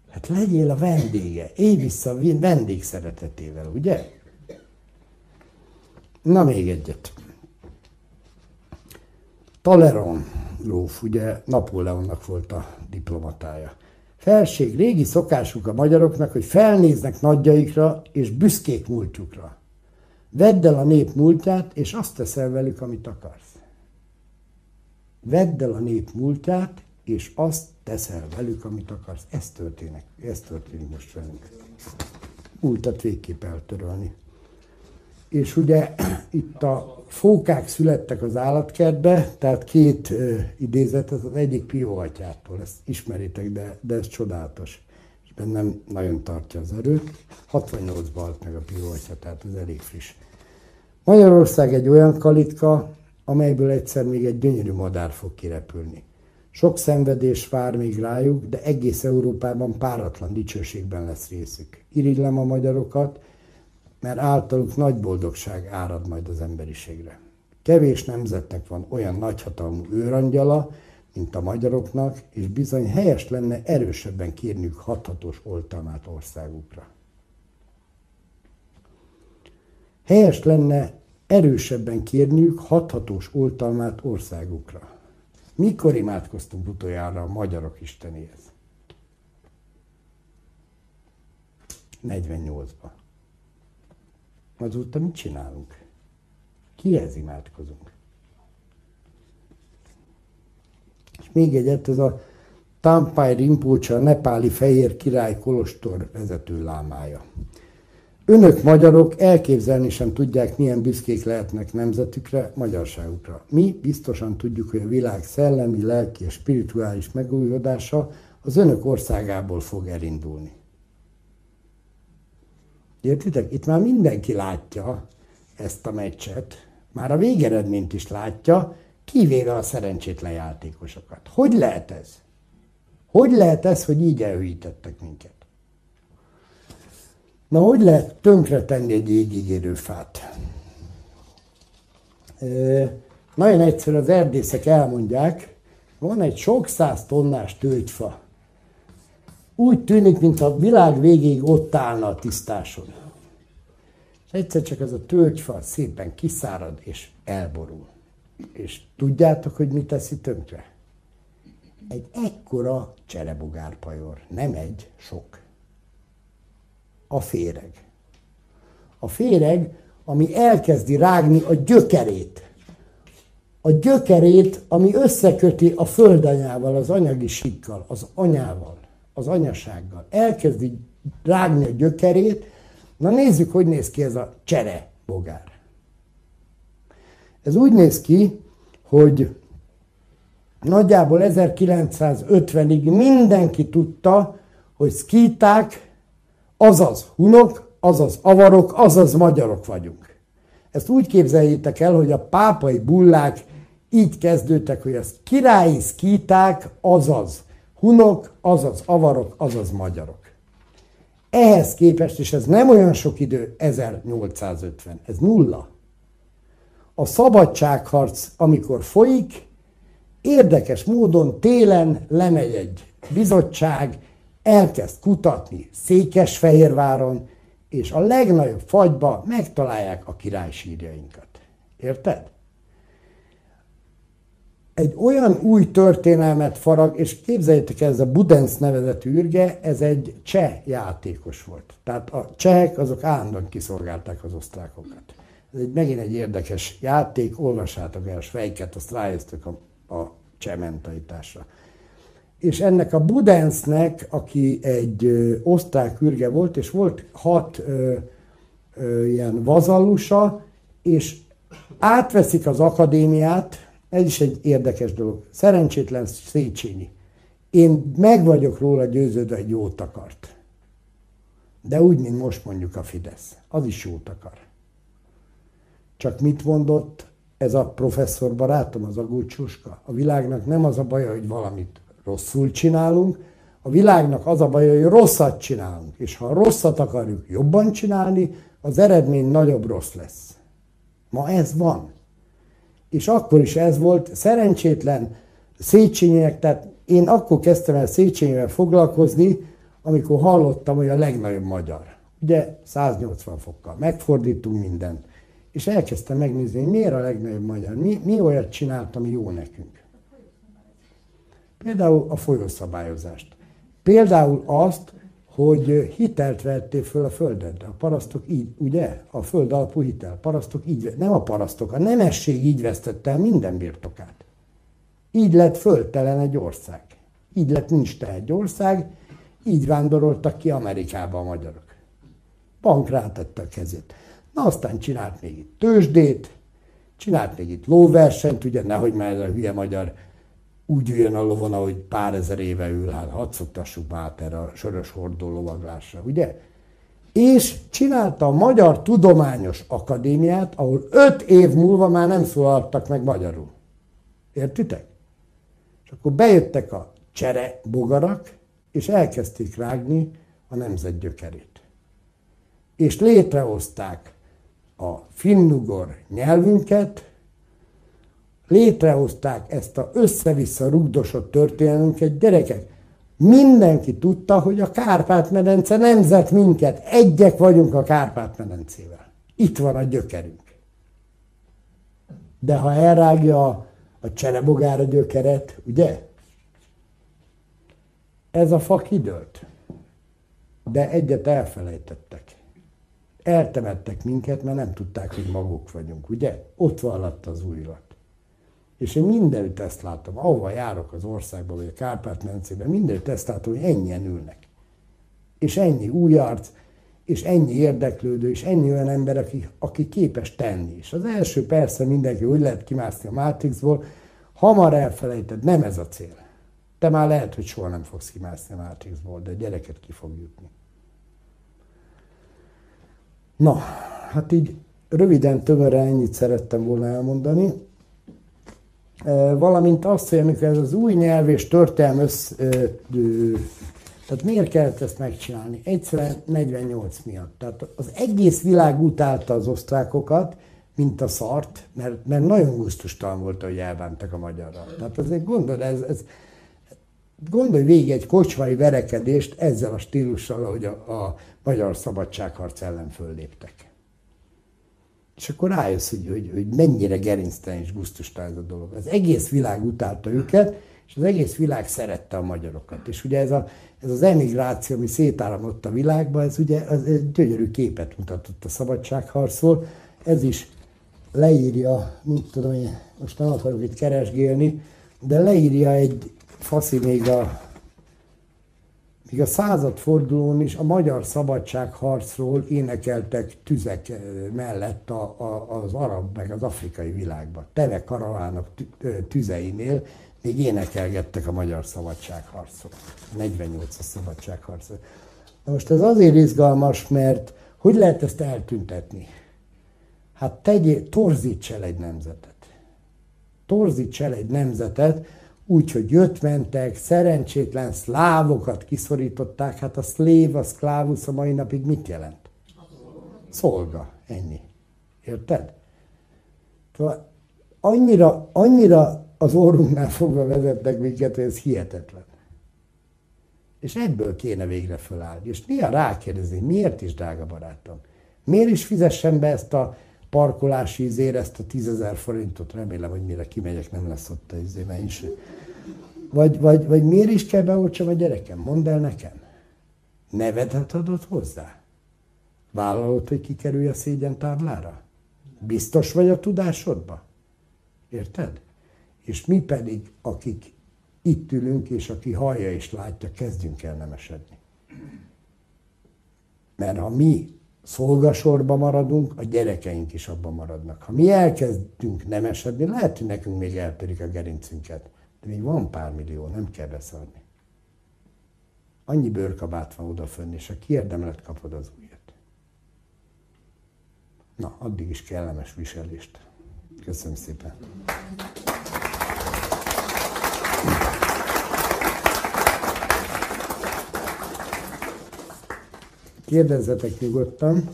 Hát legyél a vendége, élj vissza vendég szeretetével, ugye? Na még egyet. Taleron lóf, ugye Napóleonnak volt a diplomatája. Felség, régi szokásuk a magyaroknak, hogy felnéznek nagyjaikra és büszkék múltjukra. Vedd el a nép múltját, és azt teszel velük, amit akarsz. Vedd el a nép múltját, és azt teszel velük, amit akarsz. Ez történik, ez történik most velünk. Múltat végképp eltörölni és ugye (clears throat) itt a fókák születtek az állatkertbe, tehát két uh, idézet, az egyik Pio atyától, ezt ismeritek, de, de ez csodálatos. És bennem nagyon tartja az erőt. 68-ban halt meg a Pio atya, tehát ez elég friss. Magyarország egy olyan kalitka, amelyből egyszer még egy gyönyörű madár fog kirepülni. Sok szenvedés vár még rájuk, de egész Európában páratlan dicsőségben lesz részük. Irigylem a magyarokat, mert általuk nagy boldogság árad majd az emberiségre. Kevés nemzetnek van olyan nagyhatalmú őrangyala, mint a magyaroknak, és bizony helyes lenne erősebben kérniük hathatós oltalmát országukra. Helyes lenne erősebben kérniük hathatós oltalmát országukra. Mikor imádkoztunk utoljára a magyarok istenéhez? 48-ban. Azóta mit csinálunk? Kihez imádkozunk? És még egyet, ez a Tampai Rinpoche, a nepáli fehér király kolostor vezető lámája. Önök magyarok elképzelni sem tudják, milyen büszkék lehetnek nemzetükre, magyarságukra. Mi biztosan tudjuk, hogy a világ szellemi, lelki és spirituális megújulása az önök országából fog elindulni. Értitek? Itt már mindenki látja ezt a meccset, már a végeredményt is látja, kivéve a szerencsétlen játékosokat. Hogy lehet ez? Hogy lehet ez, hogy így elhűítettek minket? Na, hogy lehet tönkre tenni egy égigérő fát? Nagyon egyszerű, az erdészek elmondják, van egy sok száz tonnás tölgyfa. Úgy tűnik, mint a világ végéig ott állna a tisztáson. És egyszer csak ez a tölgyfa szépen kiszárad és elborul. És tudjátok, hogy mit teszi tönkre? Egy ekkora cserebogárpajor. Nem egy, sok a féreg. A féreg, ami elkezdi rágni a gyökerét. A gyökerét, ami összeköti a földanyával, az anyagi sikkal, az anyával, az anyasággal. Elkezdi rágni a gyökerét. Na nézzük, hogy néz ki ez a csere bogár. Ez úgy néz ki, hogy nagyjából 1950-ig mindenki tudta, hogy szkíták azaz hunok, azaz avarok, azaz magyarok vagyunk. Ezt úgy képzeljétek el, hogy a pápai bullák így kezdődtek, hogy az királyi szkíták, azaz hunok, azaz avarok, azaz magyarok. Ehhez képest, és ez nem olyan sok idő, 1850, ez nulla. A szabadságharc, amikor folyik, érdekes módon télen lemegy egy bizottság, elkezd kutatni Székesfehérváron, és a legnagyobb fagyba megtalálják a király sírjainkat. Érted? Egy olyan új történelmet farag, és képzeljétek ez a Budensz nevezetű ürge, ez egy cseh játékos volt. Tehát a csehek azok állandóan kiszolgálták az osztrákokat. Ez egy, megint egy érdekes játék, olvassátok el a Svejket, azt rájöztök a, a cseh mentalitásra és ennek a Budensznek, aki egy ö, ürge volt, és volt hat ö, ö, ilyen vazallusa, és átveszik az akadémiát, ez is egy érdekes dolog. Szerencsétlen Széchenyi. Én meg vagyok róla győződve, hogy jót akart. De úgy, mint most mondjuk a Fidesz. Az is jót akar. Csak mit mondott ez a professzor barátom, az Agúcsuska? A világnak nem az a baja, hogy valamit rosszul csinálunk, a világnak az a baj, hogy rosszat csinálunk, és ha rosszat akarjuk jobban csinálni, az eredmény nagyobb rossz lesz. Ma ez van. És akkor is ez volt szerencsétlen Széchenyinek, tehát én akkor kezdtem el Széchenyivel foglalkozni, amikor hallottam, hogy a legnagyobb magyar. Ugye 180 fokkal megfordítunk mindent. És elkezdtem megnézni, hogy miért a legnagyobb magyar, mi, mi olyat csinált, ami jó nekünk. Például a folyószabályozást. Például azt, hogy hitelt vettél föl a földedre. A parasztok így, ugye? A föld alapú hitel. Parasztok így, nem a parasztok, a nemesség így vesztette el minden birtokát. Így lett földtelen egy ország. Így lett nincs te egy ország, így vándoroltak ki Amerikába a magyarok. Bank rátette a kezét. Na aztán csinált még itt tőzsdét, csinált még itt lóversenyt, ugye nehogy már ez a hülye magyar úgy üljön a lovon, ahogy pár ezer éve ül, hát hadd szoktassuk már erre a sörös hordó lovaglásra, ugye? És csinálta a Magyar Tudományos Akadémiát, ahol öt év múlva már nem szólaltak meg magyarul. Értitek? És akkor bejöttek a csere bogarak, és elkezdték rágni a nemzet gyökerét. És létrehozták a finnugor nyelvünket, létrehozták ezt a össze-vissza rugdosott történelmünket, gyerekek, mindenki tudta, hogy a Kárpát-medence nemzet minket. Egyek vagyunk a Kárpát-medencével. Itt van a gyökerünk. De ha elrágja a, a cserebogár a gyökeret, ugye? Ez a fa kidőlt. De egyet elfelejtettek. Eltemettek minket, mert nem tudták, hogy maguk vagyunk, ugye? Ott vallatt az újrat. És én mindenütt ezt látom, ahova járok az országban, vagy a Kárpát-medencében, mindenütt ezt látom, hogy ennyien ülnek. És ennyi új arc, és ennyi érdeklődő, és ennyi olyan ember, aki, aki képes tenni. És az első persze mindenki úgy lehet kimászni a Matrixból, hamar elfelejted, nem ez a cél. Te már lehet, hogy soha nem fogsz kimászni a Matrixból, de gyereket ki fog jutni. Na, hát így röviden, tömöre ennyit szerettem volna elmondani. Valamint azt, hogy amikor ez az új nyelv és történelm össz, tehát miért kellett ezt megcsinálni? Egyszerűen 48 miatt. Tehát az egész világ utálta az osztrákokat, mint a szart, mert, mert nagyon gusztustalan volt, hogy elbántak a magyarra. Tehát azért gondolod, ez, ez, gondolj végig egy kocsmai verekedést ezzel a stílussal, ahogy a, a magyar szabadságharc ellen fölléptek. És akkor rájössz, hogy, hogy, hogy mennyire gerinctelen és gusztustalan ez a dolog. Az egész világ utálta őket, és az egész világ szerette a magyarokat. És ugye ez, a, ez az emigráció, ami szétáramlott a világba, ez ugye az egy gyönyörű képet mutatott a szabadságharcról. Ez is leírja, mit tudom én, most nem akarok itt keresgélni, de leírja egy faszi még a, még a századfordulón is a magyar szabadságharcról énekeltek tüzek mellett a, a, az arab meg az afrikai világban. Teve karavánok tüzeinél még énekelgettek a magyar szabadságharcot. 48 a szabadságharcot. Na most ez azért izgalmas, mert hogy lehet ezt eltüntetni? Hát tegyél, torzíts el egy nemzetet. Torzíts el egy nemzetet, úgy, hogy jött mentek, szerencsétlen szlávokat kiszorították, hát a szlév, a szklávusz a mai napig mit jelent? Szolga, ennyi. Érted? Annyira, annyira az orrunknál fogva vezetnek minket, hogy ez hihetetlen. És ebből kéne végre fölállni. És néha rákérdezni, miért is, drága barátom? Miért is fizessen be ezt a parkolási izér, ezt a tízezer forintot? Remélem, hogy mire kimegyek, nem lesz ott a izé, is. Vagy, vagy, vagy miért is kell beoltsam a gyerekem? Mondd el nekem. Nevedet adott hozzá? Vállalod, hogy kikerülj a szégyen táblára? Biztos vagy a tudásodba? Érted? És mi pedig, akik itt ülünk, és aki hallja és látja, kezdjünk el nemesedni. Mert ha mi szolgasorba maradunk, a gyerekeink is abban maradnak. Ha mi elkezdünk nemesedni, lehet, hogy nekünk még eltörik a gerincünket, de még van pár millió, nem kell beszarni. Annyi bőrkabát van odafönn, és a kiérdemlet kapod az újat. Na, addig is kellemes viselést. Köszönöm szépen. Kérdezzetek nyugodtan.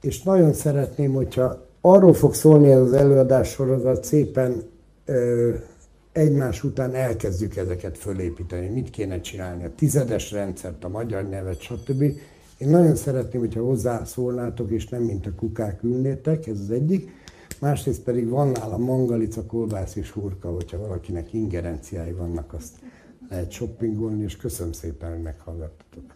És nagyon szeretném, hogyha arról fog szólni ez az előadás sorozat, szépen ö, egymás után elkezdjük ezeket fölépíteni. Mit kéne csinálni? A tizedes rendszert, a magyar nevet, stb. Én nagyon szeretném, hogyha hozzászólnátok, és nem mint a kukák ülnétek, ez az egyik. Másrészt pedig van nálam mangalica, kolbász és hurka, hogyha valakinek ingerenciái vannak, azt lehet shoppingolni, és köszönöm szépen, hogy meghallgattatok.